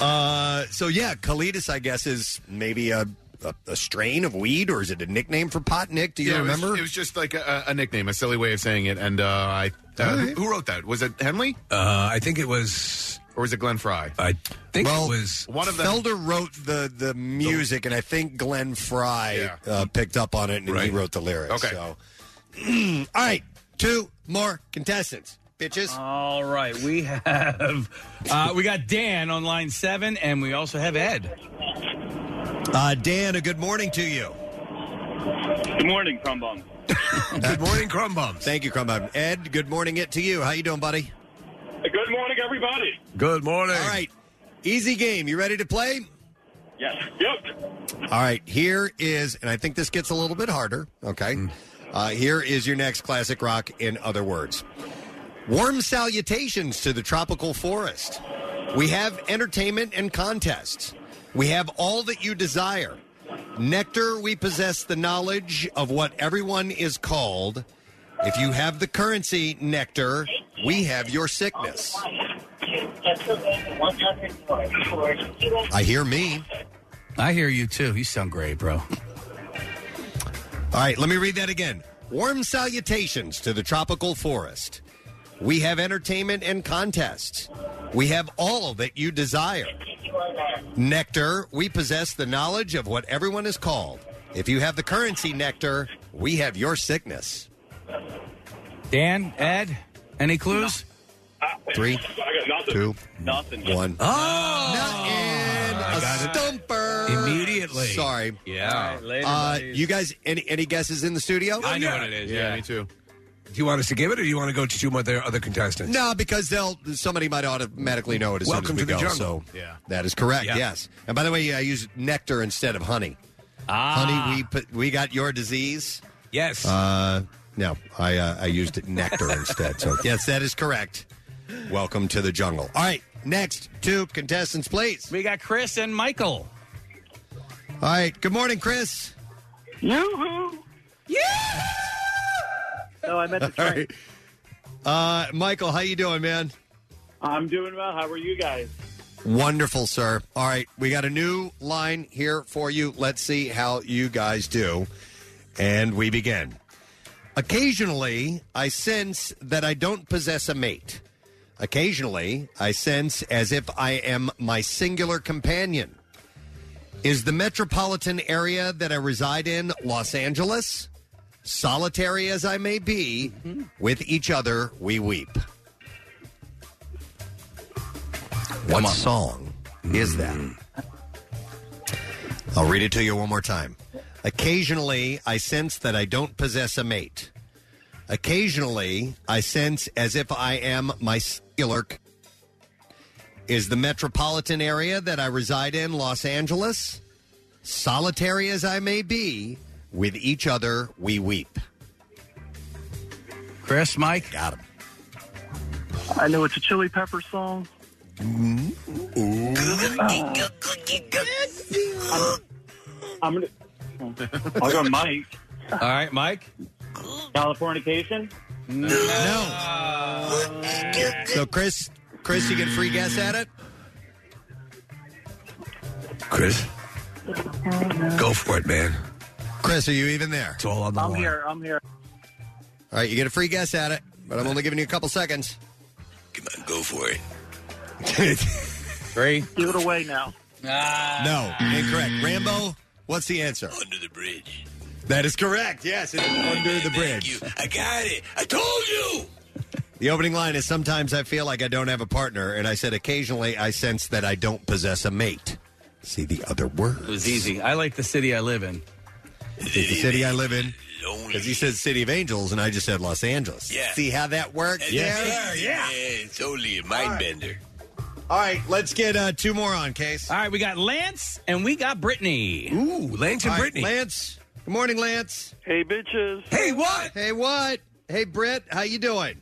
Uh, so yeah, colitas, I guess, is maybe a, a a strain of weed, or is it a nickname for pot? Nick, do you Yeah, it was- remember? It was, just like a, a nickname, a silly way of saying it. And uh, I, uh, who, who wrote that? Was it Henley Uh, I think it was. or was it Glenn Frey? I think Well, it was. One of them. Felder wrote the the music, and I think Glenn Frey Yeah. uh, picked up on it, and he wrote the lyrics. Okay. So, all right, two more contestants, bitches. All right, we have uh, we got Dan on line seven, and we also have Ed. Uh, Dan, a good morning to you. Good morning, Crumbum. Good morning, Crumbums. Thank you, Crumbum. Ed, good morning it to you. How you doing, buddy? Good morning, everybody. Good morning. All right, easy game. You ready to play? Yes. Yep. All right, here is, and I think this gets a little bit harder. Okay. Uh, here is your next classic rock, in other words. Warm salutations to the tropical forest. We have entertainment and contests. We have all that you desire. Nectar, we possess the knowledge of what everyone is called. If you have the currency, nectar, we have your sickness. I hear me. I hear you too. You sound great, bro. All right, let me read that again. Warm salutations to the tropical forest. We have entertainment and contests. We have all that you desire. Nectar, we possess the knowledge of what everyone is called. If you have the currency, Nectar, we have your sickness. Dan, Ed, any clues? Three, I got nothing. two, Nothing. one. Oh, And a stumper. Immediately. Sorry. Yeah. Uh, you guys, any any guesses in the studio? I know what it is. Yeah, me too. Do you want us to give it, or do you want to go to two other other contestants? No, because they'll somebody might automatically know it as Welcome soon as we to the go. jungle. So Yeah. that is correct. Yeah. Yes. And by the way, I use nectar instead of honey. Ah. Honey, we put we got your disease. Yes. Uh, no, I uh, I used nectar instead. So yes, that is correct. Welcome to the jungle. All right, next two contestants, please. We got Chris and Michael. All right. Good morning, Chris. Yoo-hoo. No, I meant the All train. right. Uh, Michael, how you doing, man? I'm doing well. How are you guys? Wonderful, sir. All right, we got a new line here for you. Let's see how you guys do. And we begin. Occasionally, I sense that I don't possess a mate. Occasionally, I sense as if I am my singular companion. Is the metropolitan area that I reside in Los Angeles? Solitary as I may be, mm-hmm. with each other we weep. What song is that? Mm-hmm. I'll read it to you one more time. Occasionally, I sense that I don't possess a mate. Occasionally, I sense as if I am my singular. c- Is the metropolitan area that I reside in Los Angeles? Solitary as I may be, with each other we weep. Chris, Mike? Got him. I know it's a Chili Pepper song. Mm-hmm. I'm, I'm gonna. I'll go Mike. All right, Mike. Californication. No. So, Chris, Chris, you get a free guess at it. Chris, go for it, man. Chris, are you even there? It's all on the I'm line. here. I'm here. All right, you get a free guess at it, but I'm only giving you a couple seconds. Come on, Go for it. Three. Give it away now. Ah. No, incorrect. Rambo, what's the answer? Under the bridge. That is correct. Yes, it is under the bridge. I got it. I told you. The opening line is sometimes I feel like I don't have a partner, and I said occasionally I sense that I don't possess a mate. See the other word. It was easy. I like the city I live in. It's the city I live in. Because he said City of Angels, and I just said Los Angeles. Yeah. See how that works? Yeah. there? yeah. It's only a mind bender. All right, let's get uh, two more on, Case. All right, we got Lance and we got Brittany. Ooh, Lance and All right, Brittany. Lance. Good morning, Lance. Hey, bitches. Hey, what? Hey, what? Hey, Britt. How you doing?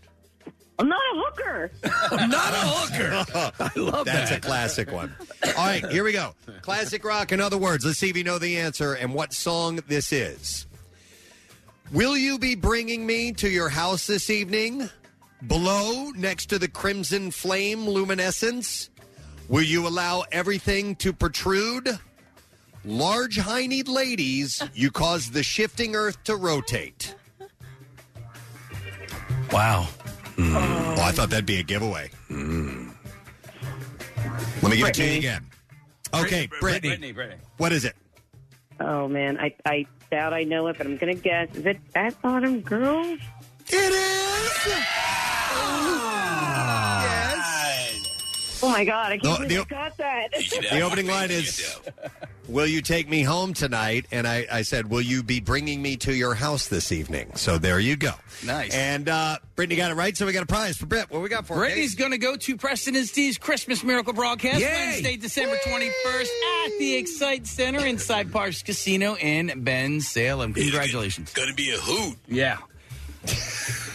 I'm not a hooker. I'm not a hooker. I love That's that. a classic one. All right, here we go. Classic rock, in other words. Let's see if you know the answer and what song this is. Will you be bringing me to your house this evening? Below, next to the crimson flame luminescence? Will you allow everything to protrude? Large hineyed ladies, you cause the shifting earth to rotate. Wow. Oh, I thought that'd be a giveaway. Hmm. Let me give it to you Brittany. again. Okay, Brittany. Brittany, Brittany. What is it? Oh man, I I doubt I know it, but I'm gonna guess. Is it Fat Bottom Girls? It is. Oh my god, I can't No, believe the- I got that. The opening line is, "Will you take me home tonight?" And I, I said, "Will you be bringing me to your house this evening?" So there you go. Nice. And uh, Brittany got it right, so we got a prize for Britt. What we got for her, Brittany's going to go to Preston and Steve's Christmas Miracle broadcast Yay! Wednesday, December 21st at the Xcite Center inside Parx Casino in Bensalem. Congratulations. Gonna be a hoot. Yeah.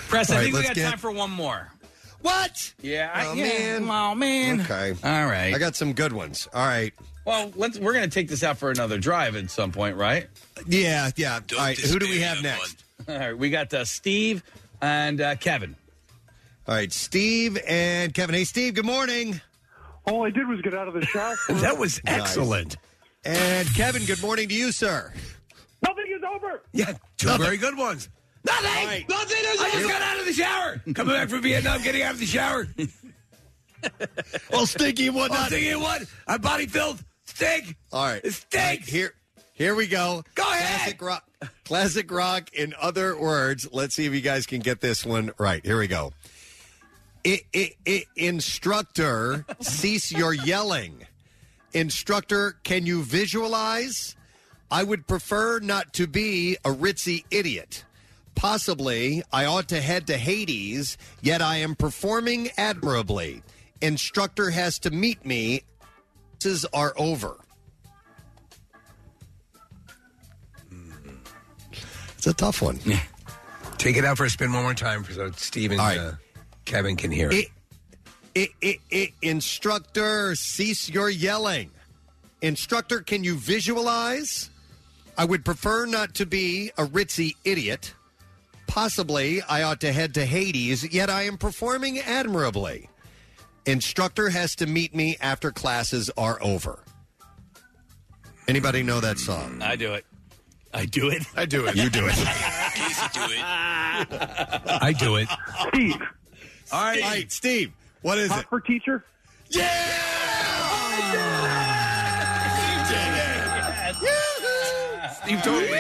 Press, All I right, think we let's got get- time for one more. What? Yeah. I, Oh, yeah. man. Oh, man. Okay. All right. I got some good ones. All right. well, let's. we're going to take this out for another drive at some point, right? Yeah, yeah. All right. Who do we have next? All right. We got uh, Steve and uh, Kevin. All right, Steve and Kevin. Hey, Steve. Good morning. All I did was get out of the shower. That was excellent. And Kevin. Good morning to you, sir. Nothing is over. Yeah, two very good ones. Nothing. All right. Nothing. I just got out of the shower. Coming back from Vietnam, getting out of the shower. Well, stinky and whatnot. thinking what? I'm body filled. Stink. All right. It stinks. Here, here we go. Go ahead. Classic rock. Classic rock. In other words, let's see if you guys can get this one right. Here we go. I, I, I, instructor, cease your yelling. Instructor, can you visualize? I would prefer not to be a ritzy idiot. Possibly, I ought to head to Hades, yet I am performing admirably. Instructor has to meet me. Classes are over. It's a tough one. Take it out for a spin one more time so Steve and All right. uh, Kevin can hear it. It, it, it, it, instructor, cease your yelling. Instructor, can you visualize? I would prefer not to be a ritzy idiot. Possibly, I ought to head to Hades, yet I am performing admirably. Instructor has to meet me after classes are over. Anybody know that song? I do it. I do it. I do it. You do it. I do it. Steve, All right, All right, Steve. What is hot it? for teacher. Yeah! Oh, You've totally.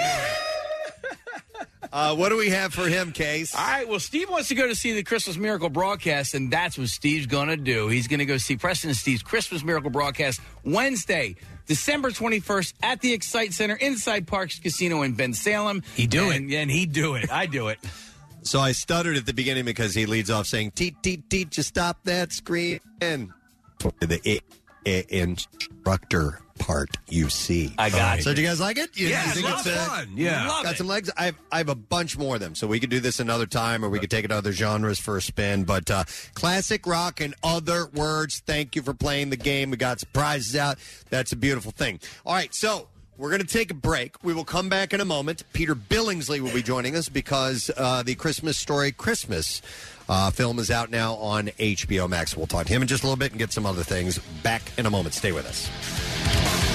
Uh, what do we have for him, Case? All right. Well, Steve wants to go to see the Christmas Miracle broadcast, and that's what Steve's going to do. He's going to go see Preston and Steve's Christmas Miracle broadcast Wednesday, December 21st at the Xcite Center inside Parx Casino in Bensalem. He do and, And he do it. I do it. So I stuttered at the beginning because he leads off saying, "Teach, teach, teach, just stop that screen." And the i- i- instructor part you see. I got So it. do you guys like it? You, Yeah, you think it's it's uh. Yeah. Love got some legs. I have, I have a bunch more of them, so we could do this another time, or we could take it other genres for a spin. But uh, classic rock and other words. Thank you for playing the game. We got some prizes out. That's a beautiful thing. All right, so. We're going to take a break. We will come back in a moment. Peter Billingsley will be joining us because uh, the Christmas Story Christmas uh, film is out now on HBO Max. We'll talk to him in just a little bit and get some other things. Back in a moment. Stay with us.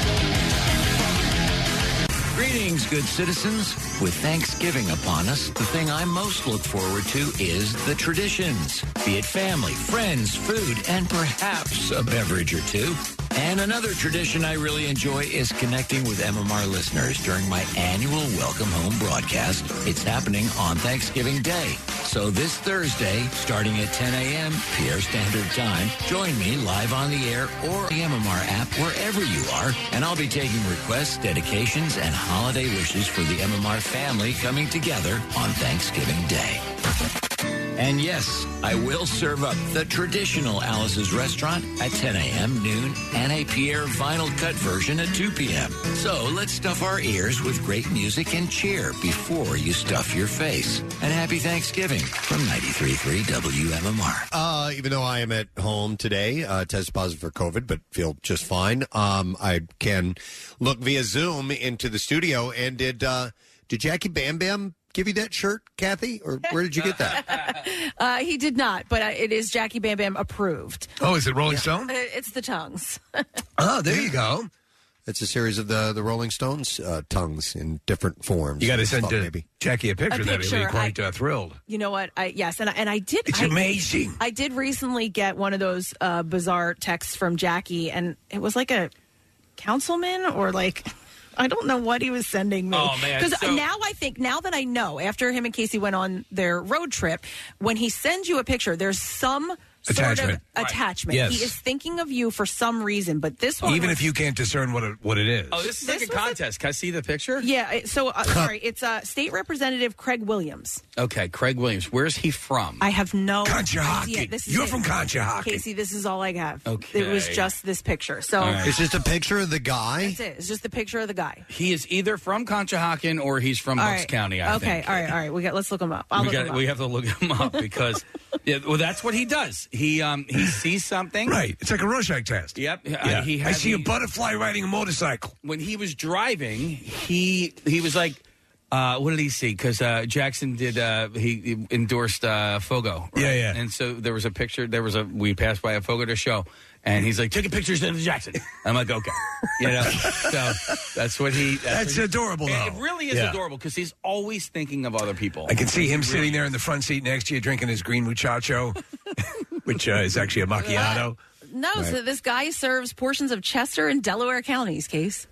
Greetings, good citizens. With Thanksgiving upon us, the thing I most look forward to is the traditions. Be it family, friends, food, and perhaps a beverage or two. And another tradition I really enjoy is connecting with MMR listeners during my annual Welcome Home broadcast. It's happening on Thanksgiving Day. So this Thursday, starting at 10 a.m. Pierre Standard Time, join me live on the air or the MMR app wherever you are, and I'll be taking requests, dedications, and holiday wishes for the MMR family coming together on Thanksgiving Day. And yes, I will serve up the traditional Alice's restaurant at 10 a.m., noon, and a Pierre vinyl cut version at 2 p.m. So let's stuff our ears with great music and cheer before you stuff your face. And happy Thanksgiving from 93.3 WMMR. Uh, even though I am at home today, uh, tested positive for COVID, but feel just fine. Um, I can look via Zoom into the studio. And did uh, did Jackie Bam Bam give you that shirt, Kathy, or where did you get that? Uh, he did not, but uh, it is Jackie Bam Bam approved. Oh, is it Rolling Stone? Uh, It's the tongues. Oh, there you go. It's a series of the the Rolling Stones uh, tongues in different forms. You got to send Thought to maybe. Jackie a picture, A of that picture, he'll be quite I- uh, thrilled. You know what? I yes, and I, and I did. It's I- amazing. I did recently get one of those uh, bizarre texts from Jackie, and it was like a councilman or like. I don't know what he was sending me. Oh, man, Because so- now I think, now that I know, after him and Casey went on their road trip, when he sends you a picture, there's some sort Attachment. of Right. attachment. Yes. He is thinking of you for some reason, but this one Even was- if you can't discern what it, what it is. Oh, this is like a contest. Can I see the picture? Yeah, it- so uh, sorry, it's uh, State Representative Craig Williams. Okay, Craig Williams. Where's he from? I have no Conshohocken. idea. This is You're it. from Conshohocken. Casey. This is all I have. Okay. it was just this picture. So It's just a picture of the guy. that's it. It's just the picture of the guy. He is either from Conshohocken or he's from All Bucks right. County. I think. okay. think. All right. All right. We got. Let's look him up. I'll we look got. him up. We have to look him up because, yeah. Well, that's what he does. He um he sees something. Right. It's like a Rorschach test. Yep. Yeah. he I had see a the- butterfly riding a motorcycle. when he was driving, he he was like, uh, what did he see? Because uh, Jackson did uh, he, he endorsed uh, Fogo. right? Yeah, yeah. And so there was a picture. There was a we passed by a Fogo to show, and he's like taking pictures of Jackson. I'm like, okay, you know. so that's what he. That's what he- adorable, It, though. it really is Yeah. adorable because he's always thinking of other people. I can see him He sitting there in the front seat next to you drinking his green muchacho, which uh, is actually a macchiato. no. So this guy serves portions of Chester and Delaware counties. Case.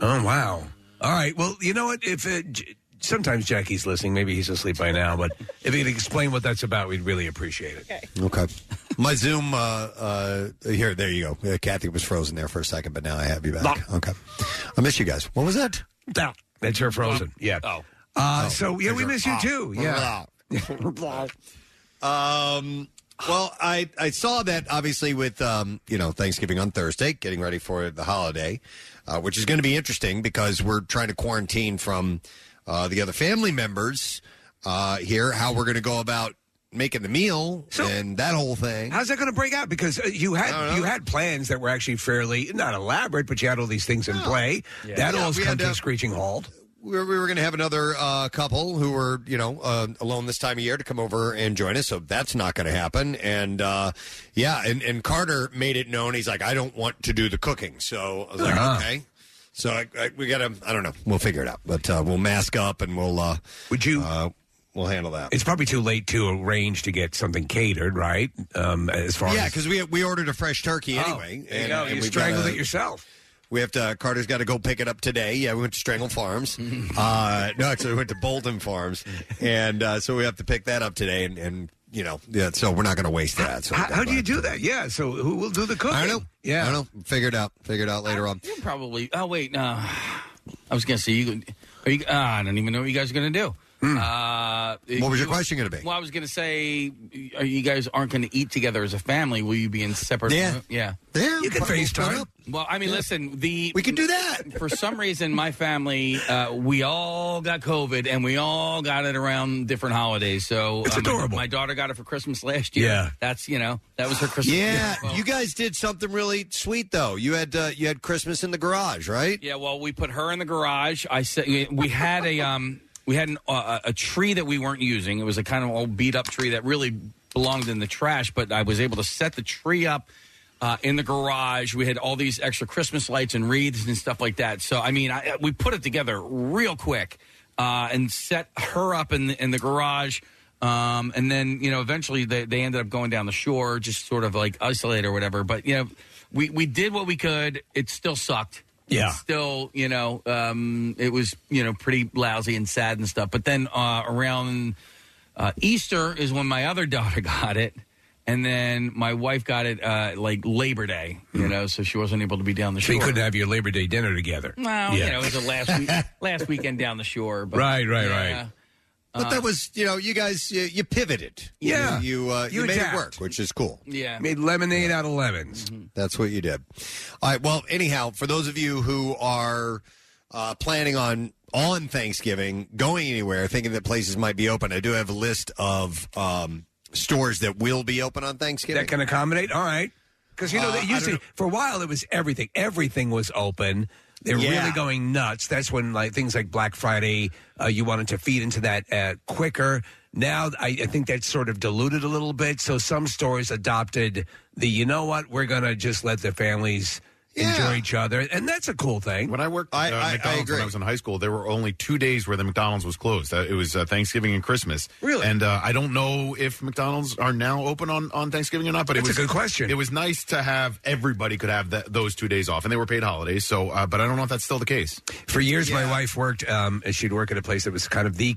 Oh, wow. All right. Well, you know what? If uh, J- sometimes Jackie's listening, maybe he's asleep by now, but if he could explain what that's about, we'd really appreciate it. Okay. Okay. My Zoom, uh, uh, here, there you go. Uh, Kathy was frozen there for a second, but now I have you back. Okay. I miss you guys. What was that? That's her frozen. Yeah. Oh. Uh, so, yeah, we miss you Ah. too. Yeah. Um, well, I, I saw that obviously with um, you know Thanksgiving on Thursday, getting ready for the holiday, uh, which is going to be interesting because we're trying to quarantine from uh, the other family members uh, here. How we're going to go about making the meal and that whole thing. How's that going to break out? Because uh, you had you had plans that were actually fairly not elaborate, but you had all these things in play. Yeah. That Yeah, all's we come had, to a screeching halt. we were, we were going to have another uh, couple who were, you know, uh, alone this time of year to come over and join us. So that's not going to happen. And uh, yeah, and, and Carter made it known. He's like, I don't want to do the cooking. So I was like, Uh-huh. okay. So I, I, we got to, I don't know. We'll figure it out. But uh, we'll mask up and we'll. Uh, Would you? Uh, we'll handle that. It's probably too late to arrange to get something catered, right? Um, as far Yeah, as because we we ordered a fresh turkey Oh, anyway. there you go. You we've strangled gotta- it yourself. We have to. Carter's got to go pick it up today. Yeah, we went to Strangle Farms. uh, no, actually, we went to Bolton Farms, and uh, so we have to pick that up today. And, and you know, yeah. So we're not going to waste that. So How, how do you do that? Yeah. So who will do the cooking? I don't know. Yeah. I don't know. Figure it out. Figure it out later on. You probably. Oh wait, no. I was gonna say you. Are you? Uh, I don't even know what you guys are gonna do. Uh, Hmm. What was your you- question going to be? Well, I was gonna say, are you guys aren't going to eat together as a family? Will you be in separate? Yeah. yeah. Yeah, You can FaceTime. Well, I mean, listen, the we can do that. For some reason, my family, uh, we all got COVID, and we all got it around different holidays. So It's uh, my- adorable. My, daughter got it for Christmas last year. Yeah. that's you know that was her Christmas. Yeah, gift. Well, you guys did something really sweet though. You had uh, you had Christmas in the garage, right? Yeah, well, we put her in the garage. I said we had a um we had an, uh, a tree that we weren't using. It was a kind of old beat up tree that really belonged in the trash, but I was able to set the tree up. Uh, in the garage, we had all these extra Christmas lights and wreaths and stuff like that. So, I mean, I, we put it together real quick uh, and set her up in the, in the garage. Um, and then, you know, eventually they, they ended up going down the shore, just sort of like isolate or whatever. But, you know, we, we did what we could. It still sucked. Yeah. It's still, you know, um, it was, you know, pretty lousy and sad and stuff. But then uh, around uh, Easter is when my other daughter got it. And then my wife got it uh, like Labor Day, you know, so she wasn't able to be down the So shore. you couldn't have your Labor Day dinner together. Well, Yeah. you know, it was the last week, last weekend down the shore. But, Right, right, right. But that was, you know, you guys, you, you pivoted. Yeah. you you, uh, you, You made it work, which is cool. Yeah. Made lemonade out of lemons. That's what you did. All right. Well, anyhow, for those of you who are uh, planning on on Thanksgiving going anywhere, thinking that places might be open, I do have a list of um, stores that will be open on Thanksgiving. That can accommodate. All right. Because you know Uh, they I used don't to for a while it was everything. Everything was open. They were Yeah. really going nuts. That's when like things like Black Friday, uh, you wanted to feed into that uh, quicker. Now I, I think that's sort of diluted a little bit. So some stores adopted the you know what we're gonna just let the families enjoy each other, and that's a cool thing. When I worked at uh, McDonald's when I was in high school, there were only two days where the McDonald's was closed. Uh, it was uh, Thanksgiving and Christmas. Really? And uh, I don't know if McDonald's are now open on, on Thanksgiving or not. But That's it was a good question. It was nice to have everybody could have that, those two days off, and they were paid holidays. So, uh, but I don't know if that's still the case. For years, my wife worked. Um, she'd work at a place that was kind of the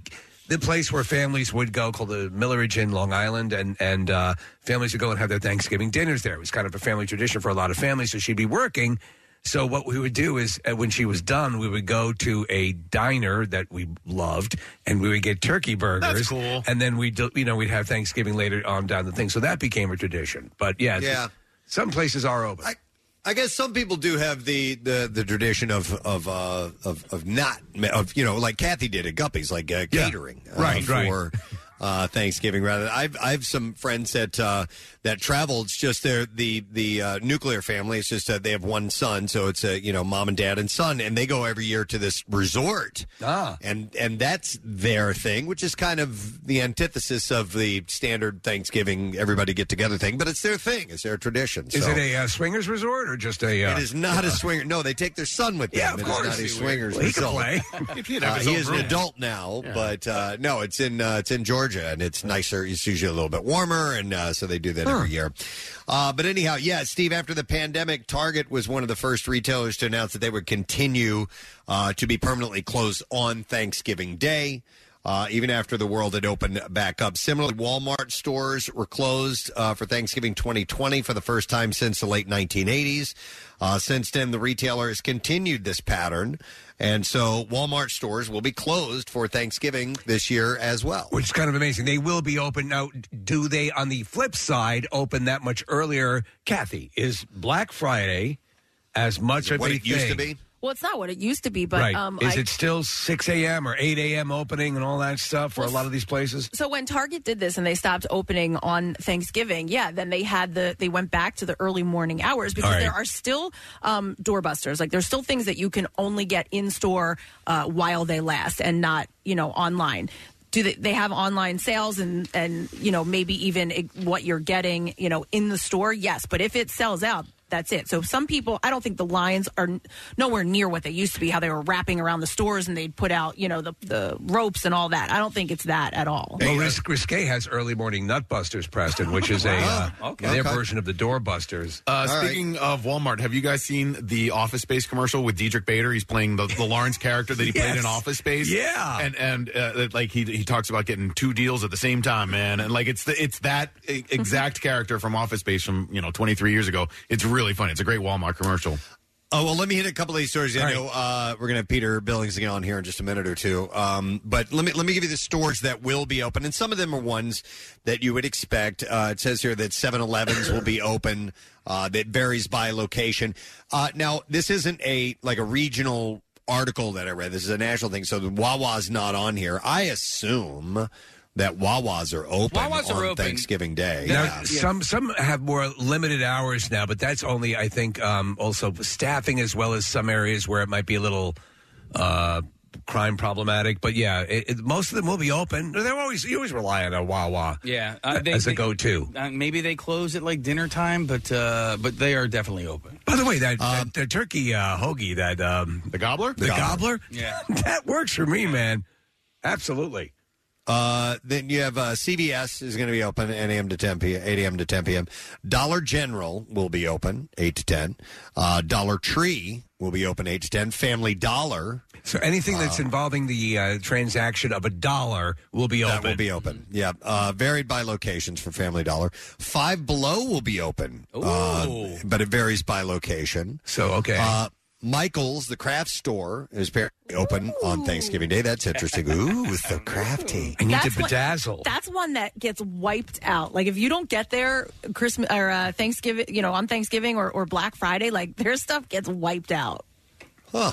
the place where families would go, called the Milleridge in Long Island, and and uh, families would go and have their Thanksgiving dinners there. It was kind of a family tradition for a lot of families. So she'd be working. So what we would do is, uh, when she was done, we would go to a diner that we loved, and we would get turkey burgers. That's cool. And then we, you know, we'd have Thanksgiving later on down the thing. So that became a tradition. But yeah, Yeah. some places are open. I guess some people do have the the, the tradition of of, uh, of of not of you know like Kathy did at Guppies, like uh, catering uh, Right, right. for uh, Thanksgiving rather. I've I've some friends that uh, that travel. It's just their the the uh, nuclear family. It's just that they have one son, so it's a you know mom and dad and son, and they go every year to this resort. Ah. and and that's their thing, which is kind of the antithesis of the standard Thanksgiving everybody get together thing. But it's their thing. It's their tradition. Is so. it a uh, swingers resort or just a? Uh, It is not a swinger. No, they take their son with them. Yeah, of It is course. not a swingers. Well, he can resort. play. He'd have Uh, his he own is an adult now, but uh, no, it's in uh, it's in Georgia, and it's nicer. It's usually a little bit warmer, and uh, so they do that every year. Uh, but anyhow, yeah, Steve. After the pandemic, Target was one of the first retailers to announce that they would continue uh, to be permanently closed on Thanksgiving Day. Uh, even after the world had opened back up. Similarly, Walmart stores were closed uh, for Thanksgiving 2020 for the first time since the late 1980s. Uh, since then, the retailer has continued this pattern. And so Walmart stores will be closed for Thanksgiving this year as well. which is kind of amazing. They will be open now. Do they, on the flip side, open that much earlier? Kathy, is Black Friday as much of what a it used to thing? be? Well, it's not what it used to be, but right? um, is I- it still six a.m. or eight a.m. opening and all that stuff for a lot of these places? So when Target did this and they stopped opening on Thanksgiving, yeah, then they had the they went back to the early morning hours because All right. there are still um, doorbusters. Like there's still things that you can only get in store uh, while they last and not you know online. Do they, they have online sales and and you know maybe even what you're getting you know in the store? Yes, but if it sells out. That's it. So some people, I don't think the lines are nowhere near what they used to be. How they were wrapping around the stores and they'd put out, you know, the the ropes and all that. I don't think it's that at all. Well, Ris- Risque has early morning Nutbusters, Preston, which is a uh, Okay. their Okay. version of the Doorbusters. Uh, speaking of Walmart, have you guys seen the Office Space commercial with Diedrich Bader? He's playing the, the Lawrence character that he played Yes. in Office Space. Yeah. and and uh, that, like he he talks about getting two deals at the same time, man, and like it's the, it's that e- exact character from Office Space from you know 23 years ago. It's really funny. It's a great Walmart commercial. Oh well, let me hit a couple of these stories. I know uh, we're going to have Peter Billingsley on here in just a minute or two. Um, but let me let me give you the stores that will be open, and some of them are ones that you would expect. Uh, it says here that 7-Elevens will be open. Uh, that varies by location. Uh, now, this isn't a like a regional article that I read. This is a national thing. So the Wawa's not on here. I assume that Wawas are open Wawas are on open. Thanksgiving Day. Now, Yeah. some some have more limited hours now, but that's only I think um, also staffing as well as some areas where it might be a little uh, crime problematic. But yeah, it, it, most of them will be open. They're always you always rely on a Wawa. Yeah, as a go-to. Uh, maybe they close at like dinner time, but uh, but they are definitely open. By the way, that, that, that turkey uh, hoagie, that um, the gobbler, the, gobbler, yeah, that works for me, man. Absolutely. Uh, then you have uh, CVS is going to be open 8 a.m. to 10 p.m. 8 a.m. to 10 p.m. Dollar General will be open 8 to 10. Uh, Dollar Tree will be open 8 to 10. Family Dollar. So anything that's involving the uh, transaction of a dollar will be open. That will be open. Yeah. Uh, varied by locations for Family Dollar. Five Below will be open. Uh, but it varies by location. So, okay. Uh, Michael's, the craft store, is apparently open on Thanksgiving Day. That's interesting. Ooh, so crafty. That's one- bedazzle. that's one that gets wiped out. Like if you don't get there Christmas or uh, Thanksgiving, you know, on Thanksgiving or, or Black Friday, like their stuff gets wiped out. Huh.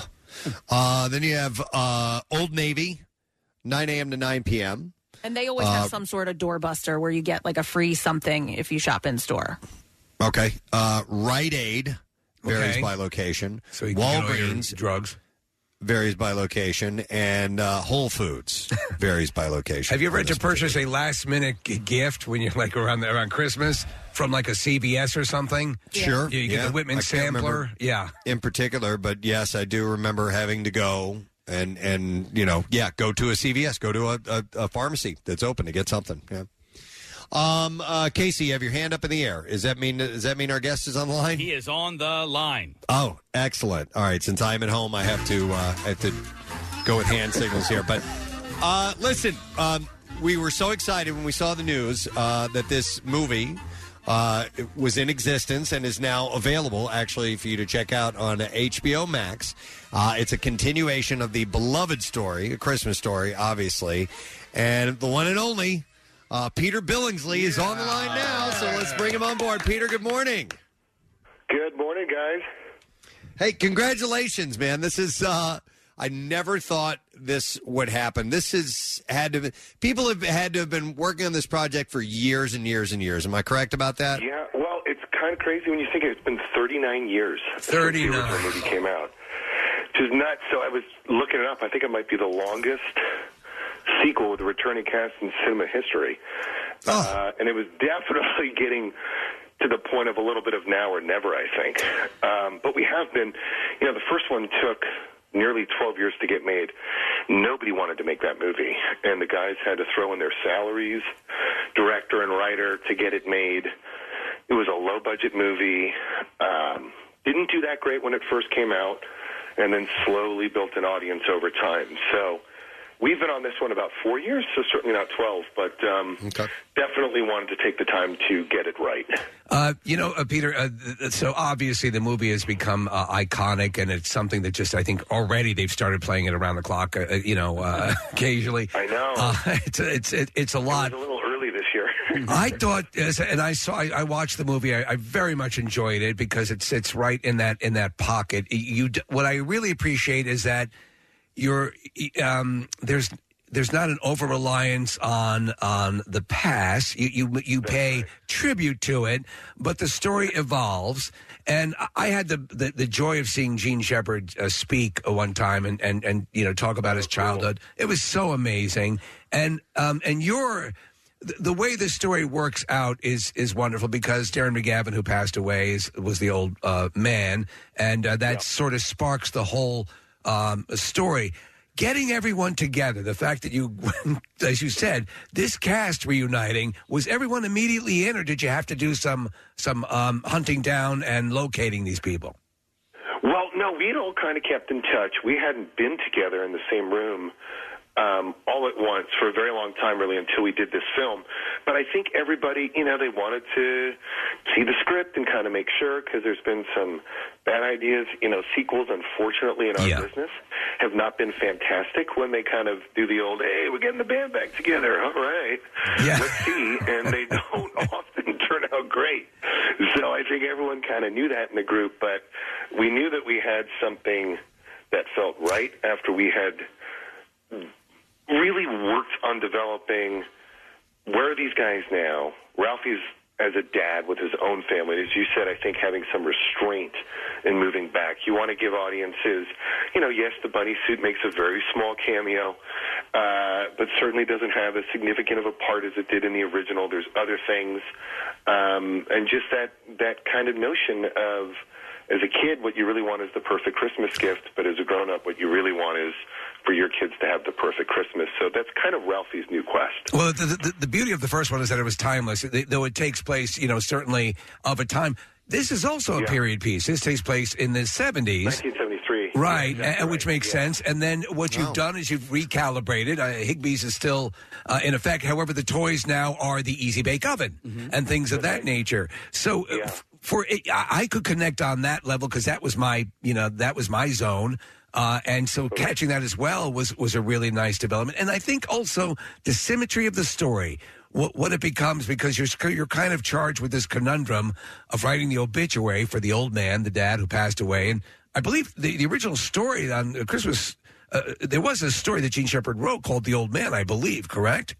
Uh, then you have uh, Old Navy, 9 a.m. to 9 p.m. And they always Uh, have some sort of doorbuster where you get like a free something if you shop in store. Okay. Uh, Rite Aid varies by location. So you can get all your Walgreens drugs varies by location, and uh, Whole Foods varies by location. Have you ever had to purchase a last minute g- gift when you're like around around Christmas from like a CVS or something? Sure. You, you get Yeah. the Whitman I can't remember sampler. Yeah. In particular, but yes, I do remember having to go and and you know, yeah, go to a CVS, go to a, a, a pharmacy that's open to get something. Yeah. Um, uh, Casey, you have your hand up in the air. Does that mean does that mean our guest is on the line? He is on the line. Oh, excellent. All right, since I'm at home, I have to uh, I have to go with hand signals here. But uh, listen, um, we were so excited when we saw the news uh, that this movie uh, was in existence and is now available, actually, for you to check out on HBO Max. Uh, it's a continuation of the beloved story, a Christmas story, obviously, and the one and only. Uh, Peter Billingsley is on the line now, so let's bring him on board. Peter, good morning. Good morning, guys. Hey, congratulations, man. This is uh I never thought this would happen. This has had to be, people have had to have been working on this project for years and years and years. Am I correct about that? Yeah, well, it's kind of crazy when you think it's been 39 years since the 39. original movie came out. Which is nuts. So I was looking it up. I think it might be the longest sequel with a returning cast in cinema history. Uh, and it was definitely getting to the point of a little bit of now or never, I think. Um, but we have been, you know, the first one took nearly 12 years to get made. Nobody wanted to make that movie, and the guys had to throw in their salaries, director and writer, to get it made. It was a low budget movie. Um, didn't do that great when it first came out, and then slowly built an audience over time. So we've been on this one about four years, so certainly not 12, but um, definitely wanted to take the time to get it right. Uh, you know, uh, Peter. Uh, th- so obviously, the movie has become uh, iconic, and it's something that just I think already they've started playing it around the clock. Uh, uh, you know, uh, occasionally. I know. Uh, it's it's it, it's a lot. It was a little early this year. I thought, as- and I saw, I, I watched the movie. I, I very much enjoyed it because it sits right in that in that pocket. You, d- what I really appreciate is that you're um, there's there's not an over reliance on on the past. You you you pay tribute to it, but the story evolves. And I- I had the, the, the joy of seeing Jean Shepherd uh, speak uh, one time and, and, and you know talk about his childhood. It was so amazing. And um, and your the, the way this story works out is is wonderful because Darren McGavin, who passed away, is, was the old uh, man, and uh, that sort of sparks the whole um, story. Getting everyone together, the fact that you, as you said, this cast reuniting was everyone immediately in, or did you have to do some some um, hunting down and locating these people? Well, no, we'd all kind of kept in touch. We hadn't been together in the same room um, all at once for a very long time, really, until we did this film. But I think everybody, you know, they wanted to see the script and kind of make sure because there's been some bad ideas. You know, sequels, unfortunately, in our business have not been fantastic when they kind of do the old, hey, we're getting the band back together. All right. Yeah. Let's see. And they don't often turn out great. So I think everyone kind of knew that in the group, but we knew that we had something that felt right after we had really worked on developing where are these guys now? Ralphie's as a dad with his own family. As you said, I think having some restraint in moving back. You want to give audiences, you know, yes, the bunny suit makes a very small cameo, uh, but certainly doesn't have as significant of a part as it did in the original. There's other things, um, and just that that kind of notion of as a kid, what you really want is the perfect Christmas gift, but as a grown up, what you really want is for your kids to have the perfect Christmas. So that's kind of Ralphie's new quest. Well, the, the, the beauty of the first one is that it was timeless, It- though it takes place, you know, certainly of a time. This is also a period piece. This takes place in the 70s. 1973. Right, a- which makes sense. And then what you've done is you've recalibrated. Uh, Higbee's is still uh, in effect. However, the toys now are the Easy Bake Oven and things of that nature. So uh, f- for it, I I could connect on that level because that was my, you know, that was my zone. Uh, and so catching that as well was was a really nice development. And I think also the symmetry of the story. What, what it becomes because you're you're kind of charged with this conundrum of writing the obituary for the old man, the dad who passed away, and I believe the, the original story on Christmas, uh, there was a story that Jean Shepherd wrote called The Old Man, I believe, correct?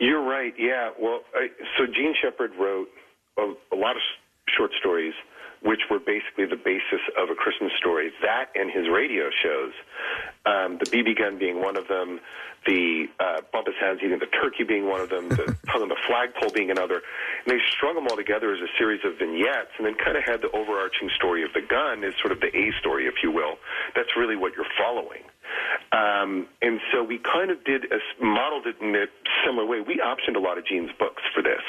You're right. Yeah. Well, I, so Jean Shepherd wrote a, a lot of short stories, which were basically the basis of a Christmas story. That and his radio shows, um, the BB gun being one of them, the uh, Bumpus Hands eating the turkey being one of them, the tongue on the flagpole being another. And they strung them all together as a series of vignettes, and then kind of had the overarching story of the gun as sort of the A story, if you will. That's really what you're following. Um, and so we kind of did a, modeled it in a similar way. We optioned a lot of Jean's books for this.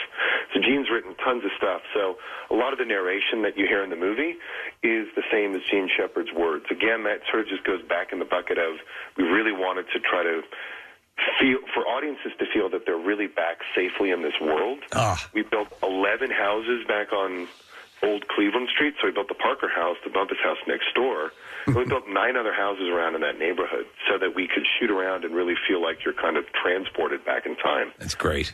So Jean's written tons of stuff. So a lot of the narration that you hear in the movie is the same as Jean Shepherd's words. Again, that sort of just goes back in the bucket of we really wanted to try to feel for audiences to feel that they're really back safely in this world. We built 11 houses back on Old Cleveland Street. So we built the Parker House, the Bumpus House next door. And we built nine other houses around in that neighborhood so that we could shoot around and really feel like you're kind of transported back in time. That's great.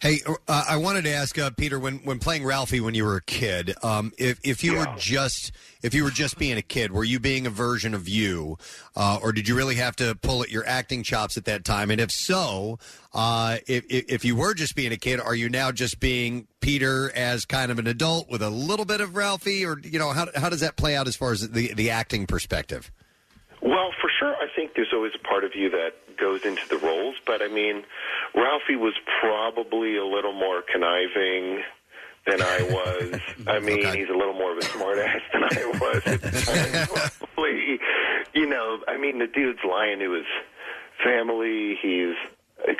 Hey, uh, I wanted to ask uh, Peter when when playing Ralphie when you were a kid, um, if if you were just if you were just being a kid, were you being a version of you, uh, or did you really have to pull at your acting chops at that time? And if so, uh, if, if if you were just being a kid, are you now just being Peter as kind of an adult with a little bit of Ralphie, or you know how how does that play out as far as the the acting perspective? Well, for sure, I think there's always a part of you that goes into the roles, but I mean, Ralphie was probably a little more conniving than I was. I mean, he's a little more of a smartass than I was. Probably, you know, I mean, the dude's lying to his family. He's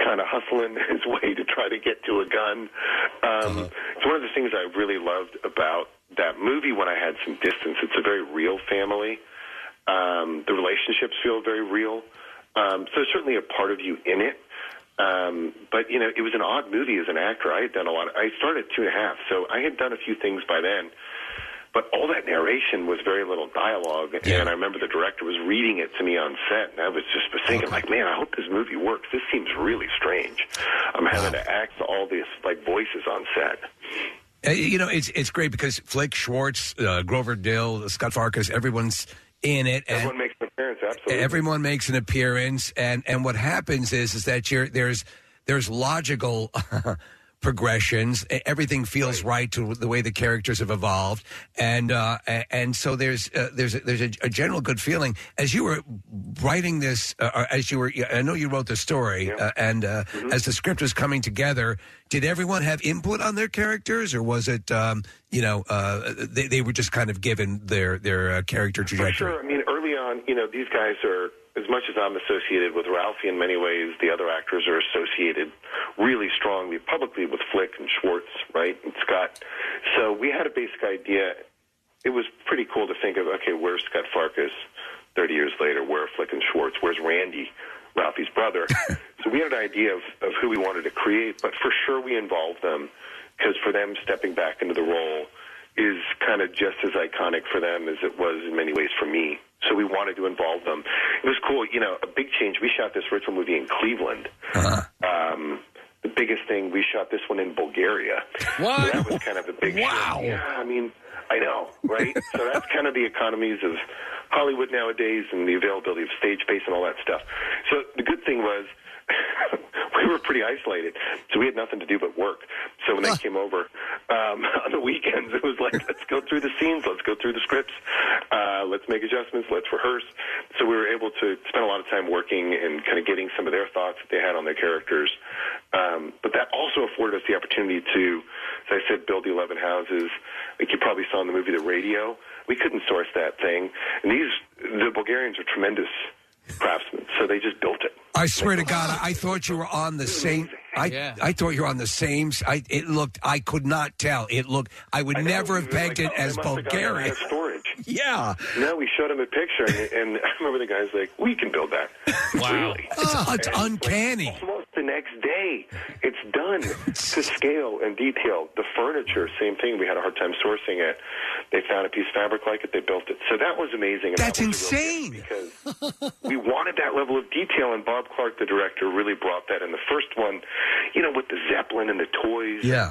kind of hustling his way to try to get to a gun. Um, It's one of the things I really loved about that movie when I had some distance. It's a very real family. Um, the relationships feel very real. Um, so there's certainly a part of you in it. Um, but you know, it was an odd movie as an actor. I had done a lot. I started at two and a half, so I had done a few things by then. But all that narration was very little dialogue, and I remember the director was reading it to me on set, and I was just thinking, like, man, I hope this movie works. This seems really strange. I'm having to act all these like voices on set. Uh, you know, it's it's great because Flick Schwartz, uh, Grover Dill, Scut Farkus, everyone's in it. And Everyone makes an appearance, absolutely. Everyone makes an appearance, and and what happens is is that you're there's there's logical progressions. E- Everything feels right. to the way the characters have evolved, and uh, a- and so there's uh, there's a, there's a, a general good feeling as you were writing this. Uh, or as you were, I know you wrote the story, uh, and uh, Mm-hmm. as the script was coming together, did everyone have input on their characters, or was it um, you know uh, they, they were just kind of given their their uh, character For trajectory? sure. I mean, early on, you know, these guys are, as much as I'm associated with Ralphie in many ways, the other actors are associated really strongly publicly with Flick and Schwartz, right, and Scut. So we had a basic idea. It was pretty cool to think of, okay, where's Scut Farkus 30 years later? Where are Flick and Schwartz? Where's Randy, Ralphie's brother? so we had an idea of, of who we wanted to create, but for sure we involved them because for them stepping back into the role is kind of just as iconic for them as it was in many ways for me. So we wanted to involve them. It was cool, you know, a big change. We shot this ritual movie in Cleveland. The biggest thing, we shot this one in Bulgaria. What? So that was kind of a big wow. Yeah, I mean, I know, right? so that's kind of the economies of Hollywood nowadays and the availability of stage space and all that stuff. So the good thing was we were pretty isolated, so we had nothing to do but work. So when they came over um, on the weekends, it was like, let's go through the scenes, let's go through the scripts, uh, let's make adjustments, let's rehearse. So we were able to spend a lot of time working and kind of getting some of their thoughts that they had on their characters. Um, but that also afforded us the opportunity to, as I said, build the 11 houses. Like you probably saw in the movie The Radio, we couldn't source that thing. And these, the Bulgarians are tremendous craftsmen, so they just built it. I swear to God, I I thought you were on the same. I I thought you were on the same. s- I it looked. I could not tell. It looked. I would never have pegged it as They must have gotten it out Bulgaria. of storage. Yeah. No, we showed him a picture, and, and I remember the guy's like, "We can build that." Wow. Really? It's- it's And like, uncanny. almost the next day, it's done to scale and detail. The furniture, same thing. We had a hard time sourcing it. They found a piece of fabric like it. They built it. So that was amazing. And That's that was a real gift because we wanted that level of detail, and Bob Clark, the director, really brought that in the first one. You know, with the zeppelin and the toys, Yeah.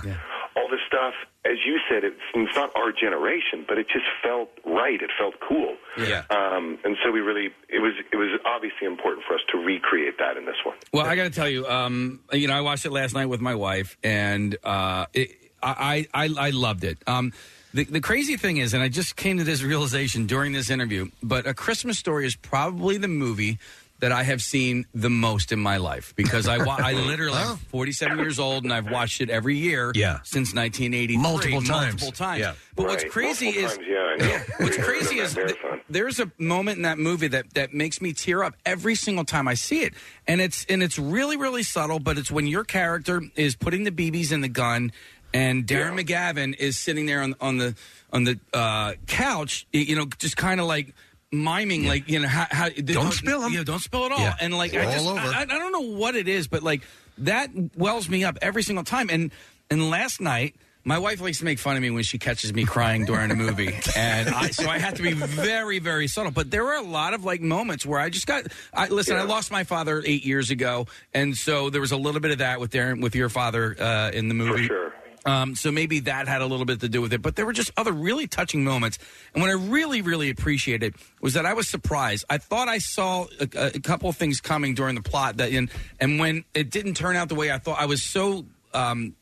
All this stuff. As you said, it's, it's not our generation, but it just felt right. It felt cool. Yeah. Um, and so we really, it was, it was obviously important for us to recreate that in this one. Well, I got to tell you, um, you know, I watched it last night with my wife, and uh, it, I, I I loved it. Um, the, the crazy thing is, and I just came to this realization during this interview, but A Christmas Story is probably the movie that I have seen the most in my life because I wa- I literally I'm 47 years old and I've watched it every year Yeah. since 1983 Multiple times. multiple times. Yeah. But what's Right. crazy Multiple is times, yeah, I know. what's We crazy is th- there's a moment in that movie that that makes me tear up every single time I see it, and it's and it's really really subtle, but it's when your character is putting the BBs in the gun, and Darren McGavin is sitting there on on the on the uh, couch, y- you know, just kind of like miming like you know how, how Don't spill 'em. yeah, don't spill it all Yeah. and like It's I just all over. I, I don't know what it is but like that wells me up every single time and and last night my wife likes to make fun of me when she catches me crying during a movie, and I, so I have to be very, very subtle. But there were a lot of like moments where I just got. I, listen, I lost my father eight years ago, and so there was a little bit of that with Darren, with your father uh, in the movie. sure. Um, so maybe that had a little bit to do with it, but there were just other really touching moments. And what I really, really appreciated was that I was surprised. I thought I saw a, a couple of things coming during the plot that, and, and when it didn't turn out the way I thought, I was so um,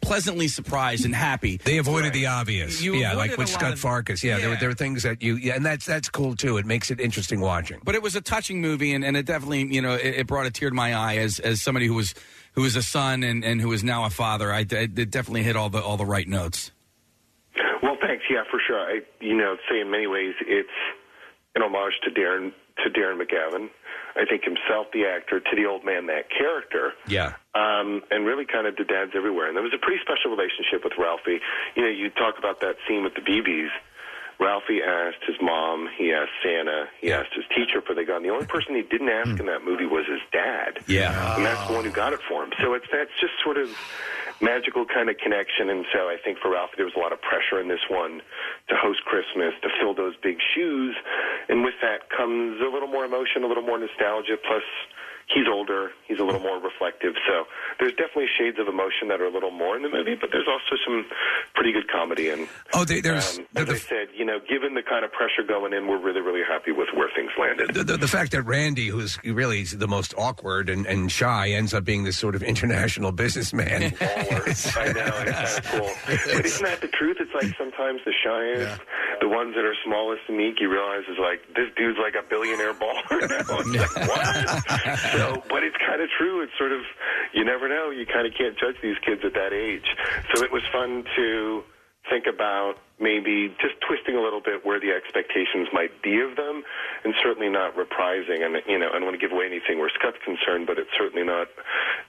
pleasantly surprised and happy. They avoided the obvious. You yeah, avoided like with a lot Scott of- Farkus. Yeah, There, were, Yeah. there were things that you, yeah, and that's that's cool too. It makes it interesting watching. But it was a touching movie, and, and it definitely, you know, it, it brought a tear to my eye as as somebody who was who was a son and, and who is now a father. I, I it definitely hit all the all the right notes. Well, thanks. Yeah, for sure. I, you know, say in many ways it's an homage to Darren to Darren McGavin. I think himself, the actor, to the old man, that character, Yeah. um, and really kind of to dads everywhere. And there was a pretty special relationship with Ralphie. You know, you talk about that scene with the BBs. Ralphie asked his mom, he asked Santa, he asked his teacher for the gun. The only person he didn't ask hmm. in that movie was his dad. Yeah. And that's the one who got it for him. So it's that's just sort of magical kind of connection. And so I think for Ralphie, there was a lot of pressure in this one to host Christmas, to fill those big shoes. And with that comes a little more emotion, a little more nostalgia, plus he's older, he's a little more reflective. So there's definitely shades of emotion that are a little more in the movie, but there's also some pretty good comedy. And Oh, they, there's um, as I said, you know, given the kind of pressure going in, we're really, really happy with where things landed. the, the, the fact that Randy, who's really the most awkward and, and shy, ends up being this sort of international businessman. I know, it's kind of cool. But isn't that the truth? It's like sometimes the shyest, the ones that are smallest and meek, you realize is like, this dude's like a billionaire baller now. It's like, what? so, but it's kind of true. It's sort of, you never know. You kind of can't judge these kids at that age. So it was fun to think about maybe just twisting a little bit where the expectations might be of them and certainly not reprising and you know I don't want to give away anything where Scut's concerned but it's certainly not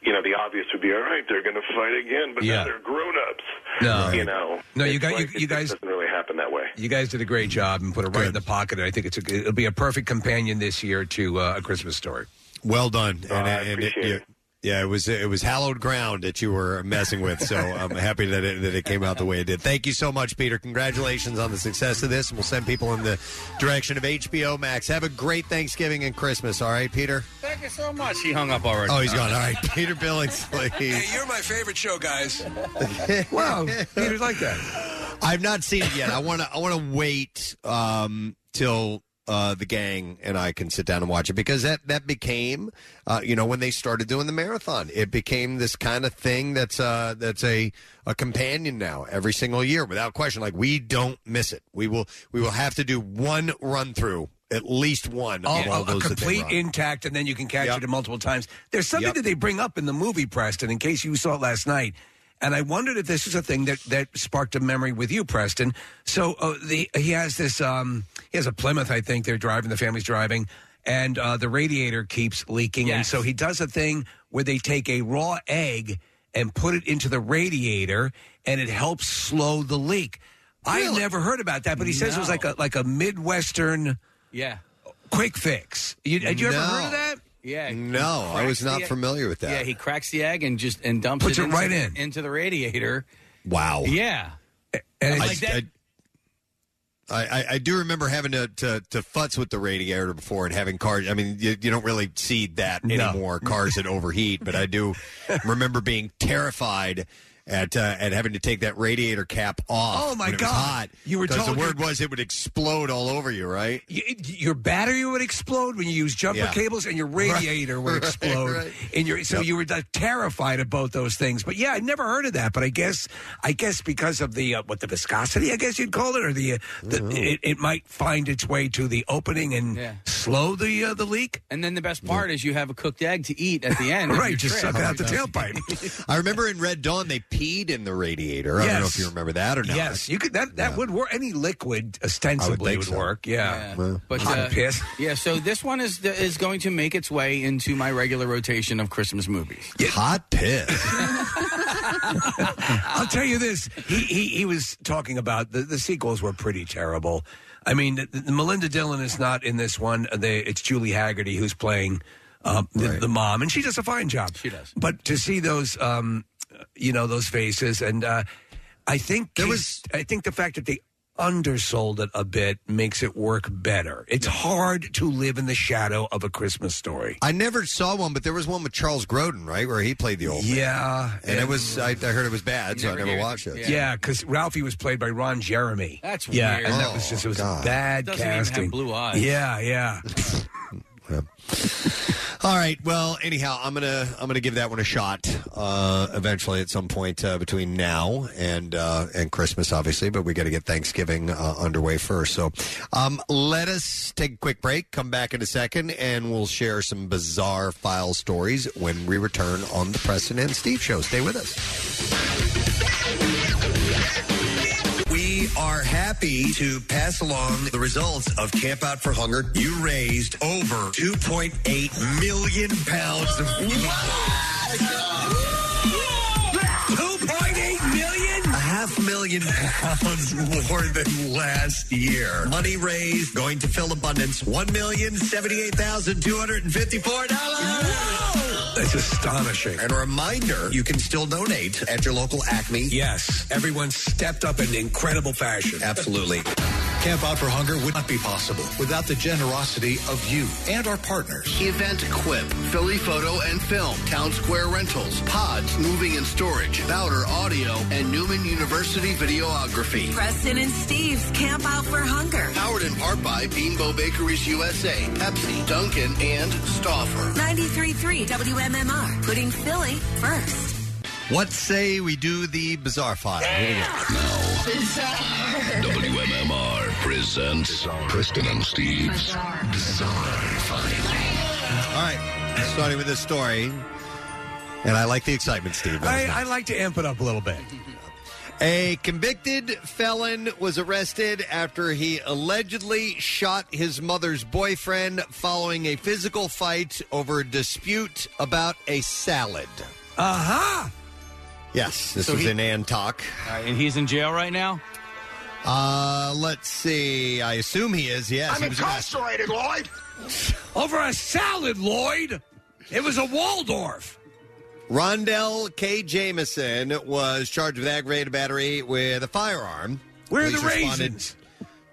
you know the obvious would be all right they're going to fight again but Yeah. now they're grown-ups No. you know No, you It's got- like, you- you just guys- doesn't really happen that way You guys did a great job and put it right in the pocket. And I think it's a, it'll be a perfect companion this year to uh, a Christmas story. Well done. And, Oh, I and appreciate yeah, it. Yeah, it was it was hallowed ground that you were messing with. So I'm happy that it, that it came out the way it did. Thank you so much, Peter. Congratulations on the success of this, and we'll send people in the direction of HBO Max. Have a great Thanksgiving and Christmas. All right, Peter. Thank you so much. He hung up already. Oh, he's gone. All right, Peter Billingsley. Hey, you're my favorite show, guys. wow, Peter's like that. I've not seen it yet. I want to. I want to wait um, till uh, the gang and I can sit down and watch it because that that became, uh, you know, when they started doing the marathon, it became this kind of thing that's uh, that's a a companion now every single year without question. Like we don't miss it. We will we will have to do one run through. At least one. Oh, of all a- those that they complete run. intact, and then you can catch it multiple times. There's something Yep. that they bring up in the movie, Preston, in case you saw it last night. And I wondered if this is a thing that, that sparked a memory with you, Preston. So uh, the he has this um, he has a Plymouth, I think they're driving, the family's driving, and uh, the radiator keeps leaking, and so he does a thing where they take a raw egg and put it into the radiator, and it helps slow the leak. I never heard about that, but he says it was No. like a like a midwestern Yeah. quick fix. You, had you ever heard of that? Yeah. No, I was not familiar with that. Yeah, he cracks the egg and just and dumps Puts it into right the- in. into the radiator. Wow. Yeah. And like I, that. I, I, I do remember having to, to to futz with the radiator before and having cars. I mean, you, you don't really see that No. anymore. Cars that overheat, but I do remember being terrified at uh, at having to take that radiator cap off. Oh, my when it was God. hot! You were because told the you- word was it would explode all over you, right? Y- your battery would explode when you use jumper Yeah. cables, and your radiator would Right, explode. right. And your so you were like, terrified of both those things. But yeah, I'd never heard of that. But I guess I guess because of the uh, what the viscosity, I guess you'd call it, or the, uh, the it, it might find its way to the opening and Yeah. slow the uh, the leak. And then the best part is you have a cooked egg to eat at the end. of right, your just trip. suck it out the tailpipe. I remember in Red Dawn they peed in the radiator. I don't know Yes. if you remember that or not. Yes, you could. That that would work. Any liquid ostensibly think would so. work. Yeah, But hot uh, piss. yeah, so this one is is going to make its way into my regular rotation of Christmas movies. Hot piss. I'll tell you this. He he, he was talking about the, the sequels were pretty terrible. I mean, the, the Melinda Dillon is not in this one. They, it's Julie Hagerty who's playing uh, the, the mom, and she does a fine job. She does. But to see those, um, you know, those faces, and uh, I think there was. I think the fact that they undersold it a bit makes it work better. It's hard to live in the shadow of a Christmas story. I never saw one, but there was one with Charles Grodin, right, where he played the old man. Yeah, and it was. I, I heard it was bad, so I never watched it. Yeah, because Ralphie was played by Ron Jeremy. That's yeah, weird. and that was just it was Oh, God. bad Doesn't even have casting. blue eyes. Yeah, yeah. All right. Well, anyhow, I'm gonna I'm gonna give that one a shot uh, eventually at some point uh, between now and uh, and Christmas, obviously. But we got to get Thanksgiving uh, underway first. So, um, let us take a quick break. Come back in a second, and we'll share some bizarre file stories when we return on the Preston and Steve show. Stay with us. Are happy to pass along the results of Camp Out for Hunger. You raised over 2.8 million pounds of 2.8 half million pounds more than last year. Money raised going to Philabundance, $1,078,254. That's astonishing. And a reminder, you can still donate at your local Acme. Yes, everyone stepped up in incredible fashion. Absolutely. Camp Out for Hunger would not be possible without the generosity of you and our partners. Event Quip, Philly Photo and Film, Town Square Rentals, Pods, Moving and Storage, Bowder Audio, and Neumann University Videography. Preston and Steve's Camp Out for Hunger. Powered in part by Bimbo Bakeries USA, Pepsi, Dunkin', and Stauffer. 93.3 WMMR, putting Philly first. What say we do the bizarre file? Here we go. WMMR presents Preston and Steve's Bizarre File. All right, starting with this story, and I like the excitement, Steve. I, I like to amp it up a little bit. A convicted felon was arrested after he allegedly shot his mother's boyfriend following a physical fight over a dispute about a salad. Uh huh. Yes, this So was he- in Antioch. and he's in jail right now. Uh, let's see. I assume he is. Yes, he was arrested. incarcerated, Lloyd. Over a salad, Lloyd. It was a Waldorf. Rondell K. Jameson was charged with aggravated battery with a firearm. Where are the raisins?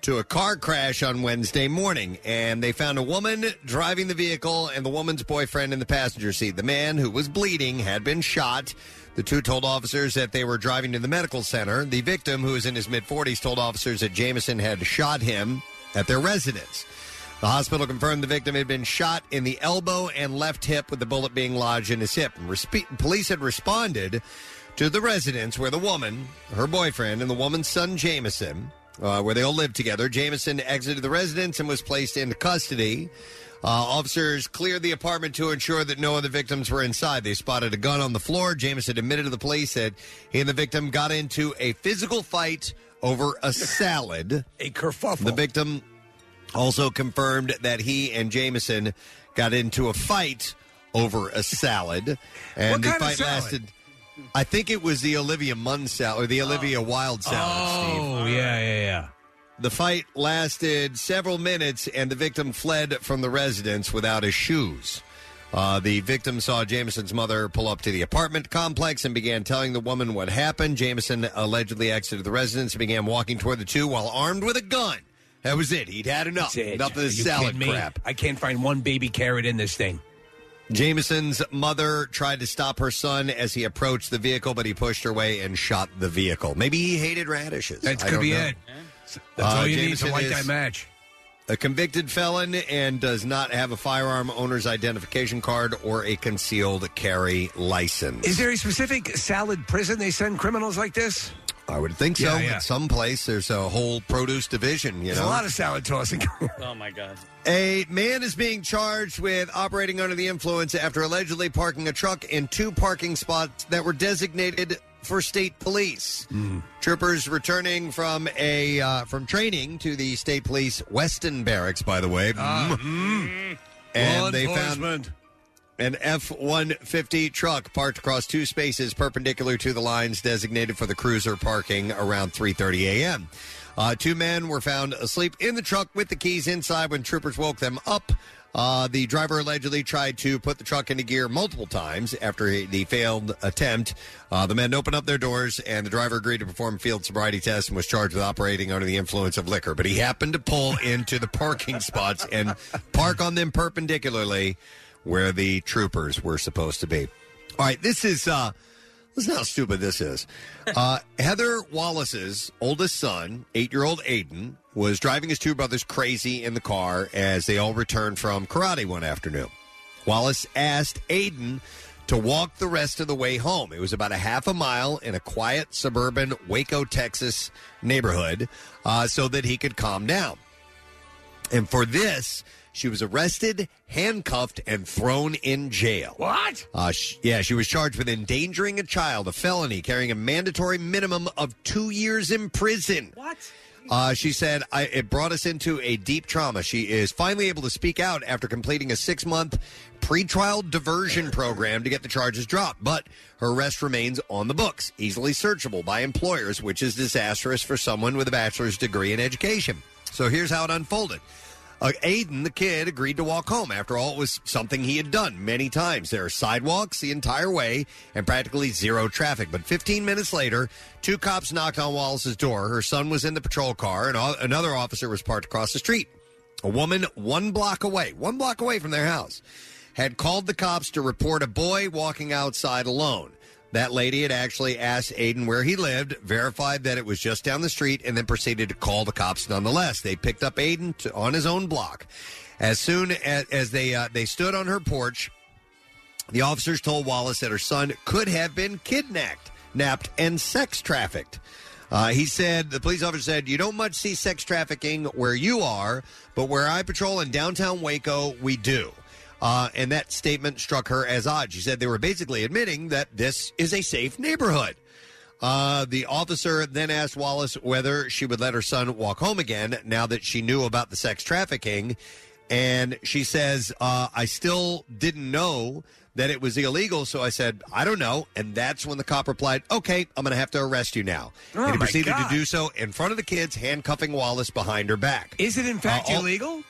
To a car crash on Wednesday morning, and they found a woman driving the vehicle and the woman's boyfriend in the passenger seat. The man who was bleeding had been shot. The two told officers that they were driving to the medical center. The victim, who was in his mid 40s, told officers that Jameson had shot him at their residence. The hospital confirmed the victim had been shot in the elbow and left hip, with the bullet being lodged in his hip. Respe- police had responded to the residence where the woman, her boyfriend, and the woman's son Jameson, uh, where they all lived together. Jameson exited the residence and was placed into custody. Uh, officers cleared the apartment to ensure that no other victims were inside. They spotted a gun on the floor. Jameson admitted to the police that he and the victim got into a physical fight over a salad. A kerfuffle. The victim also confirmed that he and Jameson got into a fight over a salad, and What the kind of fight salad? lasted. I think it was the Olivia Munn salad or the Olivia Wilde salad. Steve. Oh, yeah, yeah, yeah. The fight lasted several minutes, and the victim fled from the residence without his shoes. Uh, the victim saw Jameson's mother pull up to the apartment complex and began telling the woman what happened. Jameson allegedly exited the residence and began walking toward the two while armed with a gun. That was it. He'd had enough. That's it. Enough of Are you salad kidding me? crap. I can't find one baby carrot in this thing. Jameson's mother tried to stop her son as he approached the vehicle, but he pushed her away and shot the vehicle. Maybe he hated radishes. That I could don't be know. it. That's Uh, all you need Jameson to light is that match. A convicted felon and does not have a firearm owner's identification card or a concealed carry license. Is there a specific salad prison they send criminals like this? I would think so. Yeah, yeah. At some place, there's a whole produce division. You There's know, a lot of salad tossing. Oh my god. A man is being charged with operating under the influence after allegedly parking a truck in two parking spots that were designated for state police. Troopers returning from a uh, from training to the state police Weston Barracks, by the way, mm. and Law they found enforcement. An F 150 truck parked across two spaces perpendicular to the lines designated for the cruiser parking around 3:30 a.m. Uh, two men were found asleep in the truck with the keys inside when troopers woke them up. Uh, the driver allegedly tried to put the truck into gear multiple times after the failed attempt. Uh, the men opened up their doors, and the driver agreed to perform field sobriety tests and was charged with operating under the influence of liquor. But he happened to pull into the parking spots and park on them perpendicularly where the troopers were supposed to be. All right, this is uh listen how stupid this is. Uh Heather Wallace's oldest son, eight year old Aiden, was driving his two brothers crazy in the car as they all returned from karate one afternoon. Wallace asked Aiden to walk the rest of the way home. It was about a half a mile in a quiet suburban Waco, Texas neighborhood uh, so that he could calm down. And for this, she was arrested, handcuffed, and thrown in jail. What? Uh, sh- yeah, she was charged with endangering a child, a felony, carrying a mandatory minimum of two years in prison. What? Uh, she said, I, it brought us into a deep trauma. She is finally able to speak out after completing a six month pretrial diversion program to get the charges dropped. But her arrest remains on the books, easily searchable by employers, which is disastrous for someone with a bachelor's degree in education. So here's how it unfolded. Uh, Aiden, the kid, agreed to walk home. After all, it was something he had done many times. There are sidewalks the entire way and practically zero traffic. But 15 minutes later, two cops knocked on Wallace's door. Her son was in the patrol car, and o- another officer was parked across the street. A woman one block away, one block away from their house, had called the cops to report a boy walking outside alone. That lady had actually asked Aiden where he lived, verified that it was just down the street, and then proceeded to call the cops nonetheless. They picked up Aiden to, on his own block. As soon as, as they uh, they stood on her porch, the officers told Wallace that her son could have been kidnapped, napped, and sex trafficked. Uh, he said, the police officer said, You don't much see sex trafficking where you are, but where I patrol in downtown Waco, we do. Uh, and that statement struck her as odd. She said they were basically admitting that this is a safe neighborhood. Uh, the officer then asked Wallace whether she would let her son walk home again now that she knew about the sex trafficking. And she says, uh, I still didn't know that it was illegal. So I said, I don't know. And that's when the cop replied, Okay, I'm going to have to arrest you now. Oh, and he my proceeded God. to do so in front of the kids, handcuffing Wallace behind her back. Is it in fact Uh, all- illegal?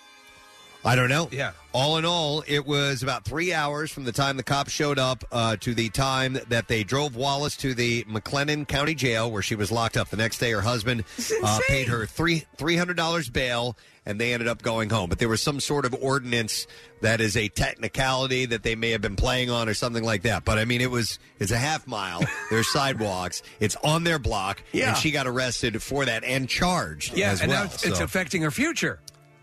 I don't know. Yeah. All in all, it was about three hours from the time the cops showed up uh, to the time that they drove Wallace to the McLennan County Jail, where she was locked up. The next day, her husband uh, paid her three three hundred dollars bail, and they ended up going home. But there was some sort of ordinance that is a technicality that they may have been playing on, or something like that. But I mean, it was it's a half mile. There's sidewalks. It's on their block, Yeah. and she got arrested for that and charged Yeah, as and well. now it's, it's So- affecting her future.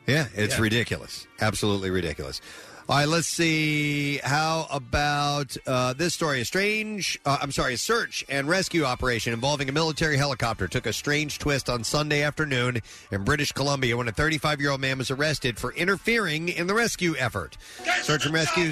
Yeah, it's Yeah. ridiculous. Absolutely ridiculous. All right, let's see. How about uh, this story? A strange, uh, I'm sorry, a search and rescue operation involving a military helicopter took a strange twist on Sunday afternoon in British Columbia when a 35 year old man was arrested for interfering in the rescue effort. Search and rescue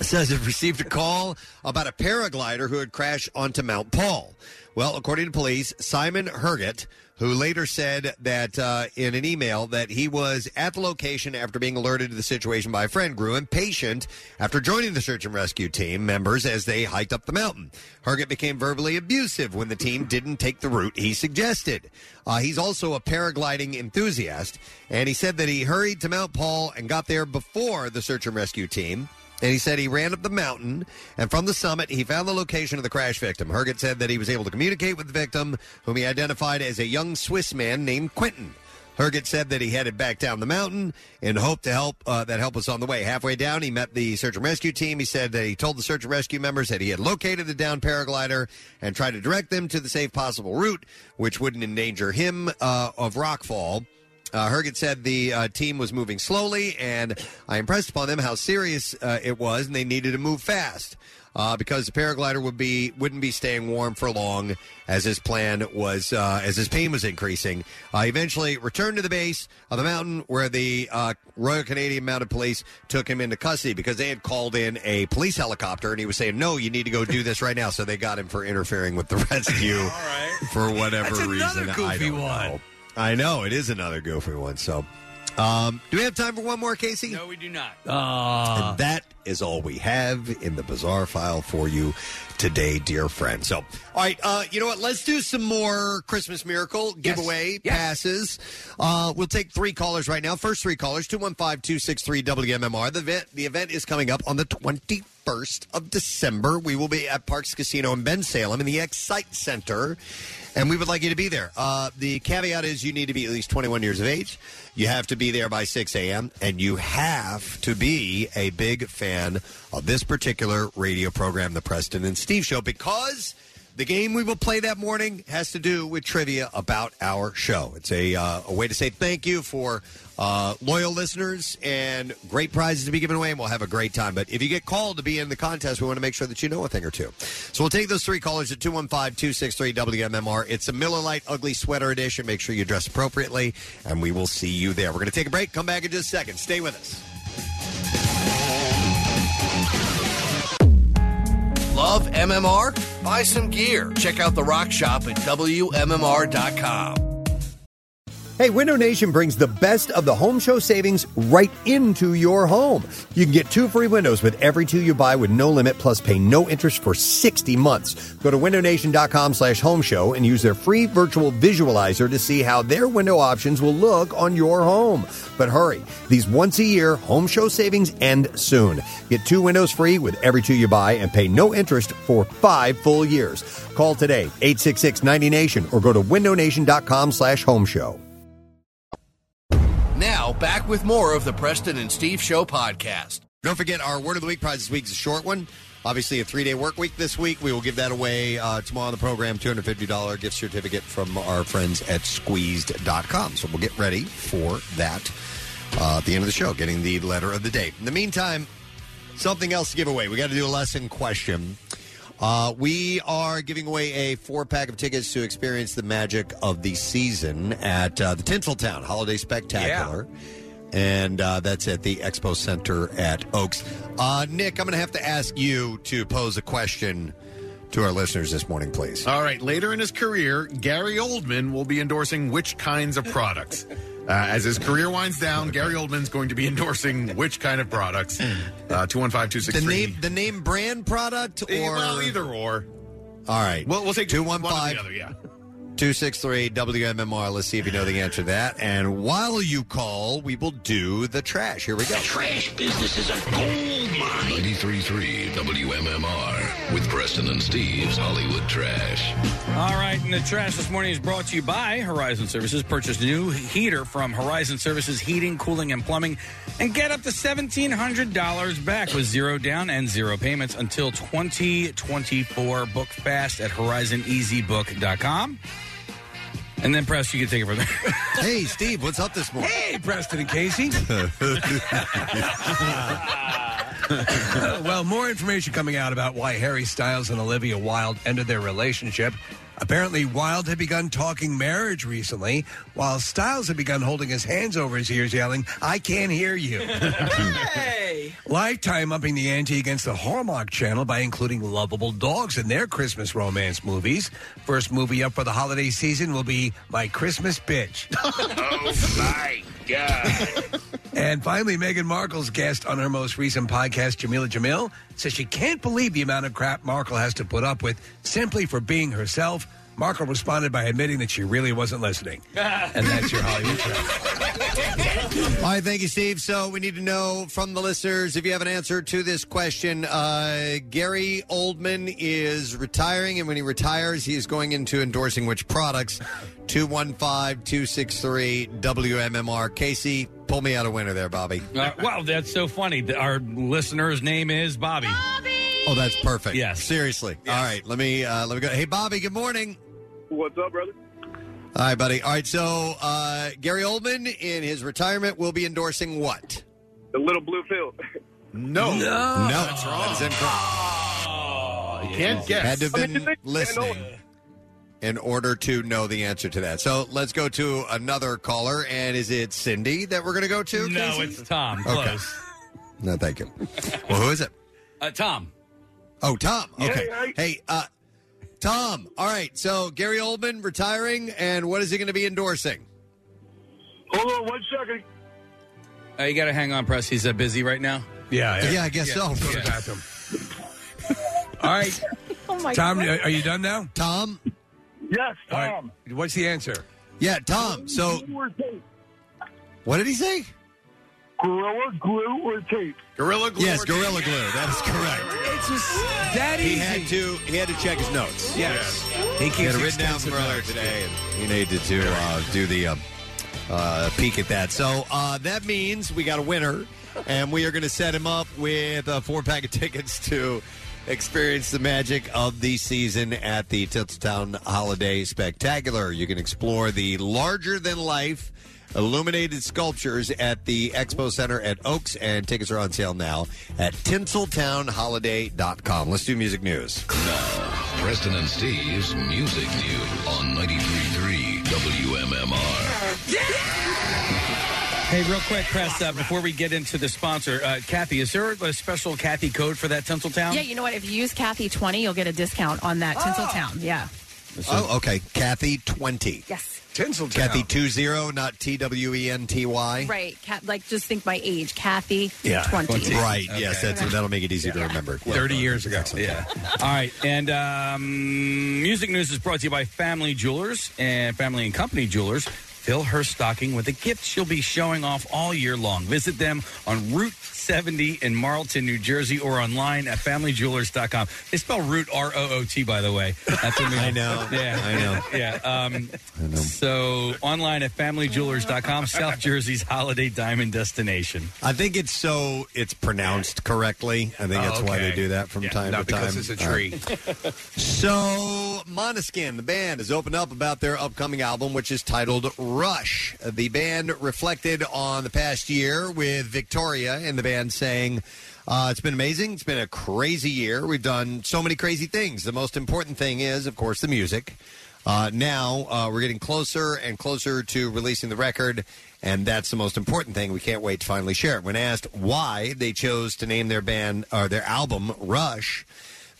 says it received a call about a paraglider who had crashed onto Mount Paul. Well, according to police, Simon Herget, who later said that uh, in an email that he was at the location after being alerted to the situation by a friend, grew impatient after joining the search and rescue team members as they hiked up the mountain. Herget became verbally abusive when the team didn't take the route he suggested. Uh, he's also a paragliding enthusiast, and he said that he hurried to Mount Paul and got there before the search and rescue team. And he said he ran up the mountain, and from the summit, he found the location of the crash victim. Herget said that he was able to communicate with the victim, whom he identified as a young Swiss man named Quentin. Herget said that he headed back down the mountain and hoped to help. Uh, that help was on the way. Halfway down, he met the search and rescue team. He said that he told the search and rescue members that he had located the downed paraglider and tried to direct them to the safe possible route, which wouldn't endanger him uh, of rockfall. Uh, Herget said the uh, team was moving slowly, and I impressed upon them how serious uh, it was, and they needed to move fast uh, because the paraglider would be wouldn't be staying warm for long, as his plan was uh, as his pain was increasing. Uh, eventually, returned to the base of the mountain where the uh, Royal Canadian Mounted Police took him into custody because they had called in a police helicopter, and he was saying, "No, you need to go do this right now." So they got him for interfering with the rescue for whatever That's another reason. I goofy don't one. know. I know it is another goofy one. So, um, do we have time for one more, Casey? No, we do not. and that is all we have in the bizarre file for you today, dear friend. So, all right, uh, you know what? Let's do some more Christmas Miracle giveaway passes. Uh, we'll take three callers right now. First three callers 215 263 WMMR. The event, the event is coming up on the 21st of December. We will be at Parx Casino in Bensalem in the Xcite Center. And we would like you to be there. Uh, the caveat is you need to be at least 21 years of age. You have to be there by 6 a.m. And you have to be a big fan of this particular radio program, The Preston and Steve Show, because the game we will play that morning has to do with trivia about our show. It's a, uh, a way to say thank you for uh, loyal listeners and great prizes to be given away, and we'll have a great time. But if you get called to be in the contest, we want to make sure that you know a thing or two. So we'll take those three callers at 215 263 WMMR. It's a Miller Lite Ugly Sweater Edition. Make sure you dress appropriately, and we will see you there. We're going to take a break, come back in just a second. Stay with us. Love MMR? Buy some gear. Check out the rock shop at WMMR.com. Hey, Window Nation brings the best of the home show savings right into your home. You can get two free windows with every two you buy with no limit, plus pay no interest for 60 months. Go to windownation.com slash home show and use their free virtual visualizer to see how their window options will look on your home. But hurry, these once a year home show savings end soon. Get two windows free with every two you buy and pay no interest for five full years. Call today, 866-90Nation or go to windownation.com slash home show. Now, back with more of the Preston and Steve Show podcast. Don't forget our Word of the Week prize this week is a short one. Obviously, a three day work week this week. We will give that away uh, tomorrow on the program $250 gift certificate from our friends at squeezed.com. So we'll get ready for that uh, at the end of the show, getting the letter of the day. In the meantime, something else to give away. We got to do a lesson question. Uh, we are giving away a four pack of tickets to experience the magic of the season at uh, the Tinseltown Holiday Spectacular. And uh, that's at the Expo Center at Oaks. Uh, Nick, I'm going to have to ask you to pose a question to our listeners this morning, please. All right. Later in his career, Gary Oldman will be endorsing which kinds of products? Uh, as his career winds down, Gary Oldman's going to be endorsing which kind of products? Uh, 215 The name, the name brand product, or well, either or. All right. Well, we'll take two one one or five the other, yeah. two six three WMMR. Let's see if you know the answer to that. And while you call, we will do the trash. Here we go. Trash business is a gold mine. 93.3 WMMR with Preston and Steve's Hollywood Trash. All right, and the trash this morning is brought to you by Horizon Services. Purchase a new heater from Horizon Services Heating, Cooling, and Plumbing, and get up to $1,700 back with zero down and zero payments until 2024. Book fast at horizoneasybook.com. And then, Preston, you can take it from there. hey, Steve, what's up this morning? Hey, Preston and Casey. well, more information coming out about why Harry Styles and Olivia Wilde ended their relationship. Apparently, Wilde had begun talking marriage recently, while Styles had begun holding his hands over his ears, yelling, I can't hear you. hey! Lifetime upping the ante against the Hallmark Channel by including lovable dogs in their Christmas romance movies. First movie up for the holiday season will be My Christmas Bitch. oh my God. And finally, Meghan Markle's guest on her most recent podcast, Jamila Jamil, says she can't believe the amount of crap Markle has to put up with simply for being herself. Markle responded by admitting that she really wasn't listening. and that's your Hollywood trash. All right, thank you, Steve. So we need to know from the listeners if you have an answer to this question. Uh, Gary Oldman is retiring, and when he retires, he is going into endorsing which products? 215 263 WMMR. Casey, pull me out a winner there, Bobby. Uh, wow, that's so funny. Our listener's name is Bobby. Bobby. Oh, that's perfect. Yes. Seriously. All right, let me uh, let me go. Hey, Bobby. Good morning. What's up, brother? All right, buddy. All right, so uh, Gary Oldman in his retirement will be endorsing what? The little blue field. No. No, That's wrong. That is incorrect. You can't guess. Had to have I mean, been you think- listening in order to know the answer to that. So let's go to another caller. And is it Cindy that we're going to go to? No, Casey? it's Tom. Okay. Close. No, thank you. Well, who is it? Uh, Tom. Oh, Tom. Okay. Hey, Hey, uh, Tom. All right. So Gary Oldman retiring, and what is he going to be endorsing? Hold on one second. Uh, you got to hang on, Press. He's uh, busy right now. Yeah, Yeah, I guess so. Go to the bathroom. All right. Oh my Tom, God. are you done now? Tom. Yes, All right. Tom. What's the answer? Yeah, Tom. So Glue or tape? what did he say? Gorilla glue or tape? Gorilla Glue. Yes, or- Gorilla Glue. That is correct. It's just that He had to. He had to check his notes. Yes. He He keeps had it written down extensive from earlier notes. today, and he needed to uh, do the uh, uh, peek at that. So uh, that means we got a winner, and we are going to set him up with a four pack of tickets to experience the magic of the season at the Tinseltown Holiday Spectacular. You can explore the larger than life illuminated sculptures at the Expo Center at Oaks, and tickets are on sale now at tinseltownholiday.com. Let's do music news. Now, Preston and Steve's Music News on 93.3 WMMR. Hey, real quick, Press, uh, before we get into the sponsor, uh, Kathy, is there a special Kathy code for that Tinseltown? Yeah, you know what? If you use Kathy twenty, you'll get a discount on that Tinseltown. Yeah. Oh, okay. Kathy twenty. Yes. Tinseltown. Kathy two zero, not T W E N T Y. Right. Ca- like, just think my age. Kathy, Yeah, 20. Right. Yes, that's that'll make it easy to remember. 30 years ago. Yeah. All right. And um, music news is brought to you by Family Jewelers and Family and Company Jewelers. Fill her stocking with a gift she'll be showing off all year long. Visit them on Route 70 in Marlton, New Jersey, or online at familyjewelers.com. They spell Root R O O T, by the way. That's what I know. Yeah, I know. Yeah. Um, So online at familyjewelers.com, South Jersey's holiday diamond destination. I think it's so it's pronounced correctly. I think Oh, that's why they do that from Yeah, time not to time. because it's a tree. So, Måneskin, the band, has opened up about their upcoming album, which is titled Rush. The band reflected on the past year with Victoria and the band saying, uh, It's been amazing. It's been a crazy year. We've done so many crazy things. The most important thing is, of course, the music. Uh, now uh, we're getting closer and closer to releasing the record, and that's the most important thing. We can't wait to finally share it. When asked why they chose to name their band or their album Rush,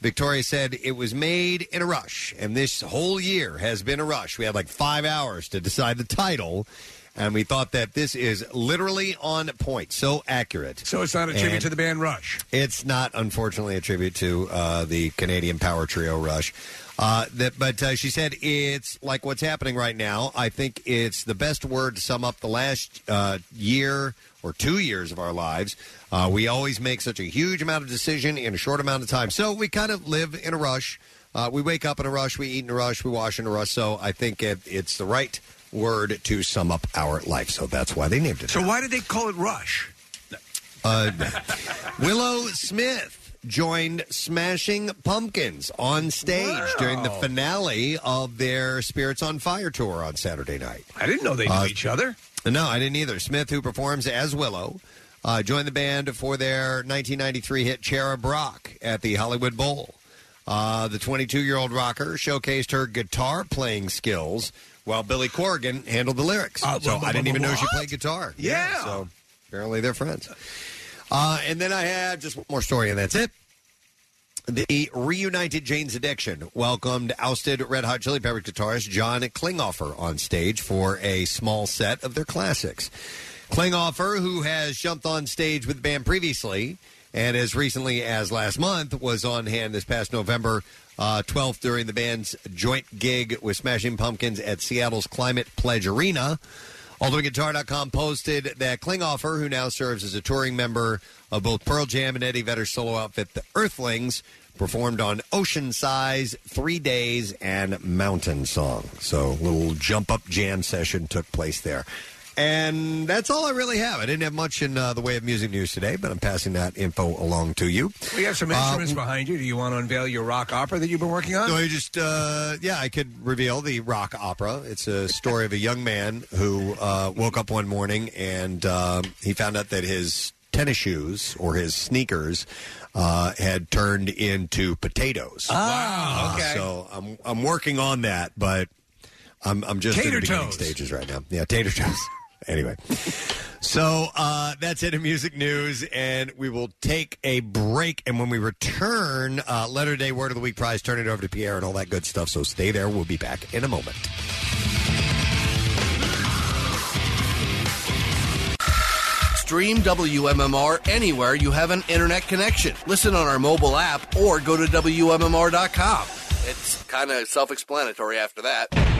Victoria said it was made in a rush, and this whole year has been a rush. We had like five hours to decide the title, and we thought that this is literally on point, so accurate. So it's not a tribute And to the band Rush. It's not, unfortunately, a tribute to uh, the Canadian power trio Rush. Uh, that, but uh, she said it's like what's happening right now. I think it's the best word to sum up the last uh, year or two years of our lives. Uh, we always make such a huge amount of decision in a short amount of time, so we kind of live in a rush. Uh, we wake up in a rush, we eat in a rush, we wash in a rush. So I think it, it's the right word to sum up our life. So that's why they named it. So why did they call it Rush? Uh, Willow Smith joined Smashing Pumpkins on stage during the finale of their Spirits on Fire tour on Saturday night. I didn't know they knew each other. No, I didn't either. Smith, who performs as Willow, uh, joined the band for their 1993 hit Cherub Rock at the Hollywood Bowl. Uh, the 22 year old rocker showcased her guitar playing skills while Billy Corgan handled the lyrics. Uh, so wha- I didn't even know she what? played guitar. Yeah. So apparently they're friends. Uh, and then I had just one more story, and that's it. The reunited Jane's Addiction welcomed ousted Red Hot Chili Peppers guitarist Josh Klinghoffer on stage for a small set of their classics. Klinghoffer, who has jumped on stage with the band previously and as recently as last month was on hand this past November uh, 12th during the band's joint gig with Smashing Pumpkins at Seattle's Climate Pledge Arena. UltimateGuitar.com posted that Klinghoffer, who now serves as a touring member of both Pearl Jam and Eddie Vedder's solo outfit, the Earthlings, performed on Ocean Size, Three Days, and Mountain Song. So a little jump up jam session took place there. And that's all I really have. I didn't have much in uh, the way of music news today, but I'm passing that info along to you. We have some Uh, instruments behind you. Do you want to unveil your rock opera that you've been working on? No, I just, uh, yeah, I could reveal the rock opera. It's a story of a young man who uh, woke up one morning and um, he found out that his tennis shoes or his sneakers uh, had turned into potatoes. Ah, Uh, okay. so I'm I'm working on that, but I'm I'm just in Tater the beginning toes. stages right now. Yeah, tater toes. anyway. So uh, that's it in music news, and we will take a break. And when we return, uh, letter day, word of the week prize, turn it over to Pierre and all that good stuff. So stay there. We'll be back in a moment. Stream WMMR anywhere you have an internet connection. Listen on our mobile app or go to WMMR.com. It's kind of self explanatory after that.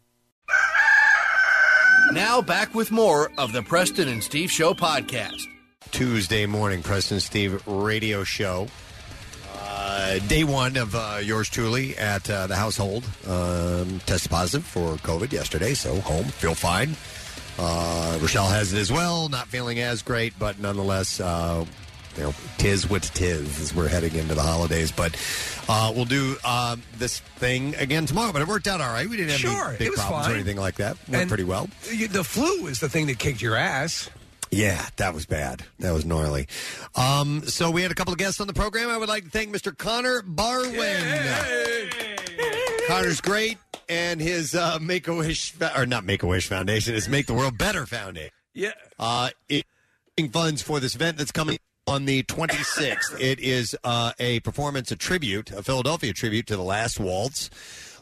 Now back with more of the Preston and Steve Show podcast. Tuesday morning, Preston and Steve radio show. Uh, day one of uh, yours truly at uh, the household. Um, tested positive for COVID yesterday, so home, feel fine. Uh, Rochelle has it as well, not feeling as great, but nonetheless, uh, you know, tis what tis as we're heading into the holidays. But uh, we'll do um, this thing again tomorrow. But it worked out all right. We didn't have Sure, any big it was problems or anything like that. Went And pretty well. you- The flu is the thing that kicked your ass. Yeah, that was bad. That was gnarly. Um, so we had a couple of guests on the program. I would like to thank Mr. Connor Barwin. Connor's great, and his uh, Make a Wish or not Make a Wish Foundation is Make the World Better Foundation. Yeah. Uh, it funds for this event that's coming on the 26th. It is uh, a performance, a tribute, a Philadelphia tribute to the Last Waltz.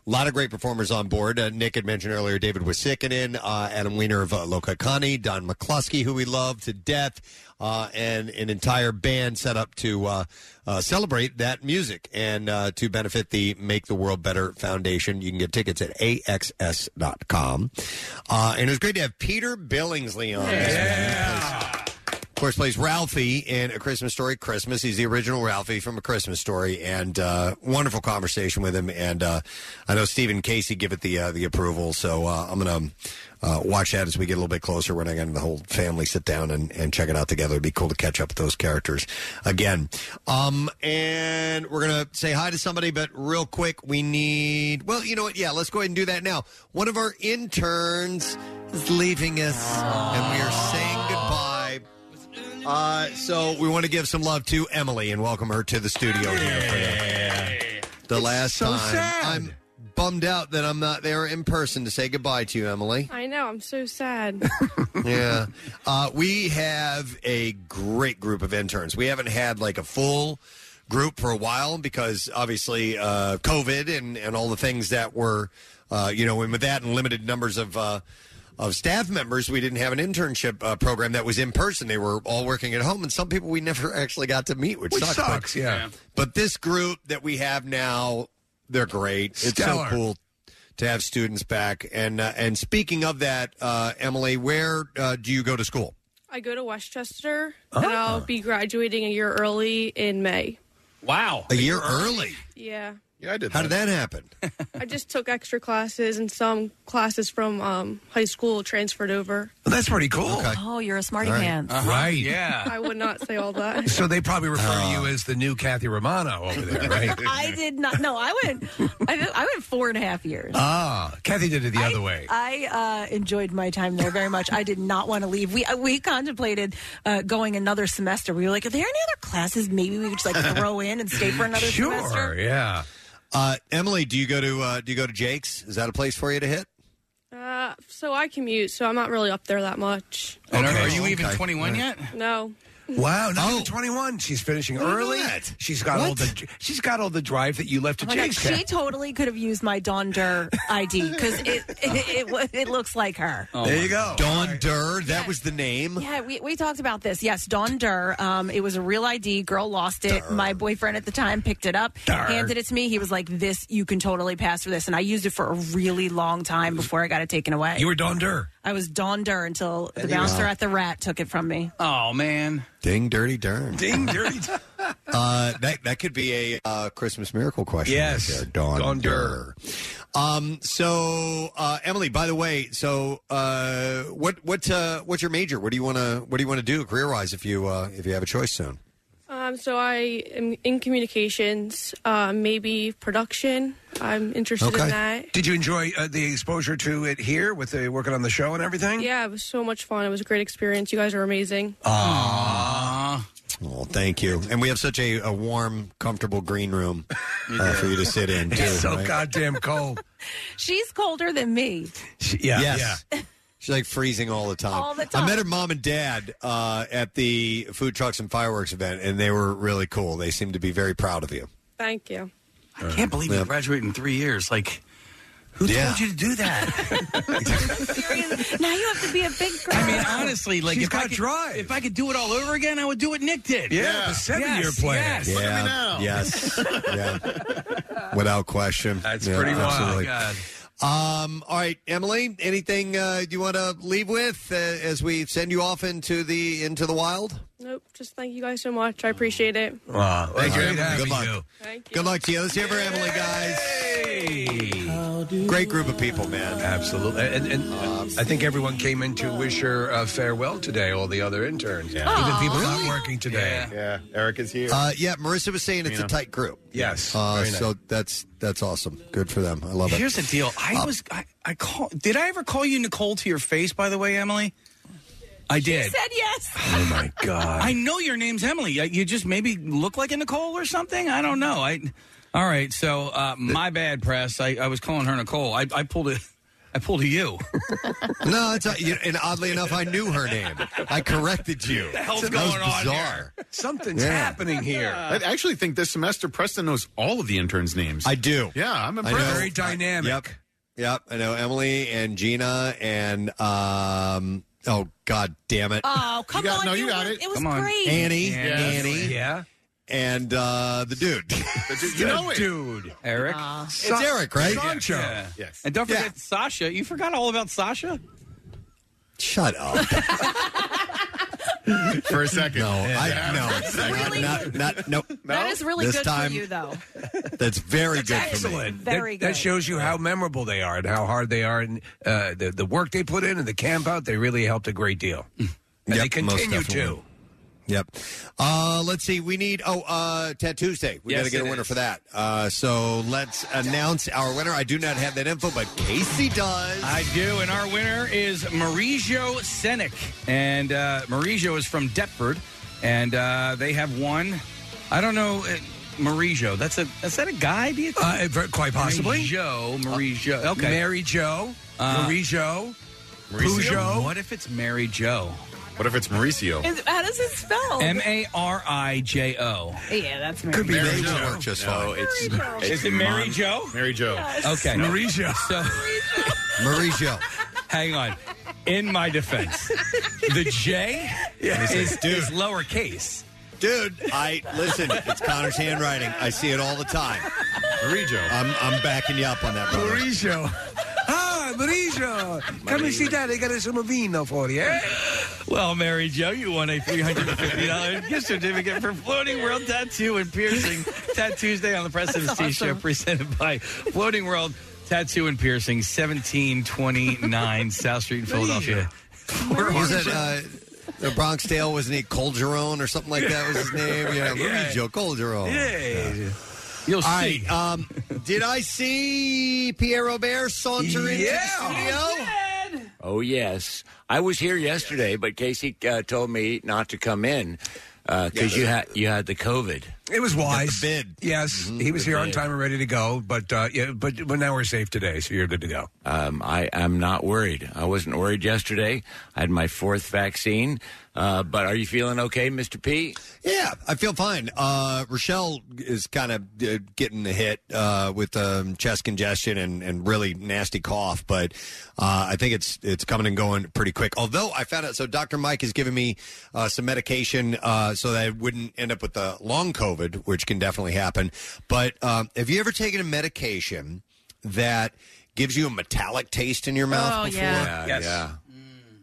A lot of great performers on board. Uh, Nick had mentioned earlier David Uosikkinen, uh, Adam Weiner of uh, Low Cut Connie, Don McCluskey, who we love to death, uh, and an entire band set up to uh, uh, celebrate that music and uh, to benefit the Make the World Better Foundation. You can get tickets at axs.com. Uh, and it was great to have Peter Billingsley on. Of course, plays Ralphie in A Christmas Story Christmas. He's the original Ralphie from A Christmas Story, and uh, wonderful conversation with him. And uh, I know Stephen Casey give it the uh, the approval, so uh, I'm going to uh, watch that as we get a little bit closer. When I get the whole family sit down and, and check it out together, it'd be cool to catch up with those characters again. Um, and we're going to say hi to somebody, but real quick, we need. Well, you know what? Yeah, let's go ahead and do that now. One of our interns is leaving us, and we are saying goodbye. Uh, so we want to give some love to Emily and welcome her to the studio here for the, the last so time. sad. I'm bummed out that I'm not there in person to say goodbye to you, Emily. I know. I'm so sad. yeah. Uh, we have a great group of interns. We haven't had like a full group for a while because obviously uh, COVID and, and all the things that were, uh, you know, and with that and limited numbers of. Uh, of staff members, we didn't have an internship uh, program that was in person. They were all working at home, and some people we never actually got to meet, which, Which sucks. sucks, but, yeah. But this group that we have now, they're great. It's so cool to have students back. And uh, and speaking of that, uh, Emily, where uh, do you go to school? I go to West Chester, and I'll be graduating a year early in May. Wow, a year early. Yeah. Yeah, I did. How did that happen? I just took extra classes, and some classes from um, high school transferred over. That's pretty cool. Oh, you're a smarty All right. pants. Uh-huh. Right. Yeah. I would not say all that. So they probably refer to you as the new Kathy Romano over there, right? I did not. No, I went. I, did, I went four and a half years. ah, Kathy did it the other way. I uh, enjoyed my time there very much. I did not want to leave. We uh, we contemplated uh, going another semester. We were like, are there any other classes maybe we could just like throw in and stay for another semester? yeah. Uh, Emily, do you go to uh, do you go to Jake's? Is that a place for you to hit? Uh, so I commute, so I'm not really up there that much. And are, are you even Okay. 21 All yet? No. Wow, not even 21. She's finishing Look at early. that. She's got all What? the she's got all the drive that you left to Oh my God, Jake's. she totally could have used my Dawn Durr ID because it it, it it it looks like her. there you go. Dawn Durr, that was the name. Yeah, we, we talked about this. Yes, Dawn Durr. Um, it was a real ID. Girl lost it. My boyfriend at the time picked it up, Durr. handed it to me. He was like, "This you can totally pass for this," and I used it for a really long time before I got it taken away. You were Dawn Durr. I was Dawn Durr until the you bouncer at the Rat took it from me. Oh man. Ding, dirty, darn. Ding, dirty. Uh, that that could be a uh, Christmas miracle question. Yes. right there. Dawn, Dawn Durr. Um. So, uh, Emily, by the way, so uh, what what uh, what's your major? What do you want to what do you want to do career wise if you uh, if you have a choice soon? Um, so I am in communications, uh, maybe production. I'm interested in that. Did you enjoy uh, the exposure to it here with the working on the show and everything? Yeah, it was so much fun. It was a great experience. You guys are amazing. Oh, thank you. And we have such a, a warm, comfortable green room uh, for you to sit in too. It's so right? goddamn cold. She's colder than me. yeah, yes. She's like freezing all the time. All the time. I met her mom and dad uh, at the food trucks and fireworks event, and they were really cool. They seemed to be very proud of you. Thank you. I can't believe you graduated in three years. Like, who Yeah. told you to do that? now you have to be a big girl. I mean, honestly, like She's if I could, drive. if I could do it all over again, I would do what Nick did. Yeah, the seven-year Yes, plan. yes. yeah. Yes. yeah. Without question. That's Yeah, pretty wild. absolutely. God. Um, all right, Emily. Anything uh, you want to leave with uh, as we send you off into the into the wild? Nope. Just thank you guys so much. I appreciate it. Wow. Thank you, Emily. Good luck. you. Good luck to you. Let's hear for Emily, guys. Great group of people, man. Absolutely. And, and I think everyone came in to wish her uh, farewell today, all the other interns. Yeah. Even people not working today. Yeah. Eric is here. Uh, yeah, Marissa was saying it's a tight group. Yes. Uh, Very nice. so that's that's awesome. Good for them. I love it. Here's the deal. I was I, I call. Did I ever call you Nicole to your face? By the way, Emily. I did. said yes. Oh my God! I know your name's Emily. You just maybe look like a Nicole or something. I don't know. I. All right. So uh, my bad, press. I, I was calling her Nicole. I, I pulled it. I pulled a you. no, it's a, you, and oddly enough, I knew her name. I corrected you. What the hell's that going was on bizarre. Something's Yeah. happening here. I actually think this semester Preston knows all of the interns' names. I do. Yeah, I'm I impressed. know. Very dynamic. Yep. Yep. I know Emily and Gina and um. Oh God, damn it. Oh, come got- on. no, you were- got it. It was Come on. great. Annie, Yeah. Annie, Yeah. And uh, the dude. You know it. Dude. Eric. it's Eric, right? Sancho. Yeah. Yes. And don't forget Yeah. Sasha. You forgot all about Sasha. Shut up. For a second. No, I no, Really? not, not, no. That is really This good time- for you, though. That's very good for me. Excellent. Very that, that shows you how memorable they are and how hard they are, and uh, the the work they put in and the camp out. They really helped a great deal, and Yep, they continue definitely. to. Yep. Uh, let's see. We need oh uh, Tattoo Tuesday. We Yes, got to get a it winner is. for that. Uh, so let's announce our winner. I do not have that info, but Casey does. I do, and our winner is Mauricio Senek. And uh, Mauricio is from Deptford, and uh, they have won. I don't know, uh, Mauricio. That's a is that a guy? Do you think? Uh, quite possibly. Joe, Mauricio. Okay, Mary Joe, Uh, Marie Mauricio. Peugeot. What if it's Mary Joe? What if it's Mauricio? Is- How does it spell? M A R I J O. yeah, that's Mary. Could be Mary Mary Jo. work just No, fine. it's, it's Is it Mary Mon- Jo? Mary Joe. Okay, Mauricio. So Mauricio. hang on. In my defense, the J is, is lowercase. Dude, I listen. It's Connor's handwriting. I see it all the time. Mauricio. I'm I'm backing you up on that, brother. Mauricio. Ah, Mauricio. Come and sit down. They got some vino for you. Eh? Well, Mary Jo, you won a $350 gift certificate for Floating World Tattoo and Piercing Tattoo Tuesday on the Preston and Steve Show, presented by Floating World Tattoo and Piercing, 1729 South Street in Philadelphia. What was it? Uh, the Bronx Tale wasn't he Calogero or something like that was his name? Yeah, Mauricio Calogero. Yeah. You'll All see. right. Um, did I see Pierre Robert saunter into the studio? Oh, yes. I was here yesterday, but Casey uh, told me not to come in because you had you had the COVID. It was wise. bid. Mm-hmm. Yes, he was the here on bid. time and ready to go. But uh, yeah, but but now we're safe today, so you're good to go. Um, I am not worried. I wasn't worried yesterday. I had my fourth vaccine. Uh, but are you feeling okay, Mr. P? Yeah, I feel fine. Uh, Rochelle is kind of uh, getting the hit uh, with um, chest congestion and, and really nasty cough, but uh, I think it's it's coming and going pretty quick. Although I found out, so Dr. Mike has given me uh, some medication uh, so that I wouldn't end up with the long COVID, which can definitely happen. But um, have you ever taken a medication that gives you a metallic taste in your mouth Oh, before? yeah. Yeah, yeah.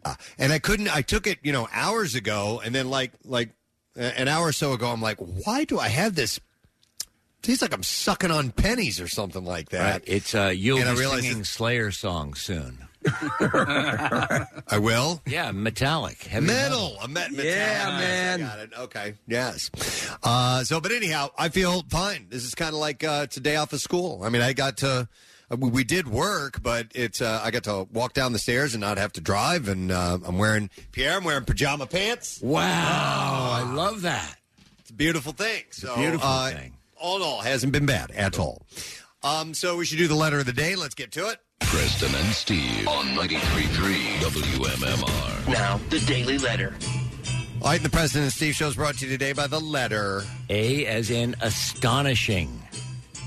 Uh, and I couldn't. I took it, you know, hours ago, and then like like an hour or so ago, I'm like, why do I have this? Tastes like I'm sucking on pennies or something like that. Right. It's uh, you'll And I be realized singing Slayer songs soon. I will. Yeah, metallic, heavy Metal, a met- Yeah, man. I got it. Okay, yes. Uh, so, but anyhow, I feel fine. This is kind of like uh, it's a day off of school. I mean, I got to. uh, We we did work, but it's uh, I got to walk down the stairs and not have to drive. And uh, I'm wearing Pierre. I'm wearing pajama pants. Wow, I love that. It's a beautiful thing. So, beautiful uh, thing. All in all, hasn't been bad at all. Um, so we should do the letter of the day. Let's get to it. Preston and Steve on 93.3 WMMR. Now, the Daily Letter. All right, the President and Steve show is brought to you today by the letter. A as in astonishing.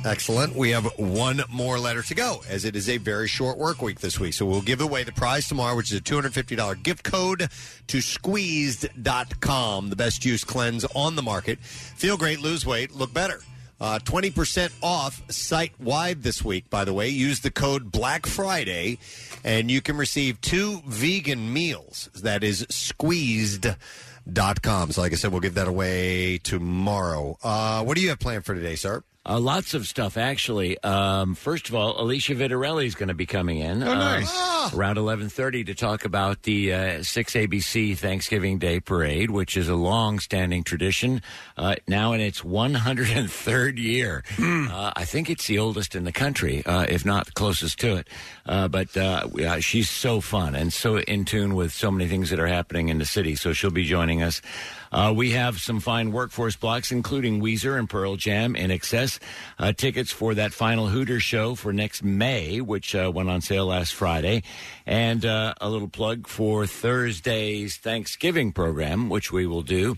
Excellent. We have one more letter to go, as it is a very short work week this week. So we'll give away the prize tomorrow, which is a $250 gift code to squeezed.com, the best juice cleanse on the market. Feel great, lose weight, look better. Uh, 20% off site wide this week, by the way. Use the code Black Friday, and you can receive two vegan meals. That is Dot com. So, like I said, we'll give that away tomorrow. Uh, what do you have planned for today, sir? Uh, lots of stuff, actually. Um, first of all, Alicia Vitarelli is going to be coming in Oh, nice. uh, around eleven thirty to talk about the uh, six ABC Thanksgiving Day Parade, which is a long-standing tradition, uh, now in its one hundred and third year. Uh, I think it's the oldest in the country, uh, if not closest to it. Uh, but uh, we- uh, she's so fun and so in tune with so many things that are happening in the city. So she'll be joining us. Uh, we have some fine workforce blocks, including Weezer and Pearl Jam INXS. Uh, tickets for that final Hooters show for next May, which uh, went on sale last Friday. And uh, a little plug for Thursday's Thanksgiving program, which we will do.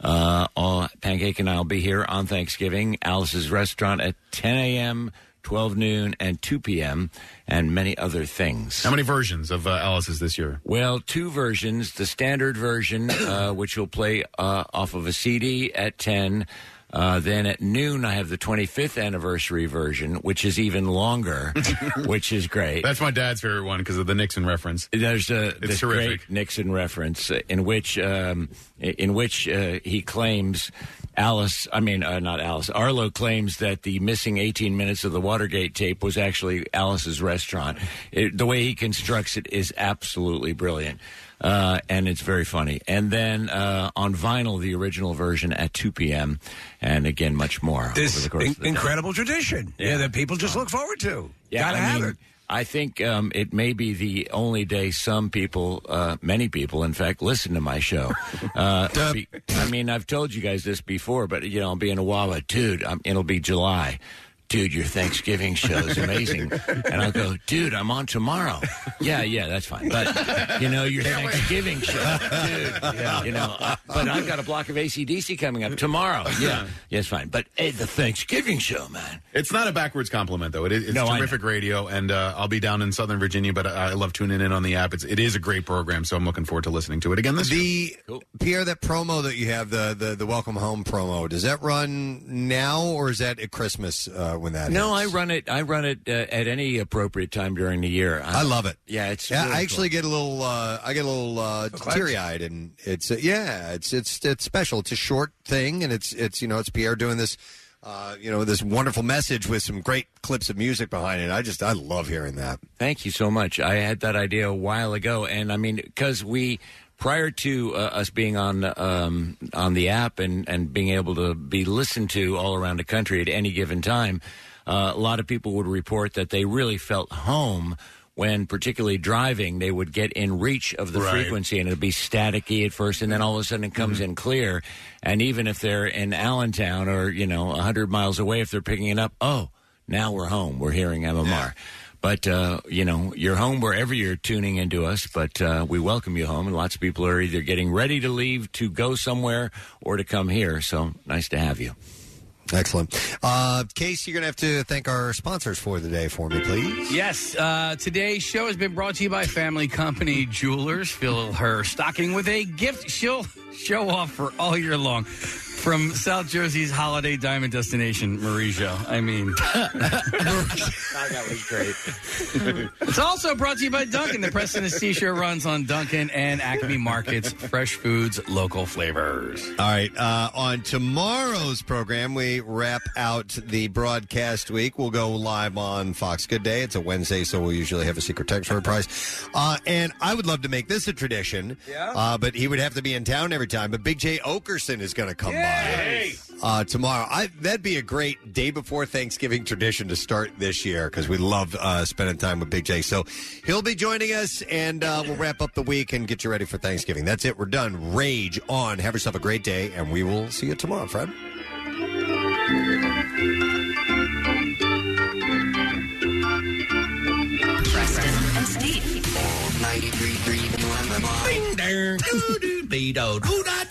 Uh, all, Pancake and I will be here on Thanksgiving, Alice's Restaurant at 10 a.m., 12 noon, and 2 p.m., and many other things. How many versions of uh, Alice's this year? Well, two versions. The standard version, uh, which will play uh, off of a CD at 10. Uh, then at noon, I have the 25th anniversary version, which is even longer, which is great. That's my dad's favorite one because of the Nixon reference. There's a It's terrific. great Nixon reference uh, in which um, in which uh, he claims Alice, I mean uh, not Alice, Arlo claims that the missing 18 minutes of the Watergate tape was actually Alice's restaurant. It, the way he constructs it is absolutely brilliant. Uh, and it's very funny. And then uh, on vinyl, the original version at 2 p.m. And again, much more over This the course in- of the day. incredible tradition. Yeah. That people just look forward to. Yeah, Gotta I have mean, it. I think um, it may be the only day some people, uh, many people, in fact, listen to my show. Uh, be- I mean, I've told you guys this before, but you know, I'll be in a Wawa, dude. I'm, it'll be July. Dude, your Thanksgiving show is amazing. and I'll go, dude, I'm on tomorrow. Yeah, yeah, that's fine. But, you know, your Thanksgiving show, dude, you know, uh, but I've got a block of AC/DC coming up tomorrow. Yeah, yeah, it's fine. But hey, the Thanksgiving show, man. It's not a backwards compliment, though. It is, it's No, I terrific radio, and uh, I'll be down in Southern Virginia, but I, I love tuning in on the app. It's, it is a great program, so I'm looking forward to listening to it again this the Pierre, that promo that you have, the, the the welcome home promo, does that run now or is that at Christmas uh, when that? No, hits? I run it. I run it uh, at any appropriate time during the year. I love it. Yeah, it's. Yeah, really I actually cool. get a little. Uh, I get a little uh, teary eyed, and it's uh, yeah, it's it's it's special. It's a short thing, and it's it's you know it's Pierre doing this. Uh, you know this wonderful message with some great clips of music behind it. I just I love hearing that. Thank you so much. I had that idea a while ago, and I mean, because we prior to uh, us being on um, on the app and and being able to be listened to all around the country at any given time, uh, a lot of people would report that they really felt home. When particularly driving, they would get in reach of the Right. frequency and it'd be staticky at first, and then all of a sudden it comes in clear. And even if they're in Allentown or you know hundred miles away, if they're picking it up, oh, now we're home. We're hearing MMR. But uh, you know, you're home wherever you're tuning into us. But uh, we welcome you home, and lots of people are either getting ready to leave to go somewhere or to come here. So nice to have you. Excellent. Uh, Case, you're going to have to thank our sponsors for the day for me, please. Yes, uh, today's show has been brought to you by Family Company Jewelers. Fill her stocking with a gift she'll show off for all year long. From South Jersey's holiday diamond destination, Mauricio. I mean, that was great. it's also brought to you by Dunkin'. The Preston and Steve Show runs on Dunkin' and Acme Markets, fresh foods, local flavors. All right. Uh, on tomorrow's program, we wrap out the broadcast week. We'll go live on Fox Good Day. It's a Wednesday, so we'll usually have a secret text for a prize. Uh, and I would love to make this a tradition, Yeah? uh, but he would have to be in town every time. But Big Jay Oakerson is going to come by uh, tomorrow. I, that'd be a great day before Thanksgiving tradition to start this year because we love uh, spending time with Big J. So he'll be joining us, and uh, we'll wrap up the week and get you ready for Thanksgiving. That's it. We're done. Rage on. Have yourself a great day, and we will see you tomorrow, Fred. Dorito. Do not